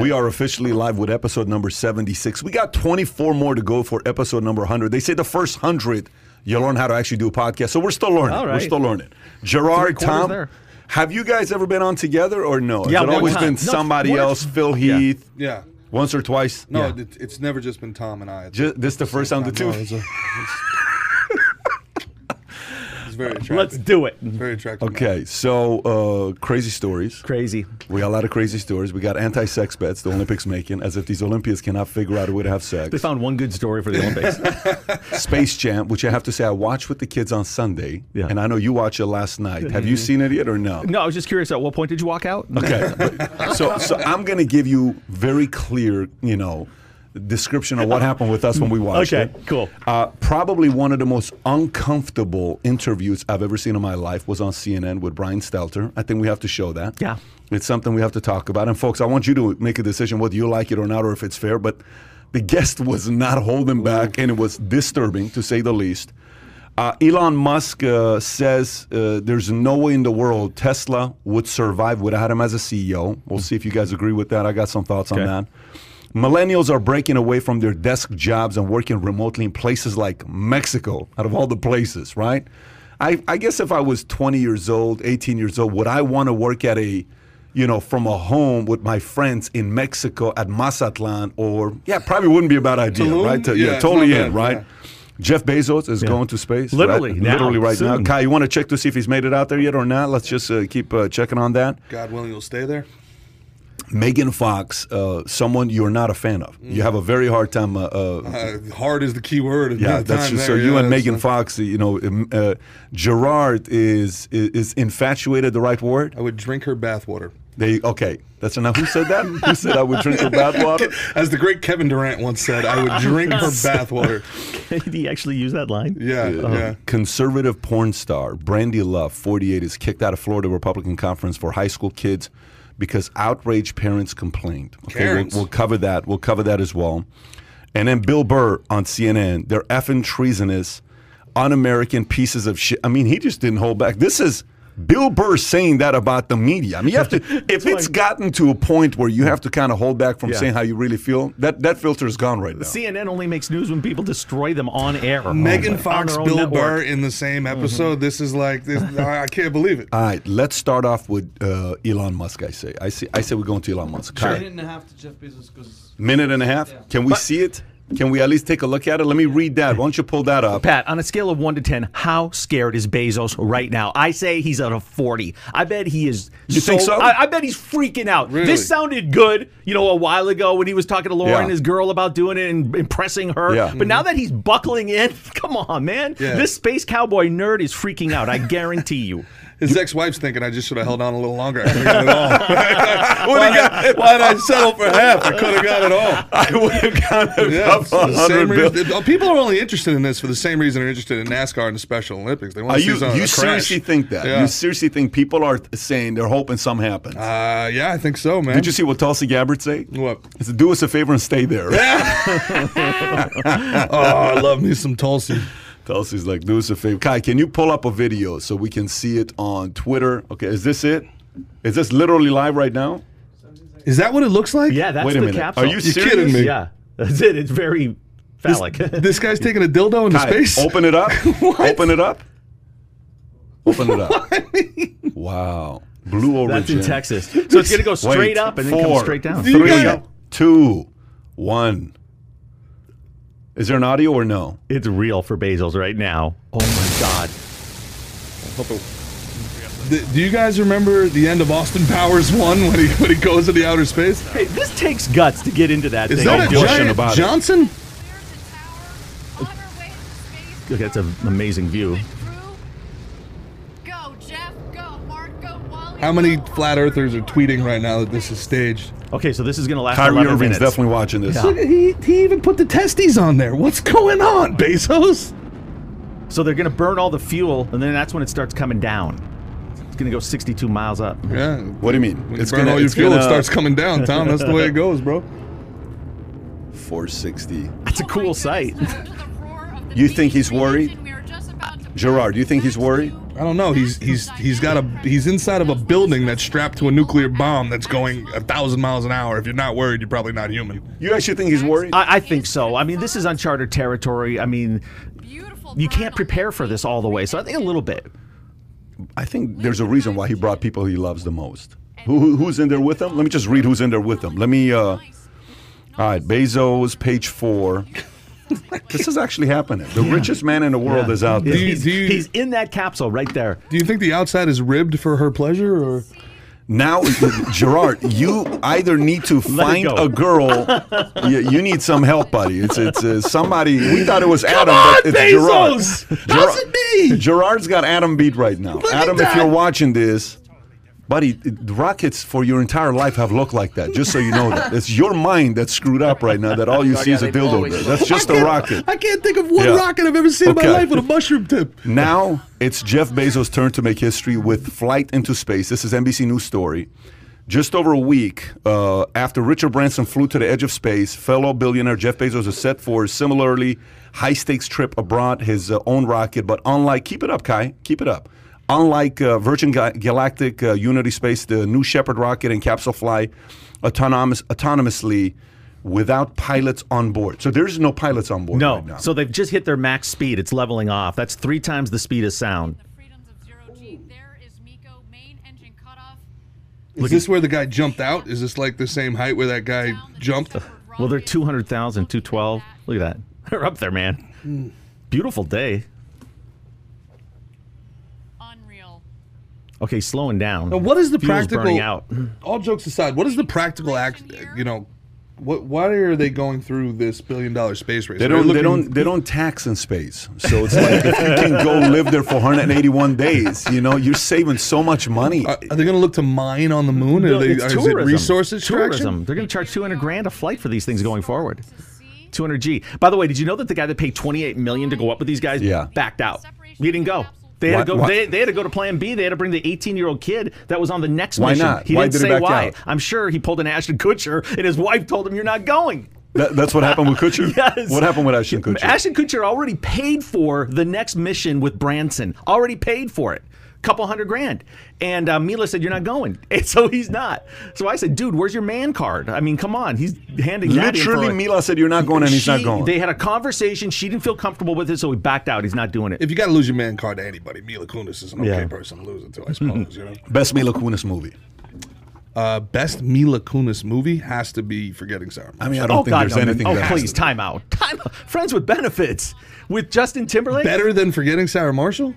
We are officially live with episode number 76. We got 24 more to go for episode number 100. They say the first 100, you learn how to actually do a podcast. So we're still learning. All We're still learning. Gerard, Tom, there. have you guys ever been on together or no? Yeah, Has it always time. been somebody once. else, Phil Heath, Yeah. once or twice? No, Yeah. it's never just been Tom and I. It's, Ju- this the first time the two. No, it's, a, it's, it's very attractive. Let's do it. Very attractive. man. Okay, so uh, crazy stories. Crazy. We got a lot of crazy stories. We got anti-sex bets the Olympics making, as if these Olympians cannot figure out a way to have sex. They found one good story for the Olympics. Space Jam, which I have to say I watched with the kids on Sunday, Yeah. and I know you watched it last night. Have you seen it yet or no? no, I was just curious. At what point did you walk out? Okay, but- so so I'm going to give you very clear, you know, description of what happened with us when we watched Okay, it. Okay, cool. Uh, probably one of the most uncomfortable interviews I've ever seen in my life was on CNN with Brian Stelter. I think we have to show that. Yeah. It's something we have to talk about. And folks, I want you to make a decision whether you like it or not, or if it's fair. But the guest was not holding back, and it was disturbing to say the least. Uh, Elon Musk uh, says uh, there's no way in the world Tesla would survive without him as a CEO. We'll see if you guys agree with that. I got some thoughts on that. Millennials are breaking away from their desk jobs and working remotely in places like Mexico, out of all the places, right? I, I guess if I was 20 years old, 18 years old, would I want to work at a, you know, from a home with my friends in Mexico at Mazatlan or, yeah, probably wouldn't be a bad idea, Tulum? right? To- Yeah, yeah, totally in, bad, right? yeah. Jeff Bezos is going to space. right? Literally, now, Literally right now. soon. Kai, you want to check to see if he's made it out there yet or not? Let's just uh, keep uh, checking on that. God willing, you'll stay there. Megan Fox, uh, someone you're not a fan of. You have a very hard time. Uh, uh, Uh, hard is the key word. yeah, that's just, so there, you yeah, and that's, Megan uh, Fox, you know, um, uh, Gerard is, is is infatuated the right word? I would drink her bathwater. They okay. That's enough. Who said that? Who said I would drink her bathwater? As the great Kevin Durant once said, I would drink her bathwater. Did he actually use that line? Yeah, yeah. Conservative porn star Brandy Love, 48, is kicked out of Florida Republican conference for high school kids because outraged parents complained. Okay, we'll, we'll cover that. We'll cover that as well. And then Bill Burr on CNN. They're effing treasonous, un-American pieces of shit. I mean, he just didn't hold back. This is Bill Burr saying that about the media. I mean, you have to. If it's gotten to a point where you have to kind of hold back from Yeah. saying how you really feel, that that filter is gone right now. CNN only makes news when people destroy them on air. Megan on Fox, Bill network. Burr in the same episode. This is like this. I I can't believe it. All right, let's start off with uh, Elon Musk. I say, I say, I say, we're going to Elon Musk. Kai. minute and a half to Jeff Bezos Minute and a half. Can we see it? Can we at least take a look at it? Let me read that. Why don't you pull that up? Pat, on a scale of one to ten, how scared is Bezos right now? I say he's at a forty. I bet he is. You think so? I, I bet he's freaking out. Really? This sounded good, you know, a while ago when he was talking to Laura Yeah. and his girl about doing it and impressing her. Yeah. But now that he's buckling in, come on, man. Yeah. This space cowboy nerd is freaking out. I guarantee you. His ex-wife's thinking I just should have held on a little longer. I could have got it all. why, did why did I settle for half? I could have got it all. I would have gone Yeah, up same reason- People are only interested in this for the same reason they're interested in NASCAR and the Special Olympics. They want to see you some- you seriously think that? Yeah. You seriously think people are saying they're hoping something happens? Uh, yeah, I think so, man. Did you see what Tulsi Gabbard say? What? He said, "Do us a favor and stay there." Oh, I love me some Tulsi. Tulsi's like, "Do us a favor." Kai, can you pull up a video so we can see it on Twitter? Okay, is this it? Is this literally live right now? Is that what it looks like? Yeah, that's Wait a the minute. capsule. Are you You're kidding me. Yeah, that's it. It's very phallic. This guy's taking a dildo into Kai, space. Open it up. Open it up. Open it up. wow. Blue origin. That's in Texas. So it's going to go straight Wait, up and then four, come straight down. Do you Three, guys- two, one. Is there an audio or no? It's real for Bezos right now. Oh my God. Th- Do you guys remember the end of Austin Powers one when he when he goes to the outer space? Hey, this takes guts to get into that Is thing. that No a question giant about it. Johnson? There's a tower on our way to space. Look, that's an amazing view. Through. Go, Jeff. Go, Mark. Go, Wally. How many flat earthers are tweeting right now that this is staged? Okay, so this is going to last Kyrie 11 Irving's minutes. definitely watching this. Look, he, he even put the testes on there. What's going on, Bezos? So they're going to burn all the fuel, and then that's when it starts coming down. It's going to go 62 miles up. Yeah. What do you mean? When you burn all your it's fuel, gonna- it starts coming down, Tom. That's the way it goes, bro. 460. That's a cool sight. You think he's worried? Gerard, do you think he's worried? I don't know. He's he's he's got a he's inside of a building that's strapped to a nuclear bomb that's going a thousand miles an hour. If you're not worried, you're probably not human. You actually think he's worried? I, I think so. I mean, this is uncharted territory. I mean, Beautiful. you can't prepare for this all the way. So I think a little bit. I think there's a reason why he brought people he loves the most. Who, who- who's in there with him? Let me just read who's in there with him. Let me. Uh, all Nice. right, Bezos, page four. this is actually happening. The richest man in the world is out there. you- He's, do you- he's in that capsule right there. Do you think the outside is ribbed for her pleasure, or Now, Gerard, you either need to find a girl. you, you need some help, buddy. It's it's uh, somebody. We thought it was Adam, but it's Gerard. Bezos! How's it me? Gerard's got Adam beat right now. at Adam, if you're watching this, buddy, the rockets for your entire life have looked like that. Just so you know that it's your mind that's screwed up right now. That all you see is a dildo. There. That's just a rocket. I can't think of one Yeah. rocket I've ever seen in my life with a mushroom tip. Now it's Jeff Bezos' turn to make history with flight into space. This is NBC News story. Just over a week uh, after Richard Branson flew to the edge of space, fellow billionaire Jeff Bezos is set for a similarly high stakes trip abroad, his uh, own rocket. But unlike, keep it up, Kai, keep it up. Unlike uh, Virgin Galactic, uh, Unity Space, the New Shepard rocket and capsule fly autonomous, autonomously without pilots on board. So there's no pilots on board No. right now. So they've just hit their max speed. It's leveling off. That's three times the speed of sound. The freedoms of zero G. There is MECO. Main engine cut off. Is this where the guy jumped out? Is this like the same height where that guy jumped? Well, they're rocket. 200,000, 212. Look at that. They're up there, man. Beautiful day. Unreal. Okay, slowing down. Now, what is the Fuel's practical? burning out. All jokes aside, what is the practical act? You know, what? Why are they going through this billion-dollar space race? They don't. They don't. They don't tax in space. So it's like if you can go live there for 181 days, you know, you're saving so much money. Are, are they going to look to mine on the moon? Are No, they, it's is tourism. it resource extraction? Tourism. They're going to charge 200 grand a flight for these things going forward. 200G. By the way, did you know that the guy that paid 28 million to go up with these guys Yeah. backed out? He didn't go. They had to go. They, they had to go to Plan B. They had to bring the 18 year old kid that was on the next Why mission. not? He Why didn't did say why. out? I'm sure he pulled an Ashton Kutcher, and his wife told him, "You're not going." That, that's what happened with Kutcher. Yes. What happened with Ashton Kutcher? Ashton Kutcher already paid for the next mission with Branson. Already paid for it. Couple hundred grand. And uh, Mila said, You're not going. And so he's not. So I said, Dude, where's your man card? I mean, come on. He's handing that in Literally, a- Mila said you're not going, and he's not going. They had a conversation. She didn't feel comfortable with it, so he backed out. He's not doing it. If you got to lose your man card to anybody, Mila Kunis is an okay Yeah. person to lose it to, I suppose. you know, Best Mila Kunis movie. uh, best Mila Kunis movie has to be Forgetting Sarah. I mean, I don't oh, think God, there's no, no. anything. Oh, that has please, to- time out. Time out. Friends with benefits with Justin Timberlake. Better than Forgetting Sarah Marshall?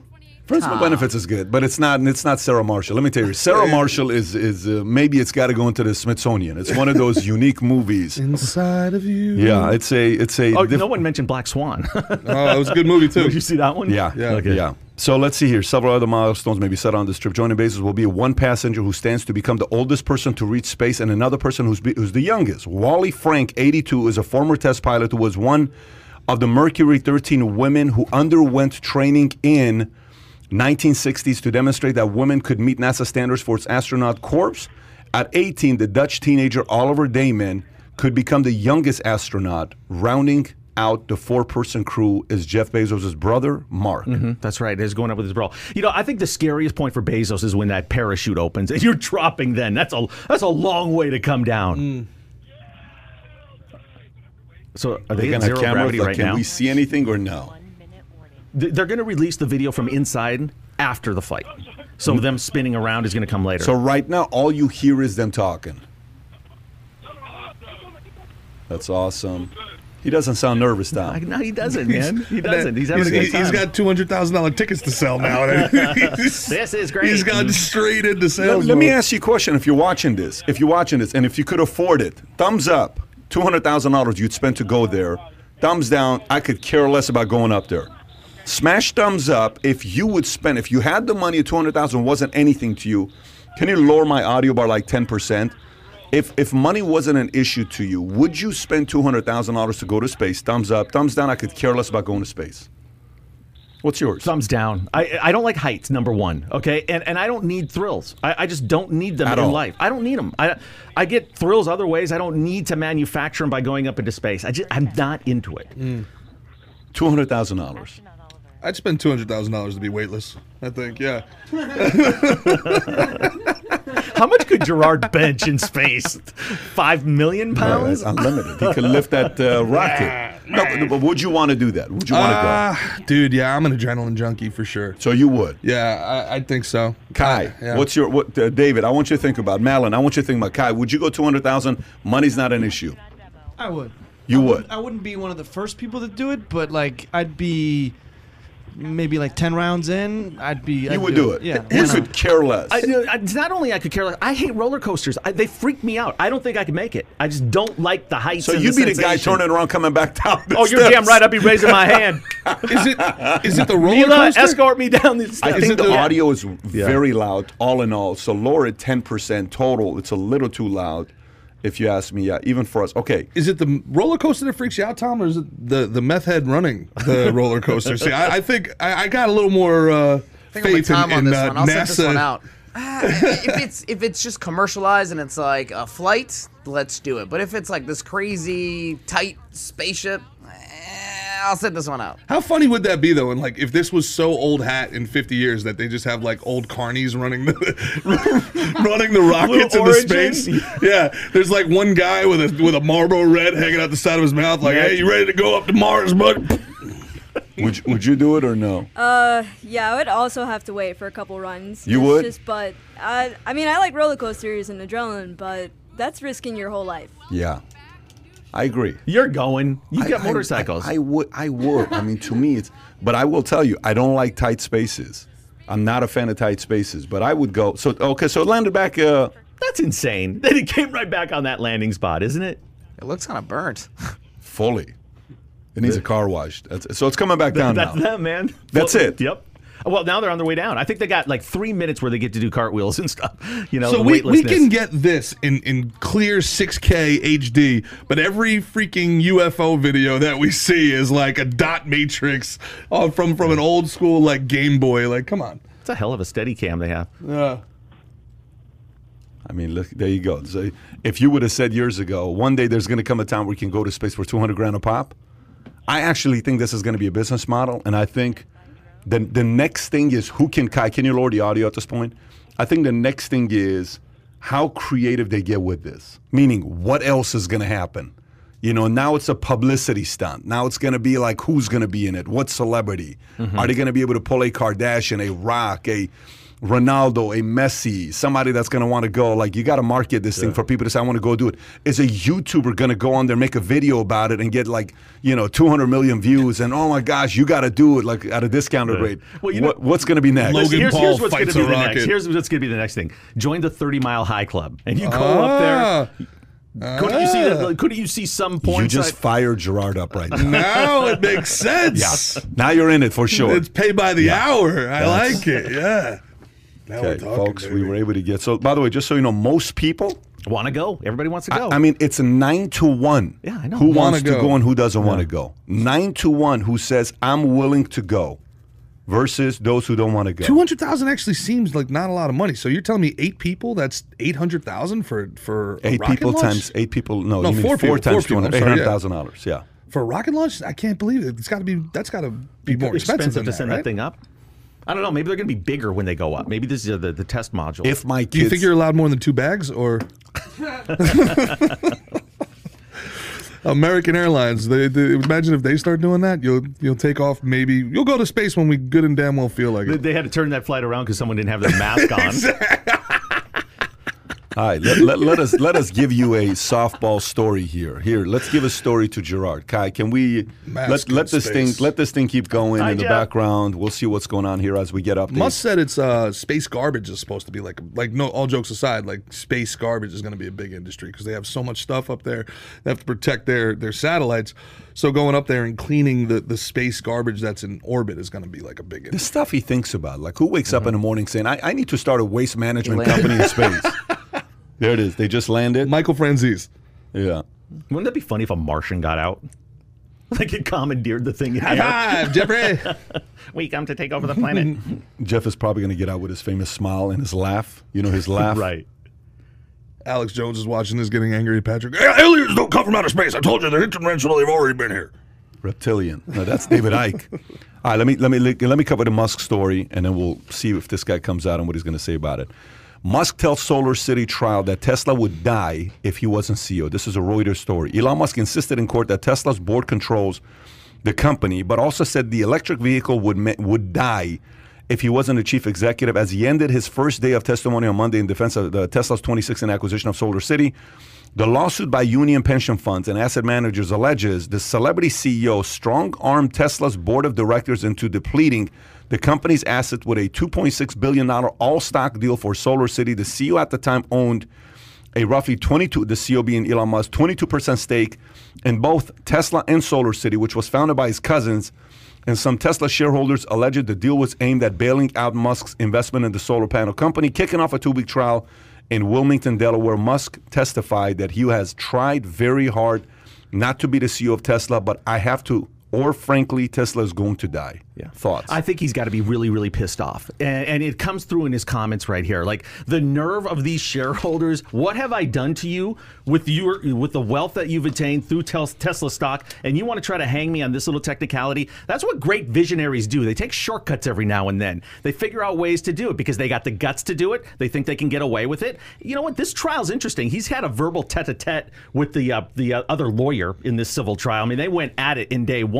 Friends with Benefits is good, but it's not. It's not Sarah Marshall. Let me tell you, Sarah Marshall is is uh, maybe it's got to go into the Smithsonian. It's one of those unique movies. Inside of you. Yeah, it's a it's a. Oh, diff- no one mentioned Black Swan. Oh, it was a good movie too. Did you see that one? Yeah, Yeah. yeah, So let's see here. Several other milestones may be set on this trip. Joining Bezos will be one passenger who stands to become the oldest person to reach space, and another person who's be, who's the youngest. Wally Funk, 82, is a former test pilot who was one of the Mercury 13 women who underwent training in 1960s to demonstrate that women could meet NASA standards for its astronaut corps. At 18, the Dutch teenager Oliver Daemen could become the youngest astronaut, rounding out the four-person crew is Jeff Bezos' brother, Mark. Mm-hmm. That's right. It's going up with his bro. You know, I think the scariest point for Bezos is when that parachute opens and you're dropping. Then that's a that's a long way to come down. Mm. So are they They at gonna zero camera. gravity like, right can now? we see anything or no? Th- They're going to release the video from inside after the flight. So them spinning around is going to come later. So right now, all you hear is them talking. That's awesome. He doesn't sound nervous now. No, he doesn't, man. He doesn't. He's he's, having a good time. he's got two hundred thousand dollar tickets to sell now. This is great. He's gone straight into Let, sales. let me ask you a question. If you're watching this, if you're watching this, and if you could afford it, thumbs up. Two hundred thousand dollars you'd spend to go there. Thumbs down. I could care less about going up there. Smash thumbs up if you would spend. If you had the money, two hundred thousand wasn't anything to you. Can you lower my audio by like ten percent? If if money wasn't an issue to you, would you spend two hundred thousand dollars to go to space? Thumbs up. Thumbs down. I could care less about going to space. What's yours? Thumbs down. I I don't like heights. Number one, okay, and and I don't need thrills. I, I just don't need them At in all. life. I don't need them. I I get thrills other ways. I don't need to manufacture them by going up into space. I just I'm not into it. Two hundred thousand dollars. I'd spend two hundred thousand dollars to be weightless. I think, yeah. How much could Gerard bench in space? Five million pounds? it's unlimited. He could lift that uh, rocket. No, but would you want to do that? Would you want to go? Ah, dude, yeah, I'm an adrenaline junkie for sure. So you would. Yeah, I, I think so. Kai, Yeah. what's your what? Uh, David, I want you to think about Malin. I want you to think about Kai. Would you go two hundred thousand? Money's not an issue. I would. You I would. wouldn't- I wouldn't be one of the first people to do it, but like I'd be maybe like ten rounds in. I'd be. You I'd would do it. Yeah. You why could care less. I, I- it's not only I could care less. I hate roller coasters. I, they freak me out. I don't think I could make it. I just don't like the heights. so and you'd the be the guy sensation. turning around, coming back down. The Oh, you're damn right. I'd be raising my hand. Is it is it the roller Mila, coaster? escort me down the I think it the the- audio is very loud, all in all. So lower it ten percent total. It's a little too loud, if you ask me. Yeah, even for us. Okay, Is it the roller coaster that freaks you out, Tom, or is it the the meth head running the roller coaster? See, I, I think I, I got a little more uh, I think I'm faith in, on in uh, one. I'll NASA. set this one out. Ah, if it's if it's just commercialized and it's like a flight, let's do it. But if it's like this crazy tight spaceship, I'll set this one out. How funny would that be though? And like, if this was so old hat in 50 years that they just have like old carnies running the running the rockets in the space. Yeah, there's like one guy with a with a Marlboro Red hanging out the side of his mouth, like, Yeah. "Hey, you ready to go up to Mars, bud?" would you, would you do it or no? Uh, yeah, I would also have to wait for a couple runs. You It's would? Just, but I, I mean, I like roller coasters and adrenaline, but that's risking your whole life. Yeah, I agree. You're going. You I- got I- motorcycles. I, I would. I would. I mean, to me, it's. But I will tell you, I don't like tight spaces. I'm not a fan of tight spaces. But I would go. So okay. So it landed back. Uh, That's insane. Then it came right back on that landing spot, isn't it? It looks kind of burnt. fully. It needs a car wash. That's, so it's coming back down That's now. them, man. That's Well, it. Yep. Well, now they're on their way down. I think they got like three minutes where they get to do cartwheels and stuff. You know, So we, we can get this in, in clear 6K HD, but every freaking UFO video that we see is like a dot matrix uh, from from an old school like Game Boy. Like, come on. It's a hell of a steady cam they have. Yeah. I mean, look, there you go. So if you would have said years ago, one day there's going to come a time where you can go to space for 200 grand a pop, I actually think this is going to be a business model. And I think the, the next thing is who can, Kai, can you lower the audio at this point? I think the next thing is how creative they get with this. Meaning, what else is going to happen? You know, now it's a publicity stunt. Now it's going to be like who's going to be in it? What celebrity? Mm-hmm. Are they going to be able to pull a Kardashian, a Rock, a Ronaldo, a Messi, somebody that's going to want to go? Like, you got to market this thing for people to say, I want to go do it. Is a YouTuber going to go on there, make a video about it, and get like, you know, 200 million views? And oh my gosh, you got to do it like at a discounted rate. Well, you know- what, what's going to be next? Logan here's, Paul here's what's going fights to be a the rocket. next. Here's what's going to be the next thing. Join the 30 Mile High Club, and you go up there. Ah, Couldn't you see that? Couldn't you see some porn? You just site? fired Gerard up right now. now it makes sense. now you're in it for sure. It's pay by the hour. I That's- like it. Yeah. Now we're Okay, talking, folks, we were able to get. So, by the way, just so you know, most people, want to go. Everybody wants to go. I, I mean, it's a nine to one. Yeah, I know. Who Wanna wants to go. go and who doesn't want to go? Nine to one who says, I'm willing to go versus those who don't want to go. 200,000 actually seems like not a lot of money. So you're telling me eight people, that's 800,000 for for Eight rocket people launch? times eight people. No, No, you mean four four, people, times four people, I'm two sorry, hundred yeah. dollars. Yeah. For a rocket launch? I can't believe it. It's got to be that's got to be more expensive, than to that, send right? that thing up. I don't know. Maybe they're going to be bigger when they go up. Maybe this is uh, the, the test module. If my kids, Do you think you're allowed more than two bags or American Airlines, they, they, imagine if they start doing that, you'll you'll take off maybe you'll go to space when we good and damn well feel like They- it. they had to turn that flight around because someone didn't have their mask on. All right, let, let, let us let us give you a softball story here. Here, let's give a story to Gerard. Kai, can we Mask let, let this thing let this thing keep going Hi, in the Jeff. background? We'll see what's going on here as we get up. Musk said it's uh, space garbage is supposed to be like like no all jokes aside like space garbage is going to be a big industry because they have so much stuff up there they have to protect their their satellites so going up there and cleaning the the space garbage that's in orbit is going to be like a big The stuff he thinks about, like who wakes up Mm-hmm. in the morning saying, I, I need to start a waste management landed. company in space. there it is. They just landed. Michael Franzese. yeah. Wouldn't that be funny if a Martian got out? Like it commandeered the thing. in High five, Jeffrey. We come to take over the planet. Jeff is probably going to get out with his famous smile and his laugh. You know, his laugh. right. Alex Jones is watching this, getting angry at Patrick. "Hey, Aliens don't come from outer space. I told you they're interdimensional. They've already been here. Reptilian. No, that's David Icke. All right, let me let me let me cover the Musk story, and then we'll see if this guy comes out and what he's going to say about it. Musk tells Solar City trial that Tesla would die if he wasn't CEO. This is a Reuters story. Elon Musk insisted in court that Tesla's board controls the company, but also said the electric vehicle would would die if he wasn't a chief executive. As he ended his first day of testimony on Monday in defense of the Tesla's 2016 acquisition of Solar City, the lawsuit by union pension funds and asset managers alleges the celebrity CEO strong armed Tesla's board of directors into depleting the company's assets with a $2.6 billion all stock deal for Solar City. The CEO at the time owned a roughly 22, the CEO being Elon Musk, 22% stake in both Tesla and Solar City, which was founded by his cousins. And some Tesla shareholders alleged the deal was aimed at bailing out Musk's investment in the solar panel company, kicking off a two week trial in Wilmington, Delaware. Musk testified that he has tried very hard not to be the CEO of Tesla, but I have to, or frankly, Tesla is going to die. Yeah. Thoughts? I think he's got to be really, really pissed off. And, and it comes through in his comments right here. Like the nerve of these shareholders. What have I done to you with your with the wealth that you've attained through Tesla stock? And you want to try to hang me on this little technicality? That's what great visionaries do. They take shortcuts every now and then. They figure out ways to do it because they got the guts to do it. They think they can get away with it. You know what? This trial's interesting. He's had a verbal tete-a-tete with the uh, the uh, other lawyer in this civil trial. I mean, they went at it in day one.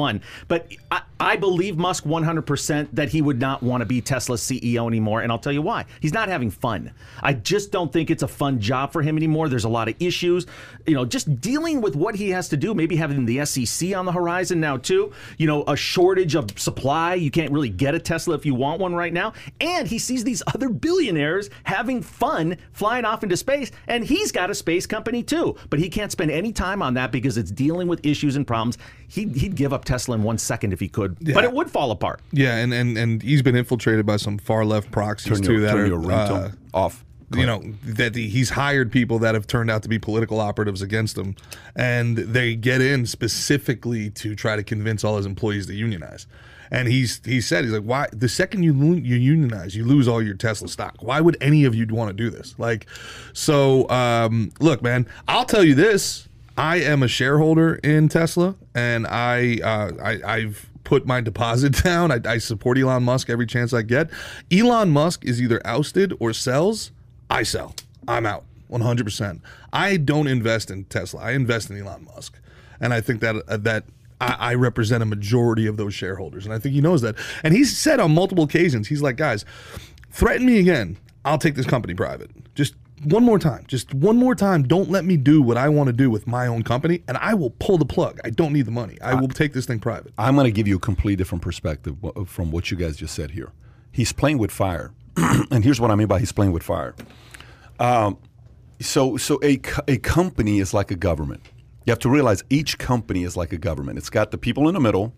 But I, I believe Musk 100% that he would not want to be Tesla's CEO anymore. And I'll tell you why. He's not having fun. I just don't think it's a fun job for him anymore. There's a lot of issues. You know, just dealing with what he has to do, maybe having the SEC on the horizon now, too. You know, a shortage of supply. You can't really get a Tesla if you want one right now. And he sees these other billionaires having fun flying off into space. And he's got a space company, too. But he can't spend any time on that because it's dealing with issues and problems. He'd, he'd give up Tesla in one second if he could, but it would fall apart. Yeah, and, and and he's been infiltrated by some far left proxies turn too your, that turn are your uh, off. you know that he- he's hired people that have turned out to be political operatives against him, and they get in specifically to try to convince all his employees to unionize. And he's he said he's like, why the second you lo- you unionize, you lose all your Tesla stock. Why would any of you want to do this? Like, so um, look, man, I'll tell you this. I am a shareholder in Tesla, and I, uh, I I've put my deposit down. I, I support Elon Musk every chance I get. Elon Musk is either ousted or sells. I sell. I'm out. 100%. I don't invest in Tesla. I invest in Elon Musk. And I think that uh, that I, I represent a majority of those shareholders. And I think he knows that. And he's said on multiple occasions, he's like, guys, threaten me again. I'll take this company private. Just one more time. Just one more time. Don't let me do what I want to do with my own company, and I will pull the plug. I don't need the money. I will take this thing private. I'm going to give you a completely different perspective from what you guys just said here. He's playing with fire, and here's what I mean by he's playing with fire. Um, so, so a a company is like a government. You have to realize each company is like a government. It's got the people in the middle,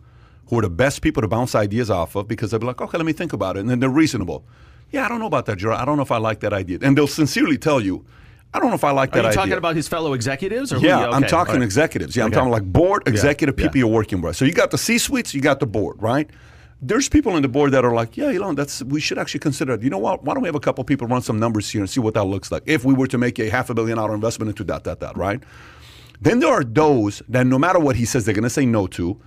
who are the best people to bounce ideas off of because they'll be like, okay, let me think about it, and then they're reasonable. Yeah, I don't know about that, Gerard. I don't know if I like that idea, and they'll sincerely tell you, I don't know if I like Are that idea. Are you talking about his fellow executives? Or who Yeah, you- I'm talking right. executives. Yeah, I'm talking like board executive yeah. people you're working with. So you got the C suites, you got the board, right? There's people in the board that are like, yeah, Elon, that's we should actually consider. it. You know what? Why don't we have a couple people run some numbers here and see what that looks like if we were to make a half a billion dollar investment into that, that, that, right? Then there are those that no matter what he says, they're going to say no to.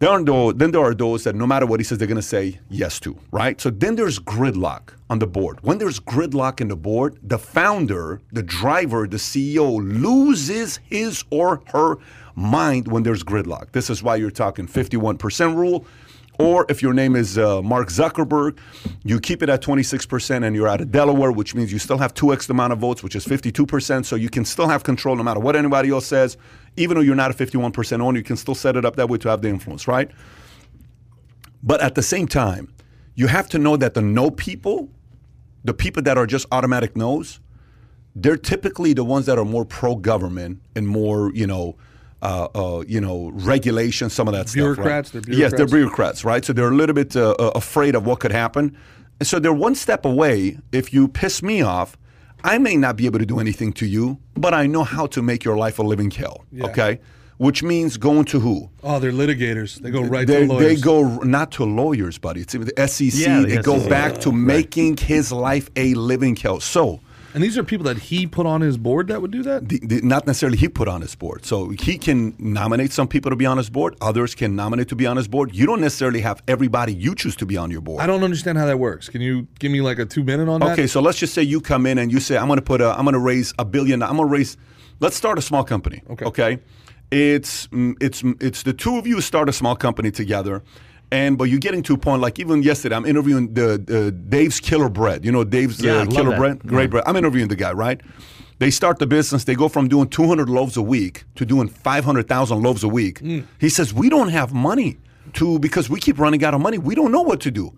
There are then there are those that no matter what he says, they're going to say yes to, right? So then there's gridlock on the board. When there's gridlock in the board, the founder, the driver, the CEO loses his or her mind when there's gridlock. This is why you're talking 51% rule. Or if your name is uh, Mark Zuckerberg, you keep it at 26% and you're out of Delaware, which means you still have 2x the amount of votes, which is 52%. So you can still have control no matter what anybody else says. Even though you're not a 51% owner, you can still set it up that way to have the influence, right? But at the same time, you have to know that the no people, the people that are just automatic no's, they're typically the ones that are more pro-government and more, you know, uh, uh, you know, regulation, some of that Bureaucrats, stuff. Right? they're Yes, they're bureaucrats. bureaucrats, right? So they're a little bit uh, uh, afraid of what could happen. And so they're one step away. If you piss me off, I may not be able to do anything to you, but I know how to make your life a living hell. Okay? Which means going to who? Oh, they're litigators. They go right they, to lawyers. they go not to lawyers, buddy. It's the SEC. Yeah, the they go SEC. back to making his life a living hell. So And these are people that he put on his board that would do that. the, the, not necessarily he put on his board. So he can nominate some people to be on his board. Others can nominate to be on his board. You don't necessarily have everybody you choose to be on your board. I don't understand how that works. Can you give me like a two minute on that? Okay, so let's just say you come in and you say, I'm going to put a, I'm going to raise a billion. I'm going to raise. Let's start a small company. Okay. Okay. It's mm, it's it's the two of you start a small company together. And but you're getting to a point like even yesterday I'm interviewing the, the Dave's Killer Bread. You know Dave's Yeah, uh, Killer that. Bread, great bread. I'm interviewing the guy, right? They start the business. They go from doing 200 loaves a week to doing 500,000 loaves a week. He says we don't have money to because we keep running out of money. We don't know what to do.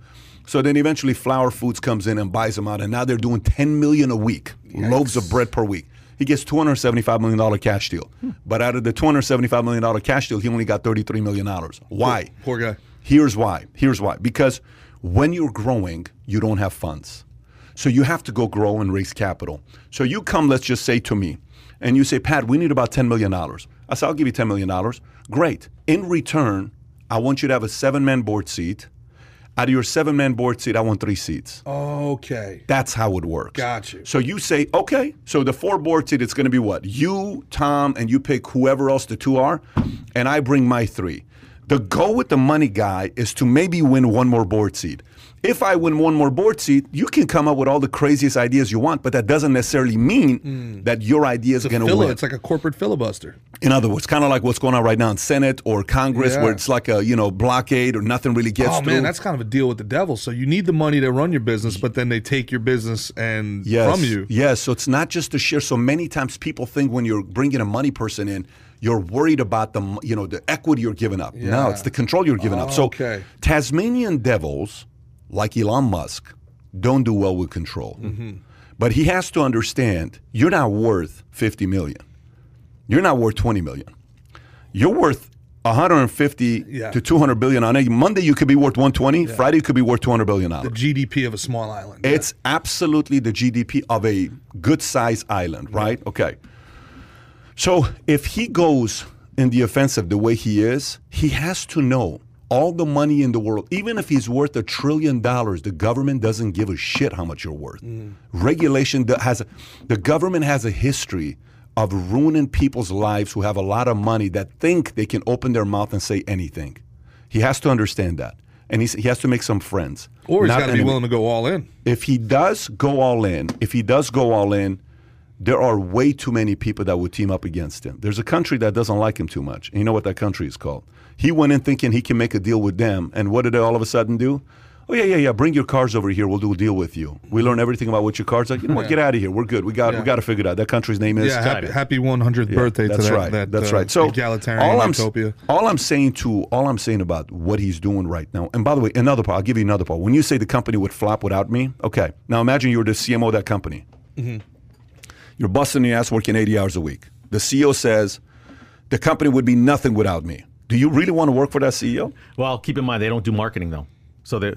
So then eventually Flowers Foods comes in and buys them out, and now they're doing 10 million a week, loaves of bread per week. He gets 275 million dollar cash deal, but out of the 275 million dollar cash deal, he only got 33 million dollars. Why? Poor guy. Here's why. Here's why. Because when you're growing, you don't have funds. So you have to go grow and raise capital. So you come, let's just say to me, and you say, Pat, we need about $10 million. I say, I'll give you $10 million. Great. In return, I want you to have a seven man board seat. Out of your seven man board seat, I want three seats. Okay. That's how it works. Got you. So you say, okay, so the four board seat, it's going to be what? You, Tom, and you pick whoever else the two are, and I bring my three. The go with the money guy is to maybe win one more board seat. If I win one more board seat, you can come up with all the craziest ideas you want, but that doesn't necessarily mean hmm. that your idea is going to win. It's like a corporate filibuster. In other words, kind of like what's going on right now in Senate or Congress, Yeah. where it's like a you know blockade or nothing really gets oh through. man, that's kind of a deal with the devil. So you need the money to run your business, but then they take your business and yes. from you. Yes, so it's not just the share. So many times people think when you're bringing a money person in, you're worried about the you know the equity you're giving up. No, it's the control you're giving up. So Okay. Tasmanian devils, like Elon Musk, don't do well with control. Mm-hmm. But he has to understand you're not worth 50 million. You're not worth 20 million. You're worth 150 Yeah. to 200 billion on a Monday. You could be worth 120. Friday you could be worth 200 billion dollars. The GDP of a small island. It's absolutely the GDP of a good sized island, right? Okay. So if he goes in the offensive the way he is, he has to know all the money in the world, even if he's worth a trillion dollars, the government doesn't give a shit how much you're worth. Mm. Regulation that has a, the government has a history of ruining people's lives who have a lot of money that think they can open their mouth and say anything. He has to understand that. And he has to make some friends. or he's got to be willing to go all in. if he does go all in, if he does go all in, there are way too many people that would team up against him. There's a country that doesn't like him too much. And you know what that country is called? He went in thinking he can make a deal with them. And what did they all of a sudden do? Oh, yeah, yeah, yeah. Bring your cars over here. We'll do a deal with you. We learn everything about what your cars are. You know what? Get out of here. We're good. We got, Yeah. we got to figure it out. That country's name is. Yeah, happy, happy 100th Yeah, birthday that's to that. right. that, that's uh, right. So egalitarian all I'm utopia. all I'm saying to all I'm saying about what he's doing right now. And by the way, another part. I'll give you another part. When you say the company would flop without me, okay. Now imagine you're the CMO of that company. Mm-hmm. You're busting your ass working 80 hours a week. The CEO says the company would be nothing without me. Do you really want to work for that CEO? Well, keep in mind they don't do marketing though, so they.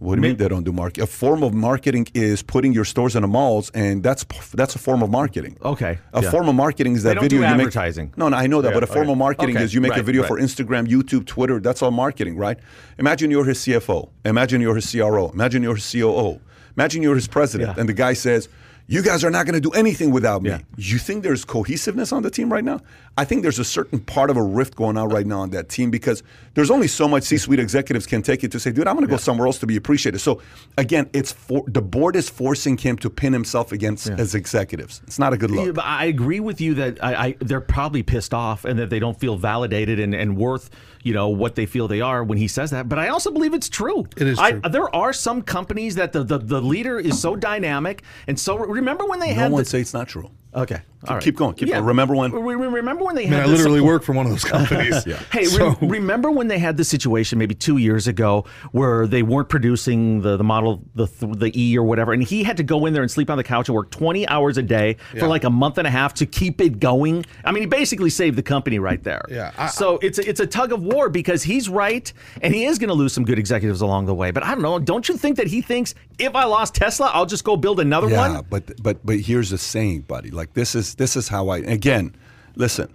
What do you mean they don't do marketing? A form of marketing is putting your stores in the malls, and that's that's a form of marketing. Okay, A yeah. form of marketing is that They don't video do you make. advertising. No, no, I know that, Yeah, but a form okay. of marketing Okay, is you make a video right. for Instagram, YouTube, Twitter. That's all marketing, right? Imagine you're his CFO. Imagine you're his CRO. Imagine you're his COO. Imagine you're his president, Yeah. and the guy says. You guys are not going to do anything without me. Yeah. You think there's cohesiveness on the team right now? I think there's a certain part of a rift going on right now on that team because there's only so much C-suite executives can take it to say, "Dude, I'm going to go somewhere else to be appreciated." So, again, it's for the board is forcing him to pin himself against his executives. It's not a good look. I agree with you that I, I they're probably pissed off and that they don't feel validated and, and worth you know what they feel they are when he says that. But I also believe it's true. It is I, true. There are some companies that the, the, the leader is so dynamic and so remember when they No had one the, say it's not true. Okay all right. keep going, keep going. Remember when- Re- re- remember when they I mean, had I the literally support- work for one of those companies. Hey, re- remember when they had the situation maybe two years ago where they weren't producing the, the model, the the E or whatever, and he had to go in there and sleep on the couch and work 20 hours a day Yeah. for like a month and a half to keep it going? I mean, he basically saved the company right there. Yeah, I- so it's a, it's a tug of war because he's right and he is going to lose some good executives along the way. But I don't know. Don't you think that he thinks if I lost Tesla, I'll just go build another Yeah, one? but but but here's the saying, buddy. Like this is this is how I again. Listen,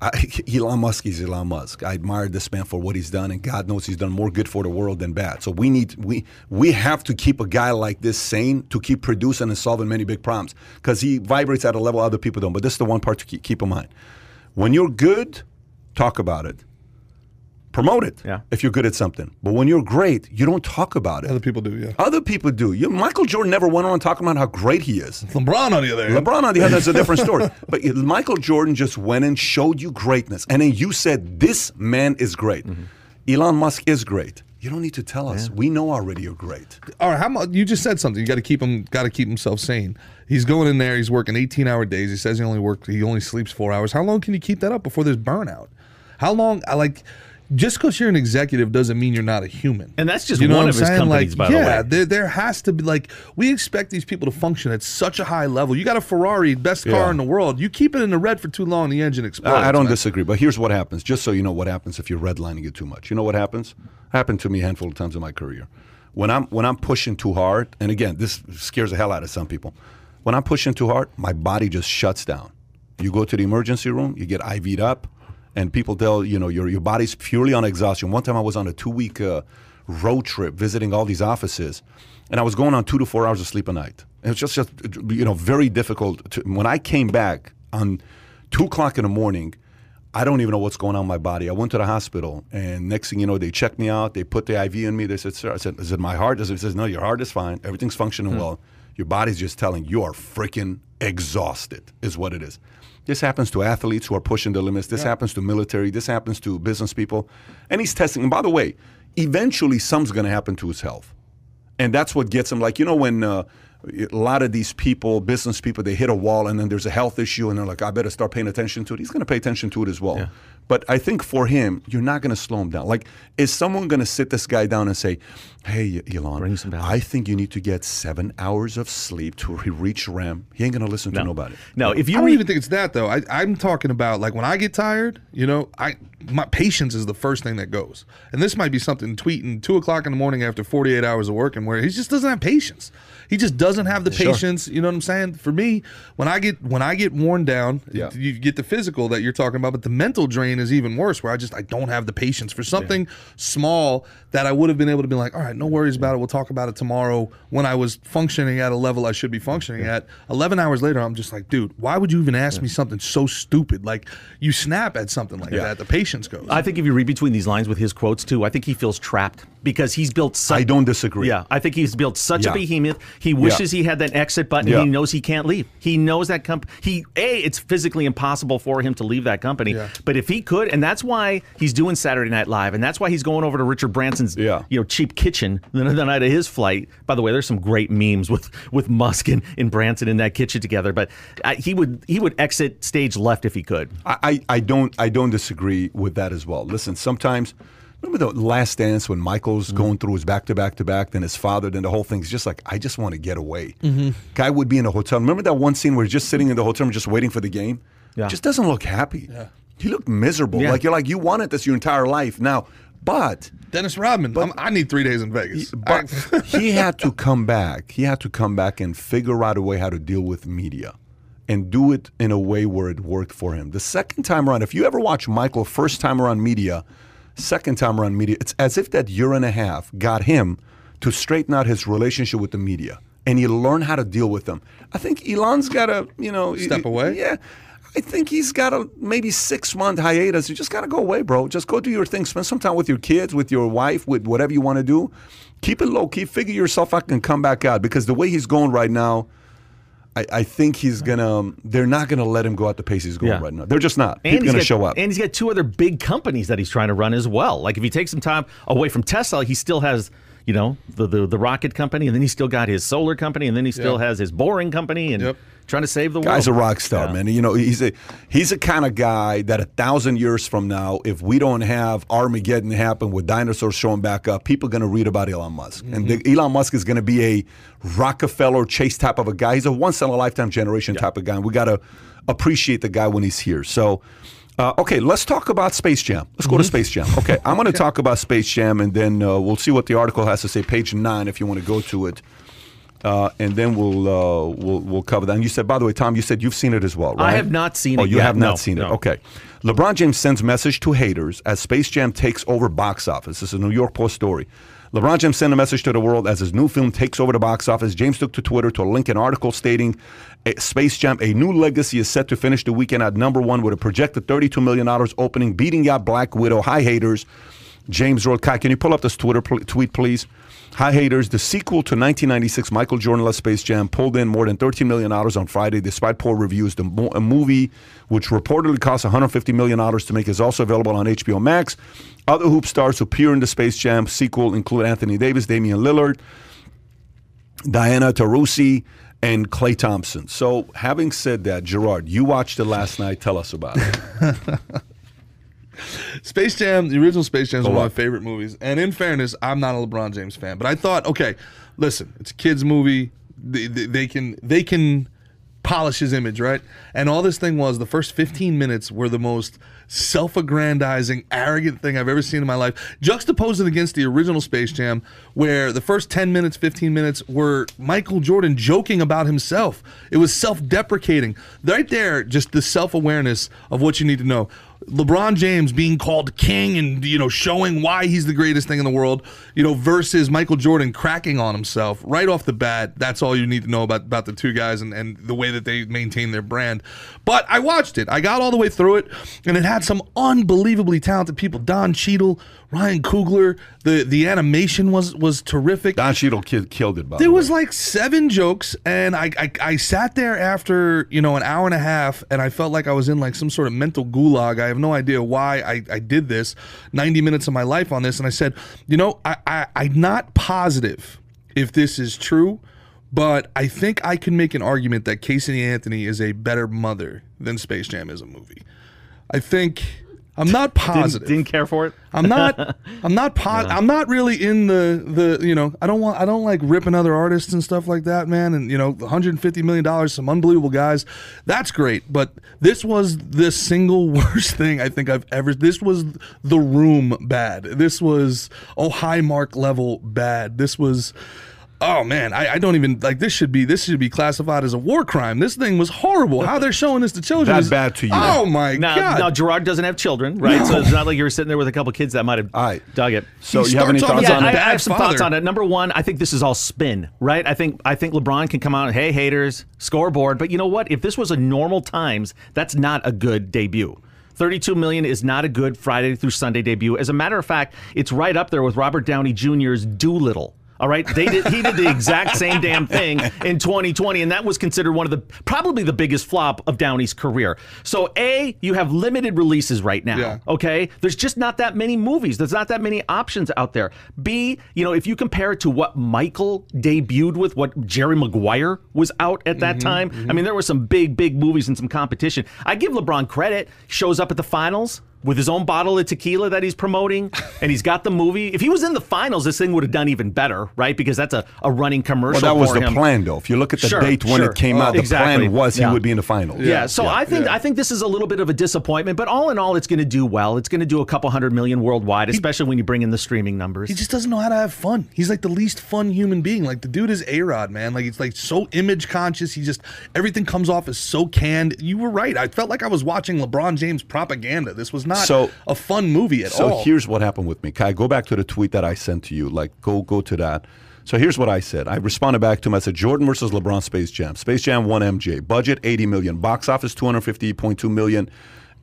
I, Elon Musk is Elon Musk. I admire this man for what he's done, and God knows he's done more good for the world than bad. So we need we we have to keep a guy like this sane to keep producing and solving many big problems because he vibrates at a level other people don't. But this is the one part to keep, keep in mind: when you're good, talk about it, promote it. Yeah. If you're good at something, but when you're great, you don't talk about it. Other people do, yeah. Other people do. You, Michael Jordan never went on talking about how great he is. LeBron on the other hand. LeBron, on the other hand, is a different story. But Michael Jordan just went and showed you greatness. And then you said, This man is great. Mm-hmm. Elon Musk is great. You don't need to tell us. We know already you're great. All right, how much? You just said something. You got to keep him. Got to keep himself sane. He's going in there. He's working 18 hour days. He says he only work. He only sleeps four hours. How long can you keep that up before there's burnout? How long? I like. Just because you're an executive doesn't mean you're not a human. And that's just you know one of I'm his saying? companies, like, by the way. yeah, there, there has to be like we expect these people to function at such a high level. You got a Ferrari, best car Yeah. in the world. You keep it in the red for too long, the engine explodes. I, I don't man. disagree, but here's what happens. Just so you know what happens if you're redlining it too much. You know what happens? Happened to me a handful of times in my career. When I'm when I'm pushing too hard, and again, this scares the hell out of some people. When I'm pushing too hard, my body just shuts down. You go to the emergency room, you get IV'd up, and people tell you know your your body's purely on exhaustion. One time I was on a two week uh, road trip visiting all these offices, and I was going on two to four hours of sleep a night. And it was just just you know very difficult. To, when I came back on two o'clock in the morning. I don't even know what's going on in my body. I went to the hospital, and next thing you know, they checked me out. They put the IV in me. They said, "Sir," I said, "Is it my heart?" He says, "No, your heart is fine. Everything's functioning well. Your body's just telling you are freaking exhausted." Is what it is. This happens to athletes who are pushing the limits. This happens to military. This happens to business people, and he's testing. And by the way, eventually, something's going to happen to his health and that's what gets him like you know when uh, a lot of these people business people they hit a wall and then there's a health issue and they're like i better start paying attention to it. He's going to pay attention to it as well. But i think for him you're not going to slow him down. Like is someone going to sit this guy down and say hey elon Bring some i think you need to get seven hours of sleep to re- reach rem. He ain't going to listen to nobody. No, if I you don't read, even think it's that though. I, I'm talking about like when I get tired, you know, I my patience is the first thing that goes. And this might be something tweeting two o'clock in the morning after 48 hours of working where he just doesn't have patience. He just doesn't have the patience. You know what I'm saying? For me, when I get when I get worn down, Yeah. you get the physical that you're talking about, but the mental drain is even worse. Where I just I don't have the patience for something small that I would have been able to be like, all right, no worries about it. We'll talk about it tomorrow. When I was functioning at a level I should be functioning at, 11 hours later, I'm just like, dude, why would you even ask me something so stupid? Like you snap at something like that, the patience goes. I think if you read between these lines with his quotes too, I think he feels trapped because he's built such. i don't disagree Yeah, I think he's built such Yeah. a behemoth. He wishes he had that exit button. Yeah. He knows he can't leave. He knows that comp. He a it's physically impossible for him to leave that company. Yeah. But if he could, and that's why he's doing Saturday Night Live, and that's why he's going over to Richard Branson's Yeah. you know cheap kitchen the, the night of his flight. By the way, there's some great memes with with Musk and, and Branson in that kitchen together. But uh, he would he would exit stage left if he could. I, I I don't I don't disagree with that as well. Listen, sometimes remember the last dance when Michael's Mm-hmm. going through his back to back to back, then his father, then the whole thing's just like I just want to get away. Guy would be in a hotel. Remember that one scene where he's just sitting in the hotel room just waiting for the game? Yeah. Just doesn't look happy. He looked miserable. Yeah. Like you're like you wanted this your entire life now. But Dennis Rodman, I'm, I need three days in Vegas. but he had to come back. He had to come back and figure out a way how to deal with media and do it in a way where it worked for him. The second time around, if you ever watch Michael first time around media, second time around media, it's as if that year and a half got him to straighten out his relationship with the media and he learned how to deal with them. I think Elon's got to, you know, Step away? Yeah. I think he's got a maybe six month hiatus. You just got to go away, bro. Just go do your thing. Spend some time with your kids, with your wife, with whatever you want to do. Keep it low key. Figure yourself out and come back out because the way he's going right now, I, I think he's gonna. They're not gonna let him go out the pace he's going Yeah. right now. They're just not. And People he's gonna got, show up. And he's got two other big companies that he's trying to run as well. Like if he takes some time away from Tesla, he still has, you know, the the, the rocket company, and then he's still got his solar company, and then he still Yep. has his boring company, and Yep. trying to save the world. Guy's a rock star, Yeah. man. You know, he's a he's a kind of guy that a thousand years from now, if we don't have Armageddon happen with dinosaurs showing back up, people are going to read about Elon Musk, and mm-hmm. the, Elon Musk is going to be a Rockefeller Chase type of a guy. He's a once in a lifetime generation type of guy. And we got to appreciate the guy when he's here. So. Uh, okay, let's talk about Space Jam. Let's go to Space Jam. Okay, I'm going to talk about Space Jam, and then uh, we'll see what the article has to say. Page nine, if you want to go to it. Uh, and then we'll uh, we'll we'll cover that. And you said, by the way, Tom, you said you've seen it as well, right? I have not seen oh, it you yet. have not No, seen it. Okay. LeBron James sends message to haters as Space Jam takes over box office. This is a New York Post story. LeBron James sent a message to the world as his new film takes over the box office. James took to Twitter to link an article stating Space Jam, a new legacy, is set to finish the weekend at number one with a projected $32 million opening, beating out Black Widow. Hi, haters. James wrote, Kai, can you pull up this Twitter pl- tweet, please? Hi, haters. The sequel to 1996 Michael Jordan-less Space Jam pulled in more than $13 million on Friday despite poor reviews. The mo- a movie, which reportedly cost $150 million to make, is also available on HBO Max. Other Hoop stars who appear in the Space Jam sequel include Anthony Davis, Damian Lillard, Diana Taurasi, and Klay Thompson. So, having said that, Gerard, you watched it last night. Tell us about it. Space Jam, the original Space Jam is one of my favorite movies. And in fairness, I'm not a LeBron James fan, but I thought, okay, listen, it's a kids movie. They, they, they can they can polish his image, right? And all this thing was the first 15 minutes were the most self-aggrandizing, arrogant thing I've ever seen in my life. Juxtaposed against the original Space Jam, where the first 10 minutes, 15 minutes were Michael Jordan joking about himself. It was self-deprecating. Right there, just the self-awareness of what you need to know. LeBron James being called king and you know showing why he's the greatest thing in the world, you know, versus Michael Jordan cracking on himself right off the bat. That's all you need to know about about the two guys and, and the way that they maintain their brand. But I watched it. I got all the way through it, and it had some unbelievably talented people. Don Cheadle, Ryan Coogler. The the animation was was terrific. Don Cheadle ki- killed it, by the way. There the was way. like seven jokes, and I, I I sat there after you know an hour and a half, and I felt like I was in like some sort of mental gulag. I have no idea why I, I did this, ninety minutes of my life on this, and I said, you know, I, I I'm not positive if this is true, but I think I can make an argument that Casey Anthony is a better mother than Space Jam is a movie. I think I'm not Didn't, positive. didn't care for it. I'm not. I'm not. Pot, I'm not really in the the. You know, I don't want. I don't like ripping other artists and stuff like that, man. And you know, 150 million dollars, some unbelievable guys. That's great. But this was the single worst thing I think I've ever. This was the room bad. This was oh high mark level bad. This was. Oh man, I, I don't even like this. Should be this should be classified as a war crime. This thing was horrible. How they're showing this to children That is bad to you. Oh my Now, god! now Gerard doesn't have children, right? So it's not like you were sitting there with a couple kids that might have All right. dug it. So He you have any starts off thoughts on a I, it? I bad have some father. thoughts on it. Number one, I think this is all spin, right? I think I think LeBron can come out, hey haters, scoreboard. But you know what? If this was a normal times, that's not a good debut. 32 million is not a good Friday through Sunday debut. As a matter of fact, it's right up there with Robert Downey Jr.'s Dolittle. All right, they did. He did the exact same damn thing in 2020, and that was considered one of the probably the biggest flop of Downey's career. So, a you have limited releases right now. Yeah. Okay, there's just not that many movies. There's not that many options out there. B, you know, if you compare it to what Michael debuted with, what Jerry Maguire was out at that mm-hmm, time. I mm-hmm. mean, there were some big, big movies and some competition. I give LeBron credit. Shows up at the finals. With his own bottle of tequila that he's promoting, and he's got the movie. If he was in the finals, this thing would have done even better, right? Because that's a, a running commercial. Well, that was for the him. plan, though. If you look at the Sure, date when sure. it came out, the exactly. plan was he would be in the finals. Yeah, so I think yeah. I think this is a little bit of a disappointment, but all in all, it's going to do well. It's going to do a couple hundred million worldwide, especially when you bring in the streaming numbers. He just doesn't know how to have fun. He's like the least fun human being. Like the dude is A Rod, man. Like it's like so image conscious. He just everything comes off as so canned. You were right. I felt like I was watching LeBron James propaganda. This was not So- a fun movie at So all. here's what happened with me. Kai, go back to the tweet that I sent to you. Like, go go to that. So here's what I said. I responded back to him. I said, Jordan versus LeBron Space Jam. Space Jam 1 MJ. Budget 80 million. Box office 250.2 million.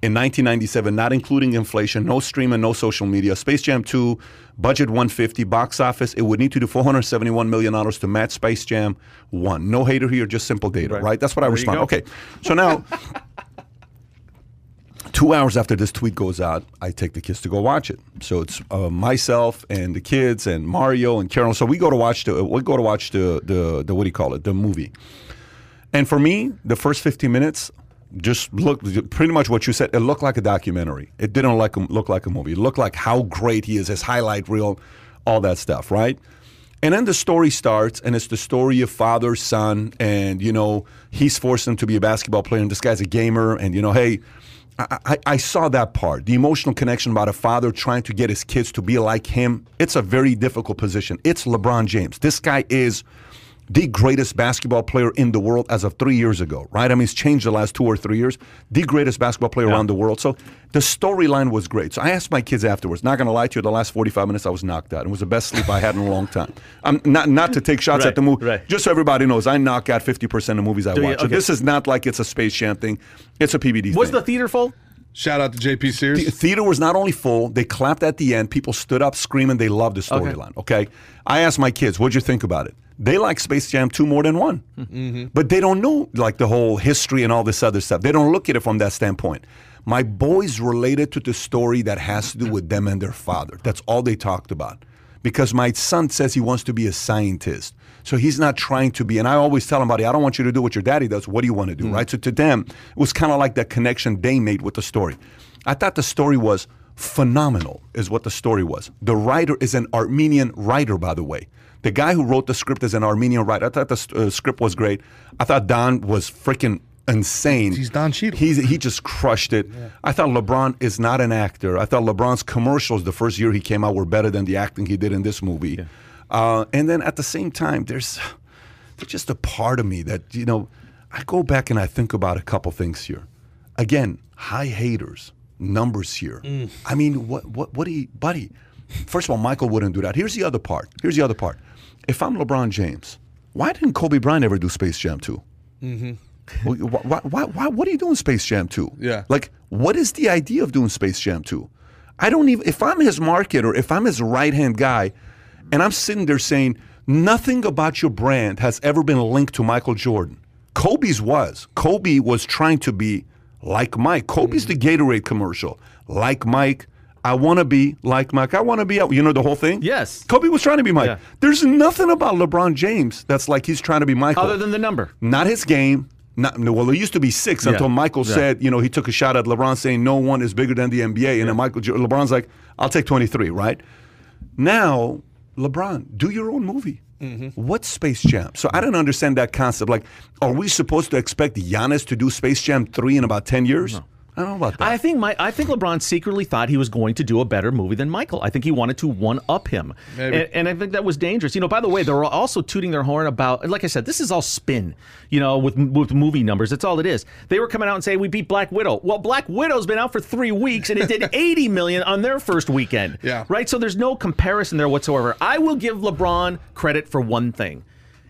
In 1997, not including inflation, no streaming, no social media. Space Jam 2, budget 150, box office, it would need to do 471 million dollars to match Space Jam 1. No hater here, just simple data, right? That's what I There you respond. Okay. So now two hours after this tweet goes out, I take the kids to go watch it. So it's uh, myself and the kids and Mario and Carol. So we go to watch the we go to watch the the, the what do you call it the movie. And for me, the first 15 minutes just looked pretty much what you said. It looked like a documentary. It didn't like look like a movie. It looked like how great he is, his highlight reel, all that stuff, right? And then the story starts, and it's the story of father, son, and you know he's forced him to be a basketball player, and this guy's a gamer, and you know, hey, I, I, saw that part, the emotional connection about a father trying to get his kids to be like him. It's a very difficult position. It's LeBron James. This guy is the greatest basketball player in the world as of three years ago, right? I mean, he's changed the last two or three years. The greatest basketball player around the world. So the storyline was great. So I asked my kids afterwards. Not going to lie to you, the last 45 minutes I was knocked out. It was the best sleep I had in a long time. I'm not not to take shots Right, at the movie. right. Just so everybody knows, I knock out 50% of movies I Do you? watch. So this is not like it's a Space Jam thing. It's a PBD Was thing. the theater full? Shout out to JP The Sears. theater was not only full, they clapped at the end. People stood up screaming they loved the storyline. Okay. I asked my kids, what'd you think about it? They like Space Jam 2 more than one. Mm-hmm. But they don't know like the whole history and all this other stuff. They don't look at it from that standpoint. My boys related to the story that has to do with them and their father. That's all they talked about. Because my son says he wants to be a scientist. So he's not trying to be, and I always tell him, buddy, I don't want you to do what your daddy does. What do you want to do, mm. right? So to them, it was kind of like that connection they made with the story. I thought the story was phenomenal, is what the story was. The writer is an Armenian writer, by the way. The guy who wrote the script is an Armenian writer. I thought the uh, script was great. I thought Don was freaking insane. He's Don Cheadle. He's, he just crushed it. I thought LeBron is not an actor. I thought LeBron's commercials the first year he came out were better than the acting he did in this movie. Uh, and then at the same time, there's, there's just a part of me that, you know, I go back and I think about a couple things here. Again, high haters, numbers here. I mean, what, what, what do you, buddy? First of all, Michael wouldn't do that. Here's the other part. Here's the other part. If I'm LeBron James, why didn't Kobe Bryant ever do Space Jam 2? Mm-hmm. Why, why, why, why, what are you doing Space Jam 2? Yeah. Like, what is the idea of doing Space Jam 2? I don't even, if I'm his marketer, if I'm his right hand guy, and I'm sitting there saying, nothing about your brand has ever been linked to Michael Jordan. Kobe's was. Kobe was trying to be like Mike. Kobe's mm-hmm. the Gatorade commercial. Like Mike. I want to be like Mike. I want to be, you know, the whole thing? Yes. Kobe was trying to be Mike. Yeah. There's nothing about LeBron James that's like he's trying to be Michael Other than the number. not his game. Not well, it used to be six Yeah. until Michael Yeah. said, you know, he took a shot at LeBron saying no one is bigger than the NBA, and then Michael LeBron's like, I'll take twenty three, right? Now, LeBron, do your own movie. Mm-hmm. What's Space Jam? So I don't understand that concept. Like, are we supposed to expect Giannis to do Space Jam three in about ten years? I don't know about that. I think my I think LeBron secretly thought he was going to do a better movie than Michael. I think he wanted to one up him, Maybe. and, and I think that was dangerous. You know, by the way, they're also tooting their horn about. Like I said, this is all spin. You know, with with movie numbers, that's all it is. They were coming out and saying we beat Black Widow. Well, Black Widow's been out for three weeks and it did 80 million on their first weekend. Yeah. right. So there's no comparison there whatsoever. I will give LeBron credit for one thing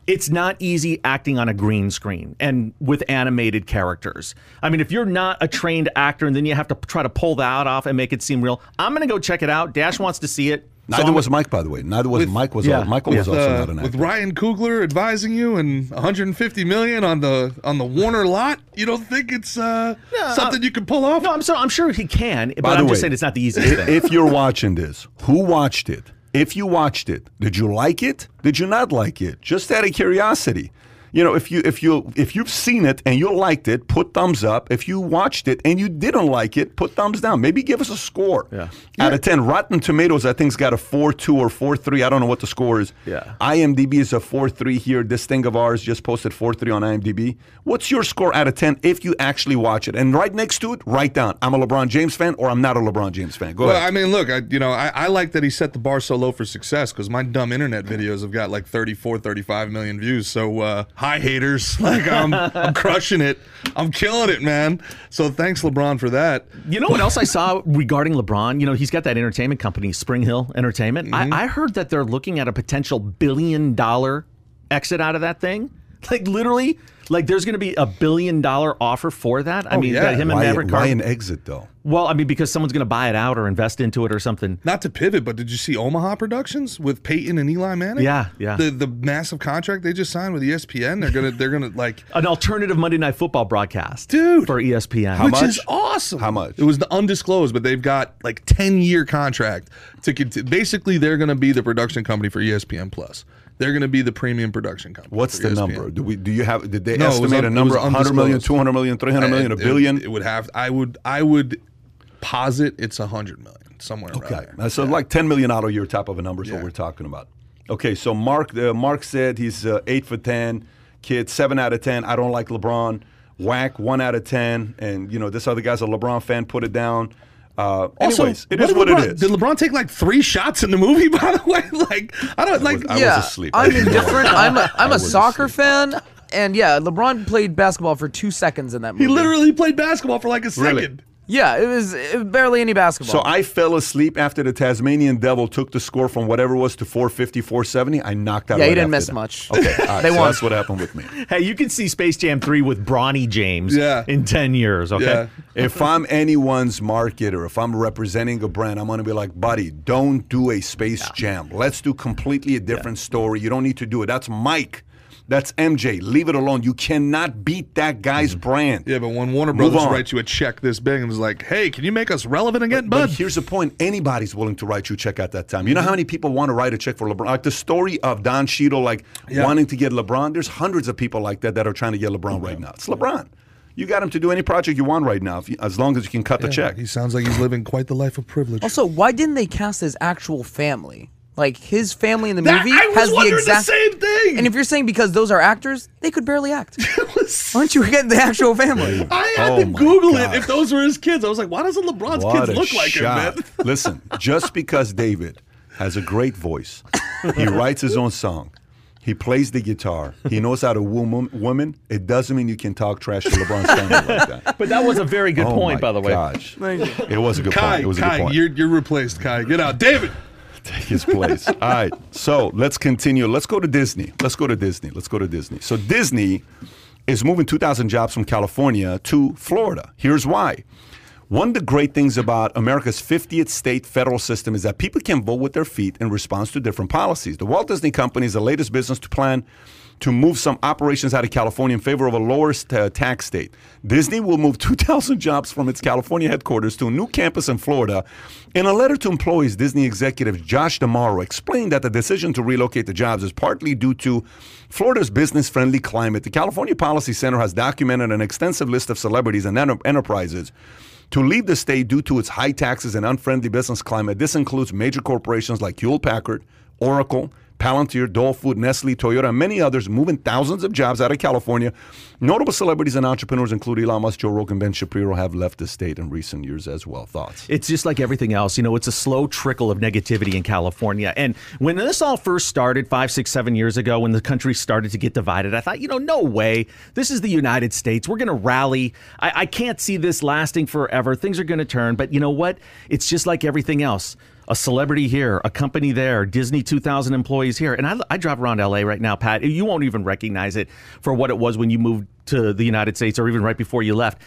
it's not easy acting on a green screen and with animated characters. I mean, if you're not a trained actor and then you have to try to pull that off and make it seem real, I'm going to go check it out. Dash wants to see it. Neither I'm- was Mike, by the way. Neither was Mike. Was yeah, al- Michael was with, also uh, not an actor. with. Ryan Coogler advising you and 150 million on the on the Warner lot. You don't think it's uh, something you can pull off? No, I'm so I'm sure he can, but By I'm the just saying it's not the easiest thing. if you're watching this, who watched it? If you watched it, did you like it? Did you not like it? Just out of curiosity. You know, if you if you if you've seen it and you liked it, put thumbs up. If you watched it and you didn't like it, put thumbs down. Maybe give us a score. Yeah. Out of ten, Rotten Tomatoes, I think's got a four two or four three. I don't know what the score is. Yeah. IMDb is a four three here. This thing of ours just posted four three on IMDb. What's your score out of ten if you actually watch it? And right next to it, write down I'm a LeBron James fan or I'm not a LeBron James fan. Go Well, ahead. I mean, look, I, you know, I, I like that he set the bar so low for success because my dumb internet videos have got like 34, 35 million views. So, uh, hi, haters. Like, I'm, I'm crushing it. I'm killing it, man. So, thanks, LeBron, for that. You know what else I saw regarding LeBron? You know, he's got that entertainment company, SpringHill Entertainment. Mm-hmm. I, I heard that they're looking at a potential billion dollar exit out of that thing. Like literally, like there's going to be a billion dollar offer for that. I Oh, mean, yeah. that him and why, Maverick why an exit though? Well, I mean, because someone's going to buy it out or invest into it or something. Not to pivot, but did you see Omaha Productions with Peyton and Eli Manning? Yeah, yeah. The the massive contract they just signed with ESPN. They're gonna they're gonna like, An alternative Monday Night Football broadcast, Dude. for ESPN. which much? is awesome. How much? It was the undisclosed, but they've got like ten year contract to cont- basically they're gonna be the production company for ESPN Plus. They're gonna be the premium production company. What's the ESPN. number? Do we? Do you have? Did they No, it was estimate a number? 100 million 200 million 300 million a billion? It, would have. I would. I would posit it's a hundred million somewhere. around Okay, there. Uh, so like 10 million out of your top of a number is what we're talking about. Okay, so Mark uh, Mark said he's uh, eight for 10, kid seven out of 10. I don't like LeBron. Whack one out of 10, and you know this other guy's a LeBron fan. Put it down. Uh, Also, anyways, it is what LeBron, it is. Did LeBron take like three shots in the movie? By the way, like I don't like. I was yeah, asleep. I I'm indifferent. I'm a, I'm I a was soccer asleep. fan, and yeah, LeBron played basketball for two seconds in that movie. he literally played basketball for like a second. Really? Yeah, it was, it was barely any basketball. So I fell asleep after the Tasmanian Devil took the score from whatever it was to 450, 470. I knocked out. Yeah, right you didn't miss that. much. Okay, all right, They so won. That's what happened with me. Hey, you can see Space Jam 3 with Bronny James Yeah. in 10 years, okay? Yeah. If I'm anyone's marketer, if I'm representing a brand, I'm going to be like, buddy, don't do a Space Jam. Let's do completely a different story. You don't need to do it. That's Mike. That's MJ. Leave it alone. You cannot beat that guy's mm-hmm. brand. Yeah, but when Warner Brothers writes you a check this big and is like, "Hey, can you make us relevant again, But bud?" here's the point: anybody's willing to write you a check at that time. You know how mm-hmm. many people want to write a check for LeBron? Like the story of Don Cheadle, like Yeah. wanting to get LeBron. There's hundreds of people like that that are trying to get LeBron right now. It's LeBron. You got him to do any project you want right now, if you, as long as you can cut the check. He sounds like he's living quite the life of privilege. also, why didn't they cast his actual family? Like his family in the That- movie I was has the wondering the exact same thing. And if you're saying because those are actors, they could barely act. Aren't you getting the actual family? I had Oh to Google God. it if those were his kids. I was like, why doesn't LeBron's What kids a look like him, man? Listen, just because David has a great voice, he writes his own song, he plays the guitar, he knows how to woo mom- women, it doesn't mean you can talk trash to LeBron's family like that. But that was a very good oh point, my by the way. Gosh. It was a good Kai, point. It was a good Kai, point. you're you're replaced. Kai, get out, David. Take his place. All right. So let's continue. Let's go to Disney. Let's go to Disney. Let's go to Disney. So Disney is moving 2,000 jobs from California to Florida. Here's why. One of the great things about America's 50th state federal system is that people can vote with their feet in response to different policies. The Walt Disney Company is the latest business to plan to move some operations out of California in favor of a lower uh, tax state. Disney will move 2,000 jobs from its California headquarters to a new campus in Florida. In a letter to employees, Disney executive Josh D'Amaro explained that the decision to relocate the jobs is partly due to Florida's business friendly climate. The California Policy Center has documented an extensive list of celebrities and enter- enterprises to leave the state due to its high taxes and unfriendly business climate. This includes major corporations like Hewlett Packard, Oracle, Palantir, Dole Food, Nestle, Toyota, and many others moving thousands of jobs out of California. Notable celebrities and entrepreneurs including Elon Musk, Joe Rogan, Ben Shapiro have left the state in recent years as well. Thoughts? It's just like everything else. You know, it's a slow trickle of negativity in California. And when this all first started five, six, seven years ago, when the country started to get divided, I thought, you know, no way. This is the United States. We're going to rally. I, I can't see this lasting forever. Things are going to turn. But you know what? It's just like everything else. A celebrity here, a company there, Disney 2,000 employees here. And I, I drive around LA right now, Pat. You won't even recognize it for what it was when you moved to the United States or even right before you left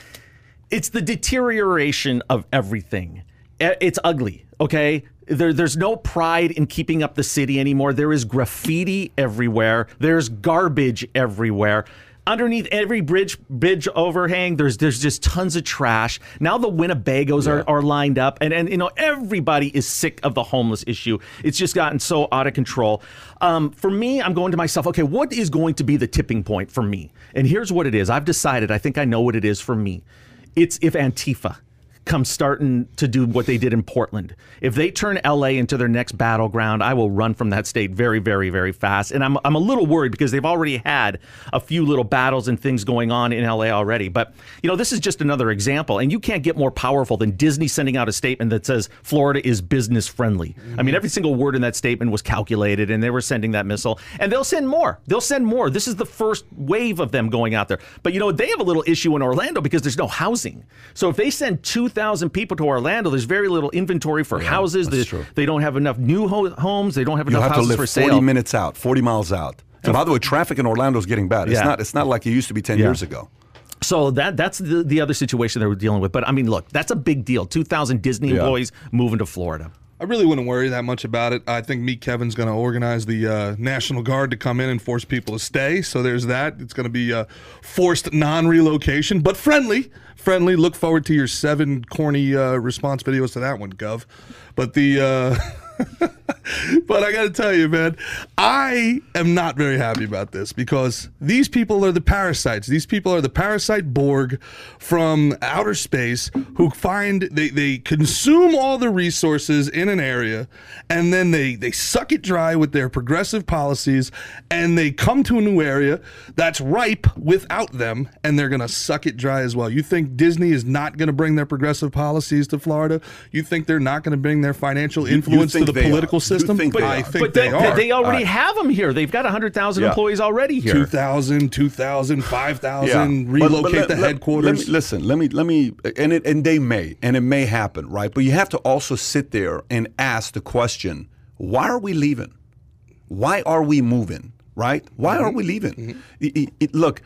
it's the deterioration of everything. It's ugly, okay? There, there's no pride in keeping up the city anymore. There is graffiti everywhere. There's garbage everywhere. Underneath every bridge bridge overhang, there's there's just tons of trash. Now the Winnebagos are, are lined up, and, and you know everybody is sick of the homeless issue. It's just gotten so out of control. Um, for me, I'm going to myself, okay, what is going to be the tipping point for me? And here's what it is. I've decided. I think I know what it is for me it's if Antifa comes starting to do what they did in Portland. If they turn LA into their next battleground, I will run from that state very, very, very fast. And I'm, I'm a little worried because they've already had a few little battles and things going on in LA already. But, you know, this is just another example. And you can't get more powerful than Disney sending out a statement that says Florida is business friendly. I mean, mm-hmm. every single word in that statement was calculated and they were sending that missile. And they'll send more. They'll send more. This is the first wave of them going out there. But, you know, they have a little issue in Orlando because there's no housing. So if they send 2,000 people to Orlando, there's very little inventory for houses. that's They, they don't have enough new ho- homes. They don't have You enough have to houses live for 40 sale. minutes out, 40 miles out. And by the way, traffic in Orlando is getting bad. It's Yeah. not. It's not like it used to be 10 Yeah. years ago. So that that's the, the other situation that we're dealing with. But I mean, look, that's a big deal. 2,000 Disney Yeah. employees moving to Florida. I really wouldn't worry that much about it. I think Meet Kevin's going to organize the uh, National Guard to come in and force people to stay. So there's that. It's going to be uh, forced non-relocation, but friendly. Friendly. Look forward to your seven corny uh, response videos to that one, Gov. But the uh, but I got to tell you, man, I am not very happy about this because these people are the parasites. These people are the parasite Borg from outer space who find they, they consume all the resources in an area and then they, they suck it dry with their progressive policies and they come to a new area that's ripe without them and they're going to suck it dry as well. You think Disney is not going to bring their progressive policies to Florida? You think they're not going to bring their financial influence to the they are. political You system? think they I are. think but they, they, are. they already Alright. have them here. They've got 100,000 Yeah. employees already here. 2,000, 2,000, 5,000, But- relocate but let- the let- headquarters. Let me, listen, let me let me and it and they may and it may happen, right? But you have to also sit there and ask the question: Why are we leaving? Why are we moving? Right? Why are we leaving? Mm-hmm. It- it- it- look,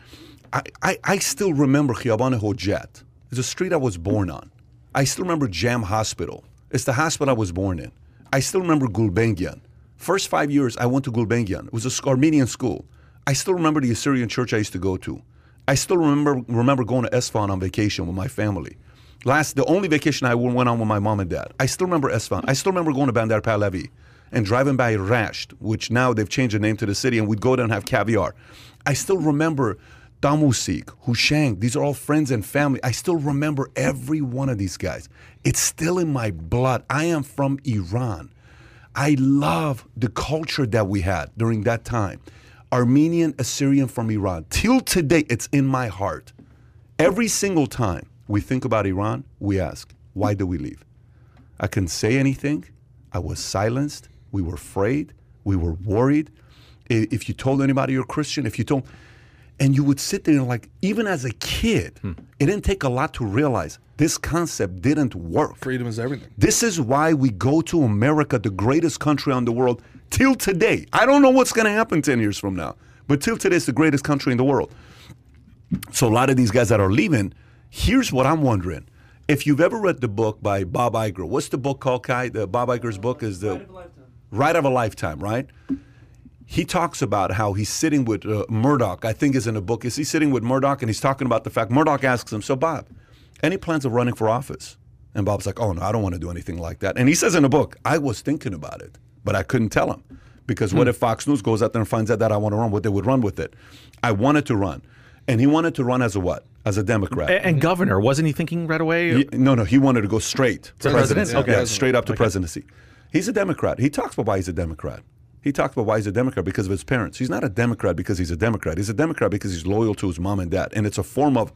I, I, I still remember Chiabanejo Jet. It's a street I was born on. I still remember Jam Hospital. It's the hospital I was born in. I still remember Gulbenkian. First five years I went to Gulbenkian. It was a Armenian school. I still remember the Assyrian church I used to go to. I still remember remember going to Esfand on vacation with my family. Last, the only vacation I went on with my mom and dad. I still remember Esfand. I still remember going to Bandar Pahlavi and driving by Rasht, which now they've changed the name to the city, and we'd go there and have caviar. I still remember Damusik, Hushang. These are all friends and family. I still remember every one of these guys. It's still in my blood. I am from Iran. I love the culture that we had during that time. Armenian, Assyrian from Iran. Till today, it's in my heart. Every single time we think about Iran, we ask, why do we leave? I couldn't say anything. I was silenced. We were afraid. We were worried. If you told anybody you're Christian, if you told, and you would sit there and like, even as a kid, hmm. it didn't take a lot to realize this concept didn't work. Freedom is everything. This is why we go to America, the greatest country on the world, till today. I don't know what's going to happen 10 years from now, but till today, it's the greatest country in the world. So, a lot of these guys that are leaving, here's what I'm wondering. If you've ever read the book by Bob Iger, what's the book called, Kai? The Bob Iger's book is the Ride of a Lifetime, right? He talks about how he's sitting with uh, Murdoch. I think is in a book. Is he sitting with Murdoch and he's talking about the fact Murdoch asks him, "So Bob, any plans of running for office?" And Bob's like, "Oh no, I don't want to do anything like that." And he says in the book, "I was thinking about it, but I couldn't tell him because what if Fox News goes out there and finds out that I want to run? What they would run with it? I wanted to run, and he wanted to run as a what? As a Democrat. A- And, governor, wasn't he thinking right away? He- no, no, he wanted to go straight to president? presidency. Okay. Yeah, straight up to presidency. He's a Democrat. He talks about why he's a Democrat. He talked about why he's a Democrat because of his parents. He's not a Democrat because he's a Democrat. He's a Democrat because he's loyal to his mom and dad. And it's a form of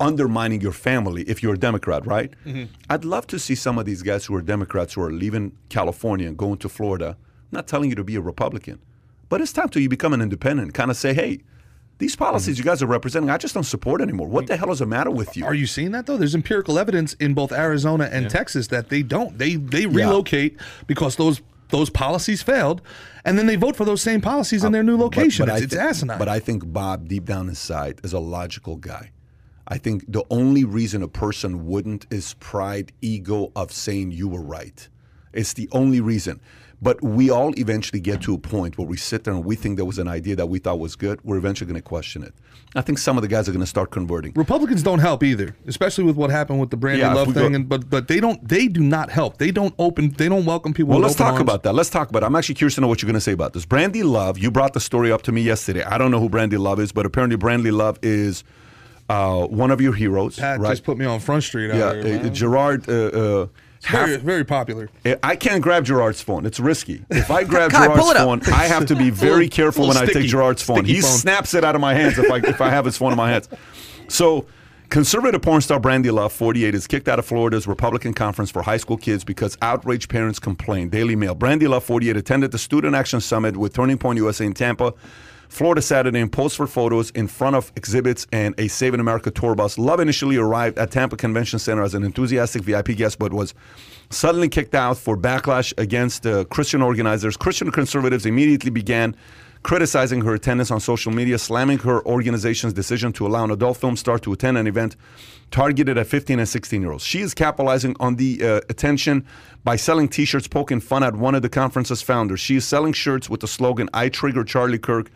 undermining your family if you're a Democrat, right? Mm-hmm. I'd love to see some of these guys who are Democrats who are leaving California and going to Florida. I'm not telling you to be a Republican, but it's time to you become an independent. Kind of say, hey, these policies mm-hmm. you guys are representing, I just don't support anymore. What mm-hmm. the hell is the matter with you? Are you seeing that though? There's empirical evidence in both Arizona and Texas that they don't. They they relocate because those those policies failed, and then they vote for those same policies in their new uh, location. it's, it's thi- asinine. But I think Bob, deep down inside, is a logical guy. I think the only reason a person wouldn't is pride, ego of saying you were right. It's the only reason. But we all eventually get to a point where we sit there and we think there was an idea that we thought was good. We're eventually going to question it. I think some of the guys are going to start converting. Republicans don't help either, especially with what happened with the Brandon Yeah, Love we go- thing. and but but they don't they do not help. They don't open. They don't welcome people. Well, let's talk arms. about that. Let's talk about it. I'm actually curious to know what you're going to say about this. Brandi Love, you brought the story up to me yesterday. I don't know who Brandi Love is, but apparently Brandi Love is uh, one of your heroes, Pat right? just put me on Front Street. Out yeah, here, uh. Gerard. Uh, very very popular. I can't grab Gerard's phone. It's risky. If I grab Gerard's phone, I have to be very careful when little I take Gerard's phone. He phone. snaps it out of my hands if I if I have his phone in my hands. So, conservative porn star Brandi Love, 48, is kicked out of Florida's Republican conference for high school kids because outraged parents complained. Daily Mail. Brandi Love, 48, attended the Student Action Summit with Turning Point USA in Tampa. Florida Saturday and posed for photos in front of exhibits and a Save in America tour bus. Love initially arrived at Tampa Convention Center as an enthusiastic VIP guest, but was suddenly kicked out for backlash against uh, Christian organizers. Christian conservatives immediately began criticizing her attendance on social media, slamming her organization's decision to allow an adult film star to attend an event targeted at 15 and 16 year olds. She is capitalizing on the uh, attention by selling t shirts poking fun at one of the conference's founders. She is selling shirts with the slogan, I trigger Charlie Kirk,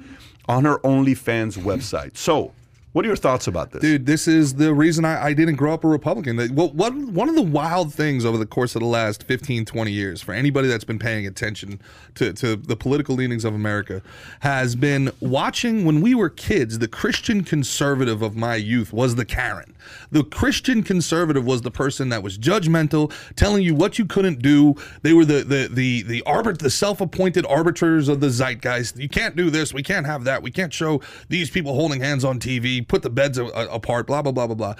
on her OnlyFans website. So, What are your thoughts about this? Dude, this is the reason I, I didn't grow up a Republican. What, what, one of the wild things over the course of the last 15, 20 years, for anybody that's been paying attention to, to the political leanings of America, has been watching when we were kids, the Christian conservative of my youth was the Karen. The Christian conservative was the person that was judgmental, telling you what you couldn't do. They were the the the the arbit the self-appointed arbiters of the zeitgeist. You can't do this, we can't have that, we can't show these people holding hands on TV, put the beds a- a- apart, blah blah blah blah blah.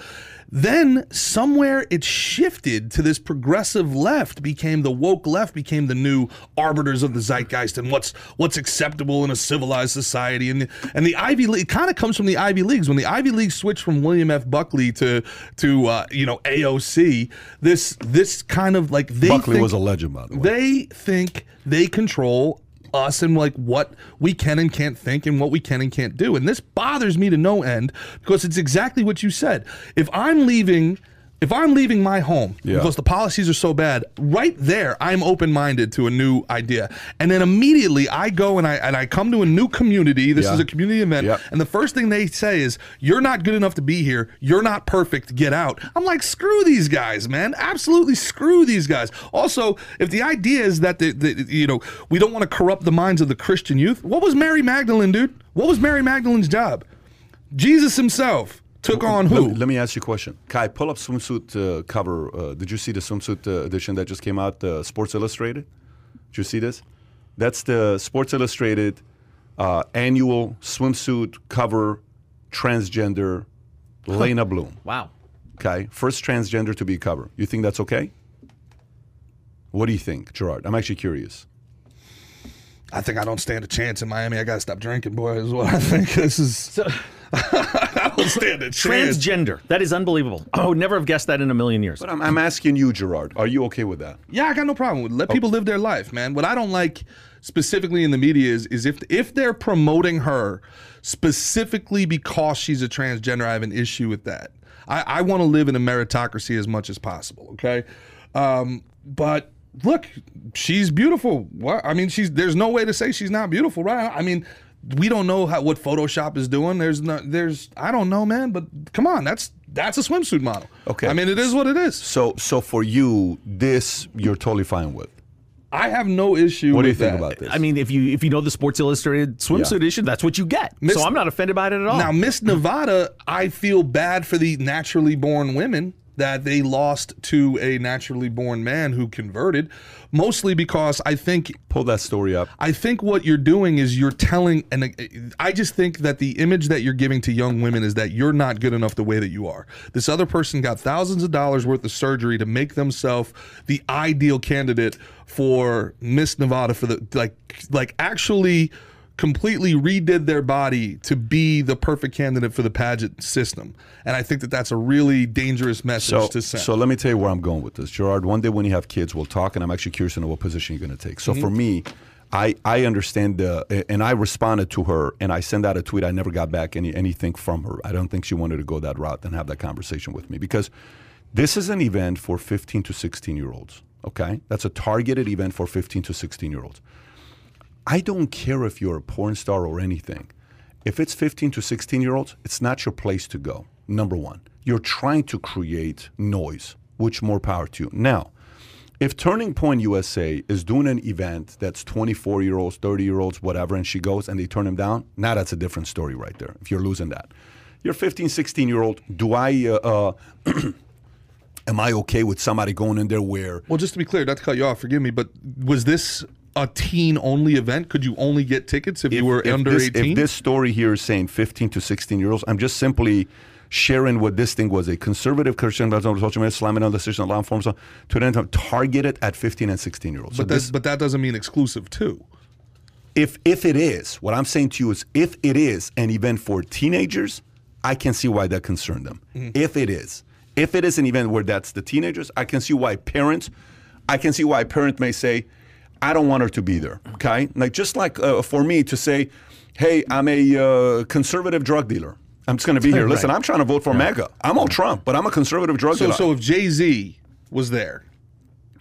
Then somewhere it shifted to this progressive left, became the woke left, became the new arbiters of the zeitgeist and what's what's acceptable in a civilized society. And the, and the Ivy League kind of comes from the Ivy Leagues. When the Ivy League switched from William F. Buckley to to uh, you know AOC, this this kind of like they Buckley think, was a legend, by the way. they think they control us and like what we can and can't think and what we can and can't do. And this bothers me to no end because it's exactly what you said. If I'm leaving if I'm leaving my home Yeah. because the policies are so bad, right there I'm open-minded to a new idea. And then immediately I go and I and I come to a new community. This Yeah. is a community event. Yep. And the first thing they say is, You're not good enough to be here. You're not perfect. Get out. I'm like, Screw these guys, man. Absolutely screw these guys. Also, if the idea is that, the, the, you know, we don't want to corrupt the minds of the Christian youth, what was Mary Magdalene, dude? What was Mary Magdalene's job? Jesus himself took on Let who? me, let me ask you a question. Kai, pull up swimsuit uh, cover. Uh, did you see the swimsuit uh, edition that just came out, uh, Sports Illustrated? Did you see this? That's the Sports Illustrated uh, annual swimsuit cover transgender Leyna Bloom. Wow. Okay, first transgender to be cover. You think that's okay? What do you think, Gerard? I'm actually curious. I think I don't stand a chance in Miami. I got to stop drinking, boy, is what I think. This is. I don't stand a chance. Transgender. That is unbelievable. I would never have guessed that in a million years. But I'm, I'm asking you, Gerard. Are you okay with that? Yeah, I got no problem with it. Let people live their life, man. What I don't like specifically in the media is is if if they're promoting her specifically because she's a transgender, I have an issue with that. I, I want to live in a meritocracy as much as possible. Okay, um, but look, she's beautiful. What I mean, she's there's no way to say she's not beautiful, right? I mean. We don't know how what Photoshop is doing. There's no, there's I don't know, man. But come on, that's that's a swimsuit model. Okay. I mean, it is what it is. So, so for you, this you're totally fine with. I have no issue. What do you with think that. about this? I mean, if you if you know the Sports Illustrated swimsuit Yeah. issue, that's what you get. Miss- so I'm not offended by it at all. Now, Miss Nevada, I feel bad for the naturally born women that they lost to a naturally born man who converted, mostly because I think Pull that story up. I think what you're doing is you're telling, and I just think that the image that you're giving to young women is that you're not good enough the way that you are. This other person got thousands of dollars worth of surgery to make themselves the ideal candidate for Miss Nevada for the like, like actually completely redid their body to be the perfect candidate for the pageant system. And I think that that's a really dangerous message So, to send. so let me tell you where I'm going with this, Gerard. One day when you have kids, we'll talk, and I'm actually curious to know what position you're going to take. So Mm-hmm. for me, I I understand, and I responded to her, and I sent out a tweet. I never got back any anything from her. I don't think she wanted to go that route and have that conversation with me because this is an event for 15 to 16 year olds. Okay, that's a targeted event for 15 to 16 year olds. I don't care if you're a porn star or anything. If it's 15 to 16 year olds, it's not your place to go. Number one, you're trying to create noise, which more power to you. Now, if Turning Point USA is doing an event that's 24 year olds, 30 year olds, whatever, and she goes and they turn him down, now that's a different story right there. If you're losing that, you're 15, 16 year old. Do I, uh, uh, am I okay with somebody going in there where Well, just to be clear, not to cut you off, forgive me, but was this a teen only event? Could you only get tickets if, you were under this, 18? If this story here is saying 15 to 16 year olds, I'm just simply sharing what this thing was a conservative Christian on social media, slamming on the decision, law forms to then targeted at 15 and 16 year olds. But, that, this, but that doesn't mean exclusive too. if if it is, what I'm saying to you is, if it is an event for teenagers, I can see why that concerned them. Mm-hmm. If it is, if it is an event where that's the teenagers, I can see why parents, I can see why a parent may say, I don't want her to be there. Okay, like just like uh, for me to say, hey, I'm a uh, conservative drug dealer. I'm just going to be here. Listen, Right. I'm trying to vote for MAGA. I'm on Trump, but I'm a conservative drug So, dealer. so if Jay Z was there,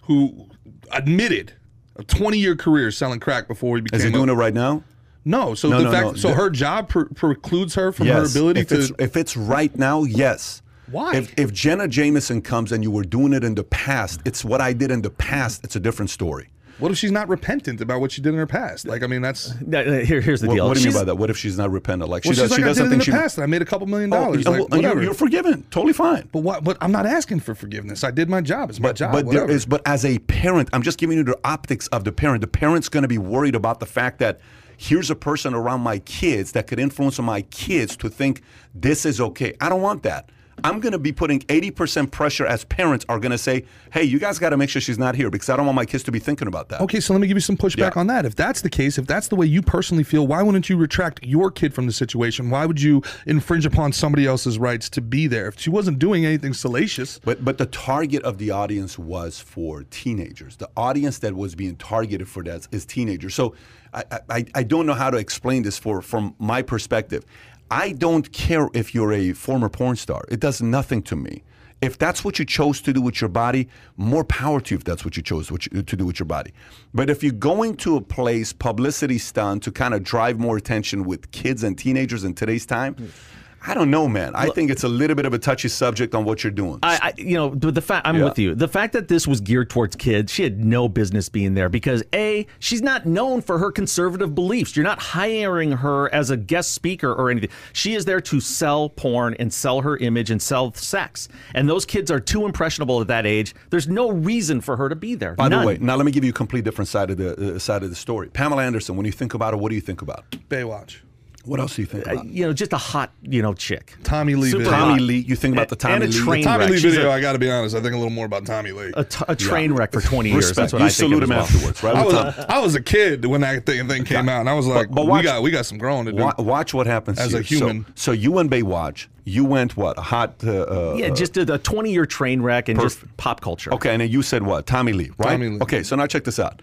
who admitted a 20 year career selling crack before he became is he a- doing it right now? No, so No, the no, fact no. so The- her job pre- precludes her from her ability if to. It's, if it's right now, yes. Why? If, if Jenna Jameson comes and you were doing it in the past, it's what I did in the past. It's a different story. What if she's not repentant about what she did in her past? Like, I mean, that's. Here, here's the What, deal. what do you mean by that? What if she's not repentant? Like Well, she she's does, like, she I does did it in something the she. past, and I made a couple million Oh, dollars. oh, like, well, you're, you're forgiven. Totally fine. But what? But I'm not asking for forgiveness. I did my job. It's my But, job. but there whatever. is, but as a parent, I'm just giving you the optics of the parent. The parent's going to be worried about the fact that here's a person around my kids that could influence my kids to think this is okay. I don't want that. I'm going to be putting 80% pressure as parents are going to say, hey, you guys got to make sure she's not here because I don't want my kids to be thinking about that. Okay, so let me give you some pushback Yeah. on that. If that's the case, if that's the way you personally feel, why wouldn't you retract your kid from the situation? Why would you infringe upon somebody else's rights to be there? If she wasn't doing anything salacious, But but the target of the audience was for teenagers. The audience that was being targeted for that is teenagers. So I, I, I don't know how to explain this for from my perspective. I don't care if you're a former porn star. It does nothing to me. If that's what you chose to do with your body, more power to you if that's what you chose to do with your body. But if you're going to a place, publicity stunt to kind of drive more attention with kids and teenagers in today's time, hmm. I don't know, man. I think it's a little bit of a touchy subject on what you're doing. I, I you know, but the fact I'm Yeah. with you. The fact that this was geared towards kids, she had no business being there because a she's not known for her conservative beliefs. You're not hiring her as a guest speaker or anything. She is there to sell porn and sell her image and sell sex. And those kids are too impressionable at that age. There's no reason for her to be there. By None. the way, now let me give you a complete different side of the uh, side of the story. Pamela Anderson. When you think about her, what do you think about? Baywatch, What else do you think Uh, about? you know, just a hot, you know, chick. Tommy Lee Super video. hot. Tommy Lee. You think about the Tommy and a Lee. train Tommy wreck. Lee video. a- I got to be honest. I think a little more about Tommy Lee. A, t- a train wreck for 20 years. That's what you I think salute of him well. afterwards, right? I was Tom- I was a kid when that thing, thing came out, and I was like, but we watch- got we got some growing to do. Wa- watch what happens As a here. So- human. So, you and Baywatch, you went what a hot. Uh, uh, Yeah, just a 20 year train wreck and just pop culture. Okay, and then you said what? Tommy Lee, right? Tommy Lee. Okay, so now check this out.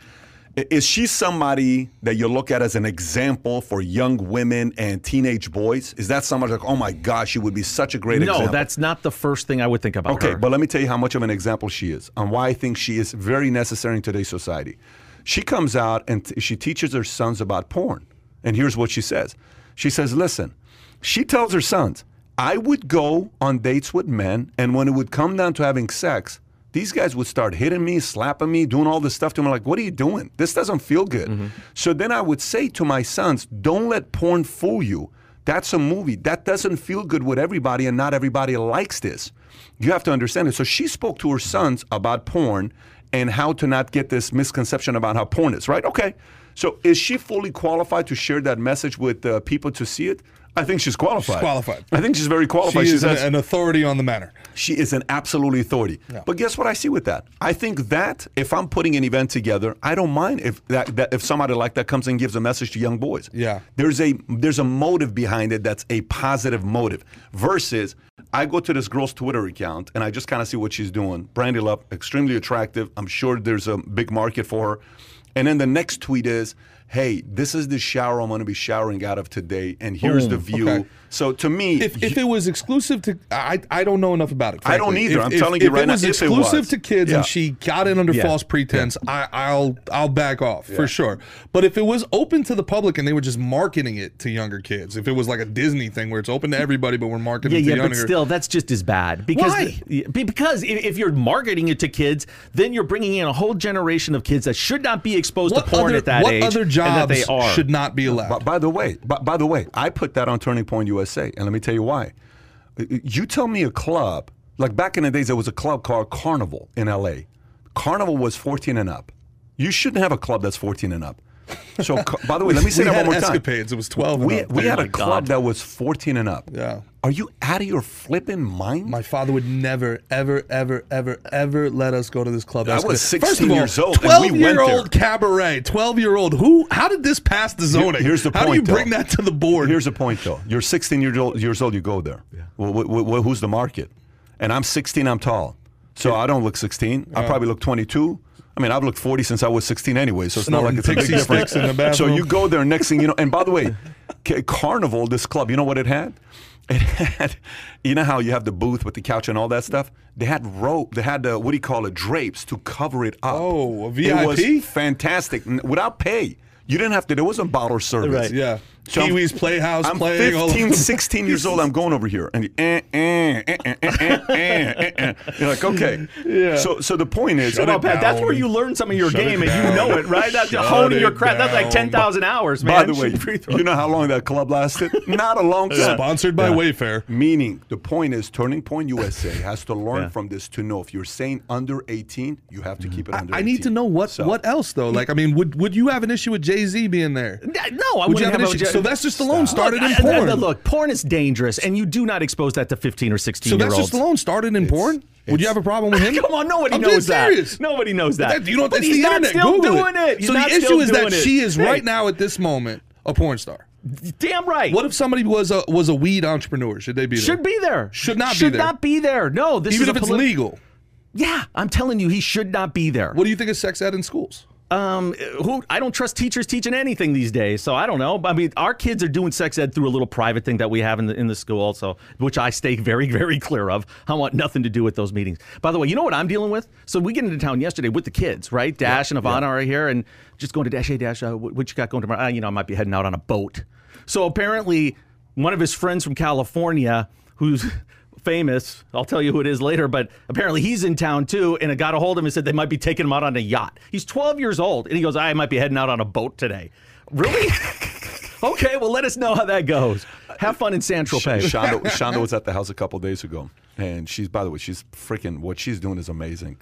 Is she somebody that you look at as an example for young women and teenage boys? Is that somebody like, oh my gosh, she would be such a great No, example? No, that's not the first thing I would think about Okay, her. but let me tell you how much of an example she is and why I think she is very necessary in today's society. She comes out and t- she teaches her sons about porn. And here's what she says She says, listen, she tells her sons, I would go on dates with men, and when it would come down to having sex, these guys would start hitting me, slapping me, doing all this stuff to me. Like, what are you doing? This doesn't feel good. So then I would say to my sons, don't let porn fool you. That's a movie. That doesn't feel good with everybody, and not everybody likes this. You have to understand it. So she spoke to her sons about porn and how to not get this misconception about how porn is, right? Okay. So is she fully qualified to share that message with uh, people to see it? I think she's qualified. She's qualified. I think she's very she qualified. is an, says- an authority on the matter. she is an absolute authority. But guess what I see with that? I think that if I'm putting an event together, I don't mind if that, that if somebody like that comes and gives a message to young boys. Yeah. There's a there's a motive behind it that's a positive motive. Versus I go to this girl's Twitter account and I just kind of see what she's doing. Brandi Love, extremely attractive. I'm sure there's a big market for her. And then the next tweet is, hey, this is the shower I'm going to be showering out of today, and here's the view. okay. So to me, If, if it was exclusive to, I I don't know enough about it. I don't either. If- I'm if- telling you right now, if it was exclusive to kids Yeah. and she got in under Yeah. false pretense, I, I'll I'll back off for sure. But if it was open to the public and they were just marketing it to younger kids, if it was like a Disney thing where it's open to everybody but we're marketing Yeah, to yeah, younger, but still, that's just as bad. Because Why? the- because if, you're marketing it to kids, then you're bringing in a whole generation of kids that should not be exposed what to porn other at that what age, other jobs that they are. should not be allowed? By, by the way, by, by the way, I put that on Turning Point USA, and let me tell you why. You tell me a club like back in the days, there was a club called Carnival in LA. Carnival was 14 and up. You shouldn't have a club that's 14 and up. So, by the way, let me say we that had one more time. escapades. It was 12 We, we Oh had my a club God. that was 14 and up. Yeah. Are you out of your flipping mind? My father would never, ever, ever, ever, ever let us go to this club. I was Escapade. 16 First of all, years old, and we went Twelve-year-old there. cabaret. Twelve-year-old. Who? How did this pass the zoning? here's the point. How do you point, though. bring that to the board? Here's the point, though. You're 16 years old. Years old. You go there. Well, wh- wh- who's the market? And I'm 16. I'm tall, so I don't look 16. I probably look 22. I mean, I've looked 40 since I was 16 anyway, so it's not like Snorting it's a big difference. in the so you go there, next thing you know. And by the way, Carnival, this club, you know what it had? It had, you know how you have the booth with the couch and all that stuff. They had rope. They had uh, what do you call it? Drapes to cover it up. Oh, a It was fantastic without pay. You didn't have to. There wasn't bottle service. Right. Yeah. So I'm- Kiwis Playhouse I'm playing. all 15, over. 16 years old. I'm going over here, and eh, eh, eh, eh, eh, eh, you're like, okay. Yeah. So, so the point is, Shut Pat, that's where you learn some of your Shut game, and you know it, right? That's Shut honing your craft. That's like down. ten thousand hours, man. by the way, you know how long that club lasted? Not a long time. Sponsored by Wayfair. Meaning, the point is, Turning Point USA has to learn Yeah. from this to know if you're saying under 18, you have to keep it under I 18. need to know what So- what else though. Like, I mean, would would you have an issue with Jay Z being there? No, I would wouldn't have an have a- issue? Sylvester Stallone started in Look, I- I- porn. look, porn is dangerous, and you do not expose that to fifteen or sixteen year Sylvester olds. Stallone started in porn. Would you have a problem with him? Come on, nobody I'm knows that. serious. Nobody knows that. That- you know, but it's he's the not internet. still Google doing it. He's so the issue is that it. she is right now at this moment a porn star. Damn right. What if somebody was a was a weed entrepreneur? Should they be there? should be there? Should not be there. Should not be there. No, this even is if it's legal. Yeah, I'm telling you, he should not be there. What do you think of sex ed in schools? Um, who I don't trust teachers teaching anything these days, so I don't know. I mean, our kids are doing sex ed through a little private thing that we have in the in the school, so which I stay very very clear of. I want nothing to do with those meetings. By the way, you know what I'm dealing with? So we get into town yesterday with the kids, right? Dash and Ivana are here, and just going to Dash. Hey, Dash, uh, what what you got going tomorrow? Uh, you know, I might be heading out on a boat. So apparently, one of his friends from California, who's famous. I'll tell you who it is later, but apparently he's in town too. And I got a hold of him and said they might be taking him out on a yacht. He's 12 years old, and he goes, "I might be heading out on a boat today." Really? okay, well, let us know how that goes. Have fun in San Tropez. Shonda, Shonda was at the house a couple days ago, and she's, by the way, she's freaking, what she's doing is amazing.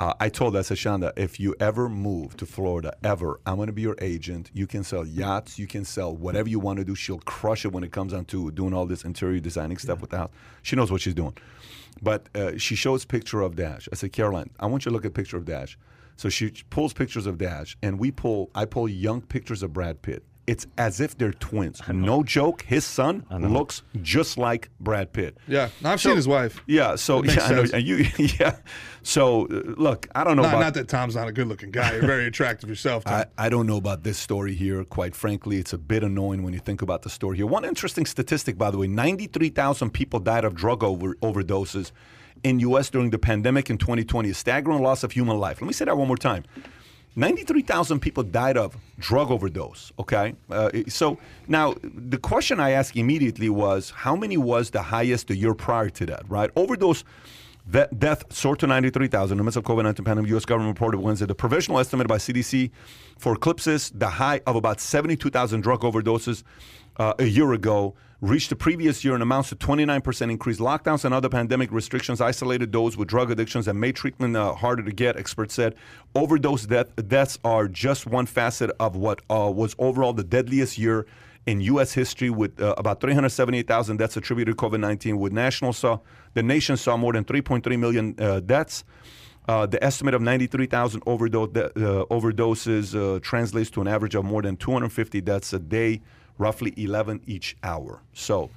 Uh, I told said, if you ever move to Florida, ever, I'm going to be your agent. You can sell yachts, you can sell whatever you want to do. She'll crush it when it comes down to doing all this interior designing stuff with the house. She knows what she's doing. But uh, she shows picture of Dash. I said, Caroline, I want you to look at picture of Dash. So she pulls pictures of Dash, and we pull. I pull young pictures of Brad Pitt. It's as if they're twins. No joke. His son looks just like Brad Pitt. Yeah, I've So- seen his wife. Yeah. So It makes yeah, I know. sense. And you, yeah. So uh, look, I don't know Not, about. not that Tom's not a good looking guy. You're very attractive yourself. Tom. I, I don't know about this story here. Quite frankly, it's a bit annoying when you think about the story here. One interesting statistic, by the way 93,000 people died of drug over, overdoses in U.S. during the pandemic in 2020, a staggering loss of human life. Let me say that one more time. 93,000 people died of drug overdose, okay? Uh, so now the question I asked immediately was how many was the highest the year prior to that, right? Overdose Ve- death soared to 93,000 in the midst of COVID-19 pandemic. U.S. government reported Wednesday the provisional estimate by CDC for eclipses the high of about 72,000 drug overdoses uh, a year ago reached the previous year and amounts to 29% increase. Lockdowns and other pandemic restrictions isolated those with drug addictions and made treatment uh, harder to get, experts said. Overdose death, deaths are just one facet of what uh, was overall the deadliest year in U.S. history, with uh, about 378,000 deaths attributed to COVID-19. With national saw the nation saw more than 3.3 million uh, deaths. Uh, the estimate of 93,000 overdose, uh, overdoses uh, translates to an average of more than 250 deaths a day, roughly 11 each hour. So,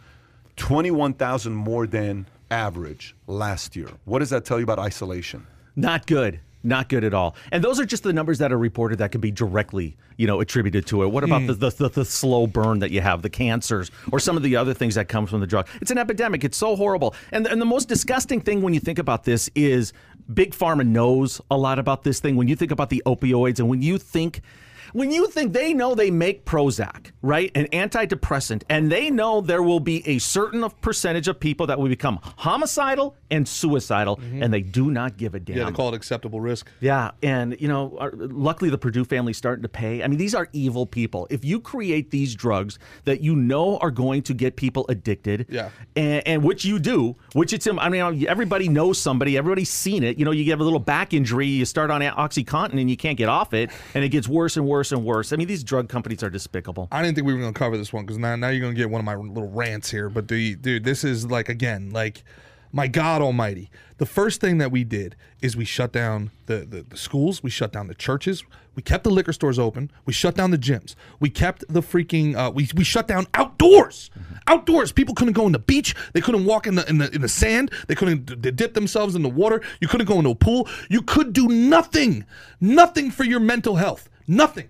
21,000 more than average last year. What does that tell you about isolation? Not good. Not good at all. And those are just the numbers that are reported that can be directly, you know, attributed to it. What about the, hmm. the, the, the slow burn that you have, the cancers, or some of the other things that come from the drug? It's an epidemic. It's so horrible. And, and the most disgusting thing when you think about this is Big Pharma knows a lot about this thing. When you think about the opioids and when you think when you think they know they make Prozac, right, an antidepressant, and they know there will be a certain percentage of people that will become homicidal and suicidal, mm-hmm. and they do not give a damn. yeah, they call it acceptable risk. Yeah, and you know, our, luckily the Purdue family's starting to pay. I mean, these are evil people. If you create these drugs that you know are going to get people addicted, Yeah. and, and which you do, which it's I mean, everybody knows somebody, everybody's seen it. You know, you get a little back injury, you start on OxyContin, and you can't get off it, and it gets worse and worse and worse. I mean, these drug companies are despicable. I didn't think we were going to cover this one because now, now you're going to get one of my little rants here. But the dude, this is like again, like my God Almighty. The first thing that we did is we shut down the, the the schools, we shut down the churches, we kept the liquor stores open, we shut down the gyms, we kept the freaking uh, we we shut down outdoors. Outdoors, people couldn't go in the beach, they couldn't walk in the in the in the sand, they couldn't d- dip themselves in the water, you couldn't go into a pool, you could do nothing, nothing for your mental health, nothing.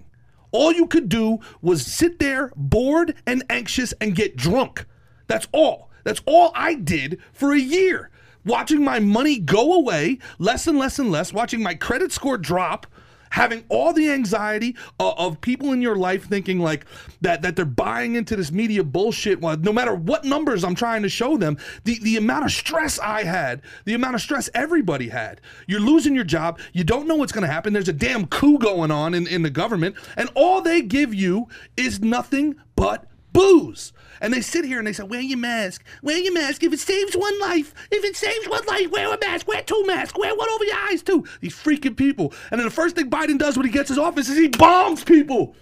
All you could do was sit there bored and anxious and get drunk. That's all. That's all I did for a year. Watching my money go away, less and less and less, watching my credit score drop, having all the anxiety of, of people in your life thinking like that that they're buying into this media bullshit. Well, no matter what numbers I'm trying to show them, the the amount of stress I had, the amount of stress everybody had. You're losing your job. You don't know what's going to happen. There's a damn coup going on in, in the government, and all they give you is nothing but booze. And they sit here and they say, wear your mask, wear your mask. If it saves one life, if it saves one life, wear a mask, wear two masks, wear one over your eyes too. These freaking people. And then the first thing Biden does when he gets his office is he bombs people.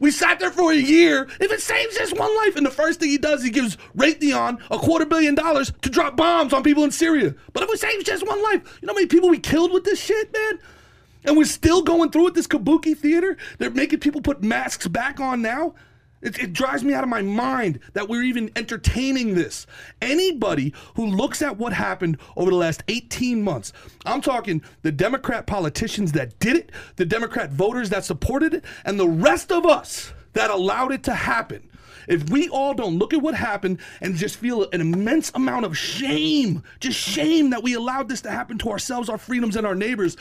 We sat there for a year. If it saves just one life, and the first thing he does, he gives Raytheon a quarter billion dollars to drop bombs on people in Syria. But if it saves just one life, you know how many people we killed with this shit, man? And we're still going through it, this kabuki theater. They're making people put masks back on now. It, it, drives me out of my mind that we're even entertaining this. Anybody who looks at what happened over the last 18 months, I'm talking the Democrat politicians that did it, the Democrat voters that supported it, and the rest of us that allowed it to happen. If we all don't look at what happened and just feel an immense amount of shame, just shame that we allowed this to happen to ourselves, our freedoms, and our neighbors,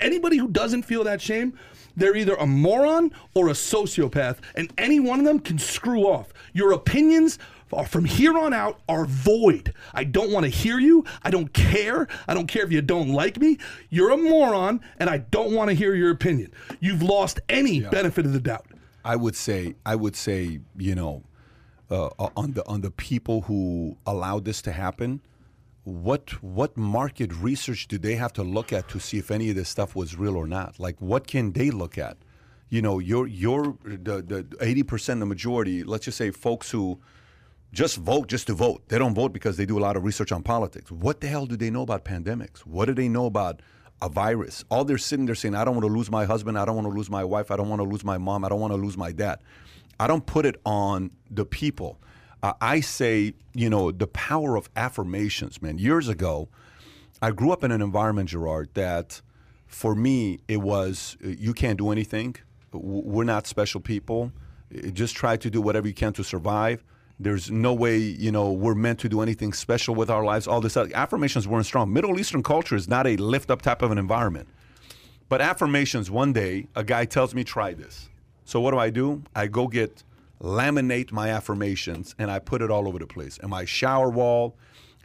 anybody who doesn't feel that shame, they're either a moron or a sociopath, and any one of them can screw off. Your opinions are from here on out are void. I don't want to hear you. I don't care. I don't care if you don't like me. You're a moron, and I don't want to hear your opinion. You've lost any yeah. benefit of the doubt. I would say, I would say, you know, uh, on the on the people who allowed this to happen, what what market research do they have to look at to see if any of this stuff was real or not? Like, what can they look at? You know, your your the the eighty percent, the majority. Let's just say folks who just vote just to vote. They don't vote because they do a lot of research on politics. What the hell do they know about pandemics? What do they know about a virus? All they're sitting there saying, I don't want to lose my husband. I don't want to lose my wife. I don't want to lose my mom. I don't want to lose my dad. I don't put it on the people uh, I say, you know, the power of affirmations, man. Years ago, I grew up in an environment, Gerard, that for me, it was uh, you can't do anything. We're not special people. Uh, just try to do whatever you can to survive. There's no way, you know, we're meant to do anything special with our lives. All this affirmations weren't strong. Middle Eastern culture is not a lift up type of an environment. But affirmations, one day, a guy tells me, try this. So what do I do? I go get laminate my affirmations and I put it all over the place in my shower wall,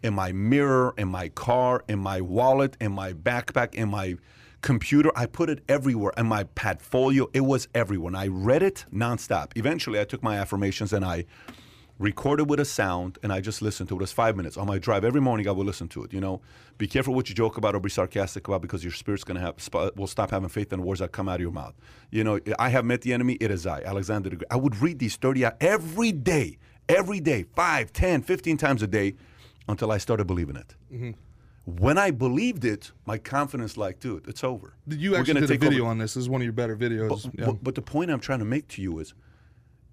in my mirror, in my car, in my wallet, in my backpack, in my computer. I put it everywhere in my portfolio. It was everywhere. And I read it nonstop. Eventually, I took my affirmations and I recorded with a sound and I just listened to it. It was five minutes. On my drive every morning, I would listen to it. You know, be careful what you joke about or be sarcastic about because your spirit's going to have, will stop having faith in the words that come out of your mouth. You know, I have met the enemy, it is I, Alexander the Great. I would read these 30 every day, every day, 5, 10, 15 times a day until I started believing it. Mm-hmm. When I believed it, my confidence, like, dude, it's over. You actually did a video over. on this. This is one of your better videos. But, yeah. but, but the point I'm trying to make to you is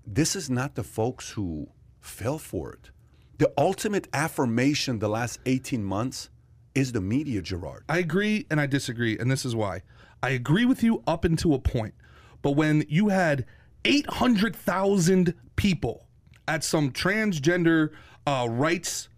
this is not the folks who fell for it. The ultimate affirmation the last 18 months is the media, Gerard. I agree and I disagree, and this is why. I agree with you up until a point, but when you had 800,000 people at some transgender uh, rights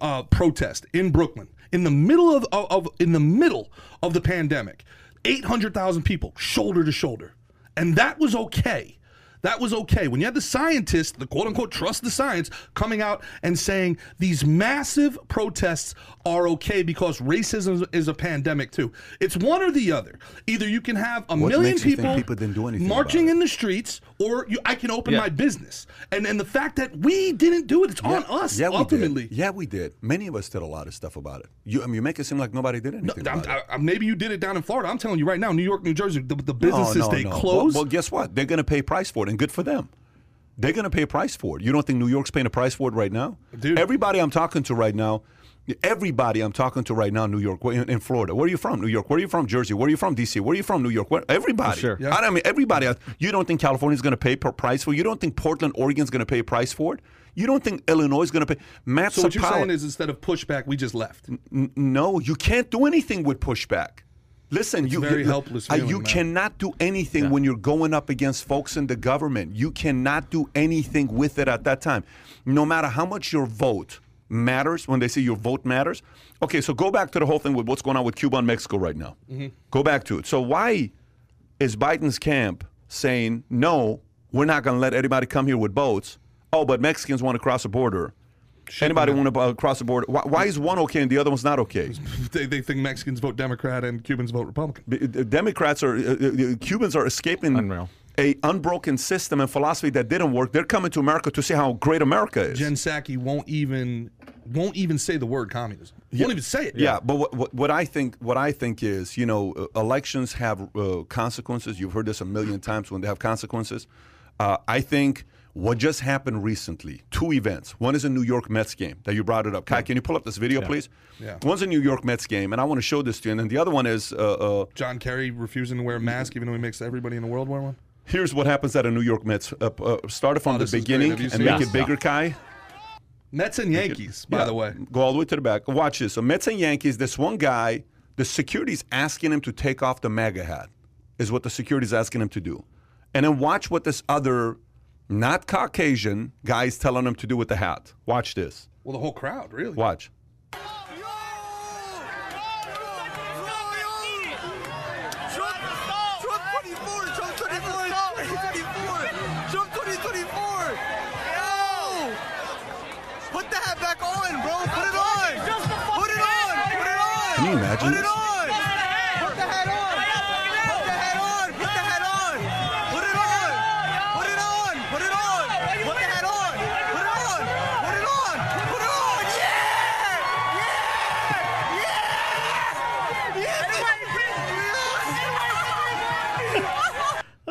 uh, protest in Brooklyn in the middle of, of, in the middle of the pandemic, 800,000 people shoulder to shoulder, and that was okay that was okay. When you had the scientists, the quote unquote trust the science, coming out and saying these massive protests are okay because racism is a pandemic too. It's one or the other. Either you can have a what million people, people didn't do marching in the streets, or you, I can open yeah. my business. And and the fact that we didn't do it, it's yeah. on us yeah, ultimately. We did. Yeah, we did. Many of us did a lot of stuff about it. You, I mean, you make it seem like nobody did anything. No, I, I, maybe you did it down in Florida. I'm telling you right now, New York, New Jersey, the, the businesses no, no, they closed. Well, well, guess what? They're going to pay price for it, and good for them. They're going to pay a price for it. You don't think New York's paying a price for it right now? Dude. Everybody I'm talking to right now, everybody I'm talking to right now in New York, in, in, Florida. Where are you from? New York. Where are you from? Jersey. Where are you from? D.C. Where are you from? New York. Where, everybody. Sure. Yeah. I mean, everybody. You don't think California is going to pay a price for it? You don't think Portland, Oregon is going to pay a price for it? You don't think Illinois is going to pay? Matt so what you're saying is instead of pushback, we just left. N- no, you can't do anything with pushback. Listen, it's you very helpless. Feeling, you cannot do anything yeah. when you're going up against folks in the government. You cannot do anything with it at that time, no matter how much your vote matters. When they say your vote matters, okay. So go back to the whole thing with what's going on with Cuba and Mexico right now. Mm-hmm. Go back to it. So why, is Biden's camp saying, no, we're not going to let anybody come here with boats? Oh, but Mexicans want to cross the border. Anybody want to uh, cross the border? Why, why is one okay and the other one's not okay? They, they think Mexicans vote Democrat and Cubans vote Republican. Uh, Democrats are, uh, uh, Cubans are escaping Unreal. A unbroken system and philosophy that didn't work. They're coming to America to see how great America is. Jen Psaki won't even won't even say the word communism. Won't even say it. Yeah, but what, what, what I think what I think is, you know, uh, elections have uh, consequences. You've heard this a million times when they have consequences. Uh, I think what just happened recently, two events. One is a New York Mets game that you brought it up. Kai, can you pull up this video, please? Yeah. One's a New York Mets game, and I want to show this to you. And then the other one is uh, uh, John Kerry refusing to wear a mask, even though he makes everybody in the world wear one. Here's what happens at a New York Mets. Uh, uh, started from Oh, the this is great. beginning and make it bigger, Kai. Mets and Yankees, by Yeah, the way. Go all the way to the back. Watch this. So Mets and Yankees, this one guy, the security's asking him to take off the MAGA hat, is what the security's asking him to do. And then watch what this other, not Caucasian, guy is telling him to do with the hat. Watch this. Well, the whole crowd, really. Watch. You imagine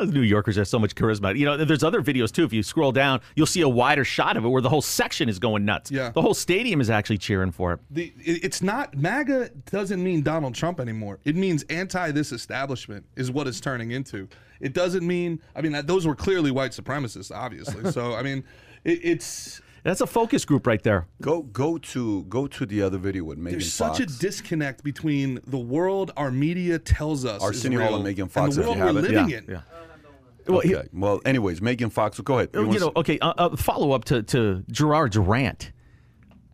Those New Yorkers have so much charisma. You know, there's other videos too. If you scroll down, you'll see a wider shot of it where the whole section is going nuts. Yeah. The whole stadium is actually cheering for it. The, it's not MAGA doesn't mean Donald Trump anymore. It means anti this establishment is what it's turning into. It doesn't mean. I mean, those were clearly white supremacists, obviously. so I mean, it, it's That's a focus group right there. Go go to go to the other video with Megan there's Fox. such a disconnect between the world our media tells us Arsenio is Hall real and Megan Fox, and the world we're living Yeah, in. yeah. Well, okay. he- well, anyways, Megan Fox. Go ahead. you wanna know, okay, uh, uh, follow up to, to Gerard's rant.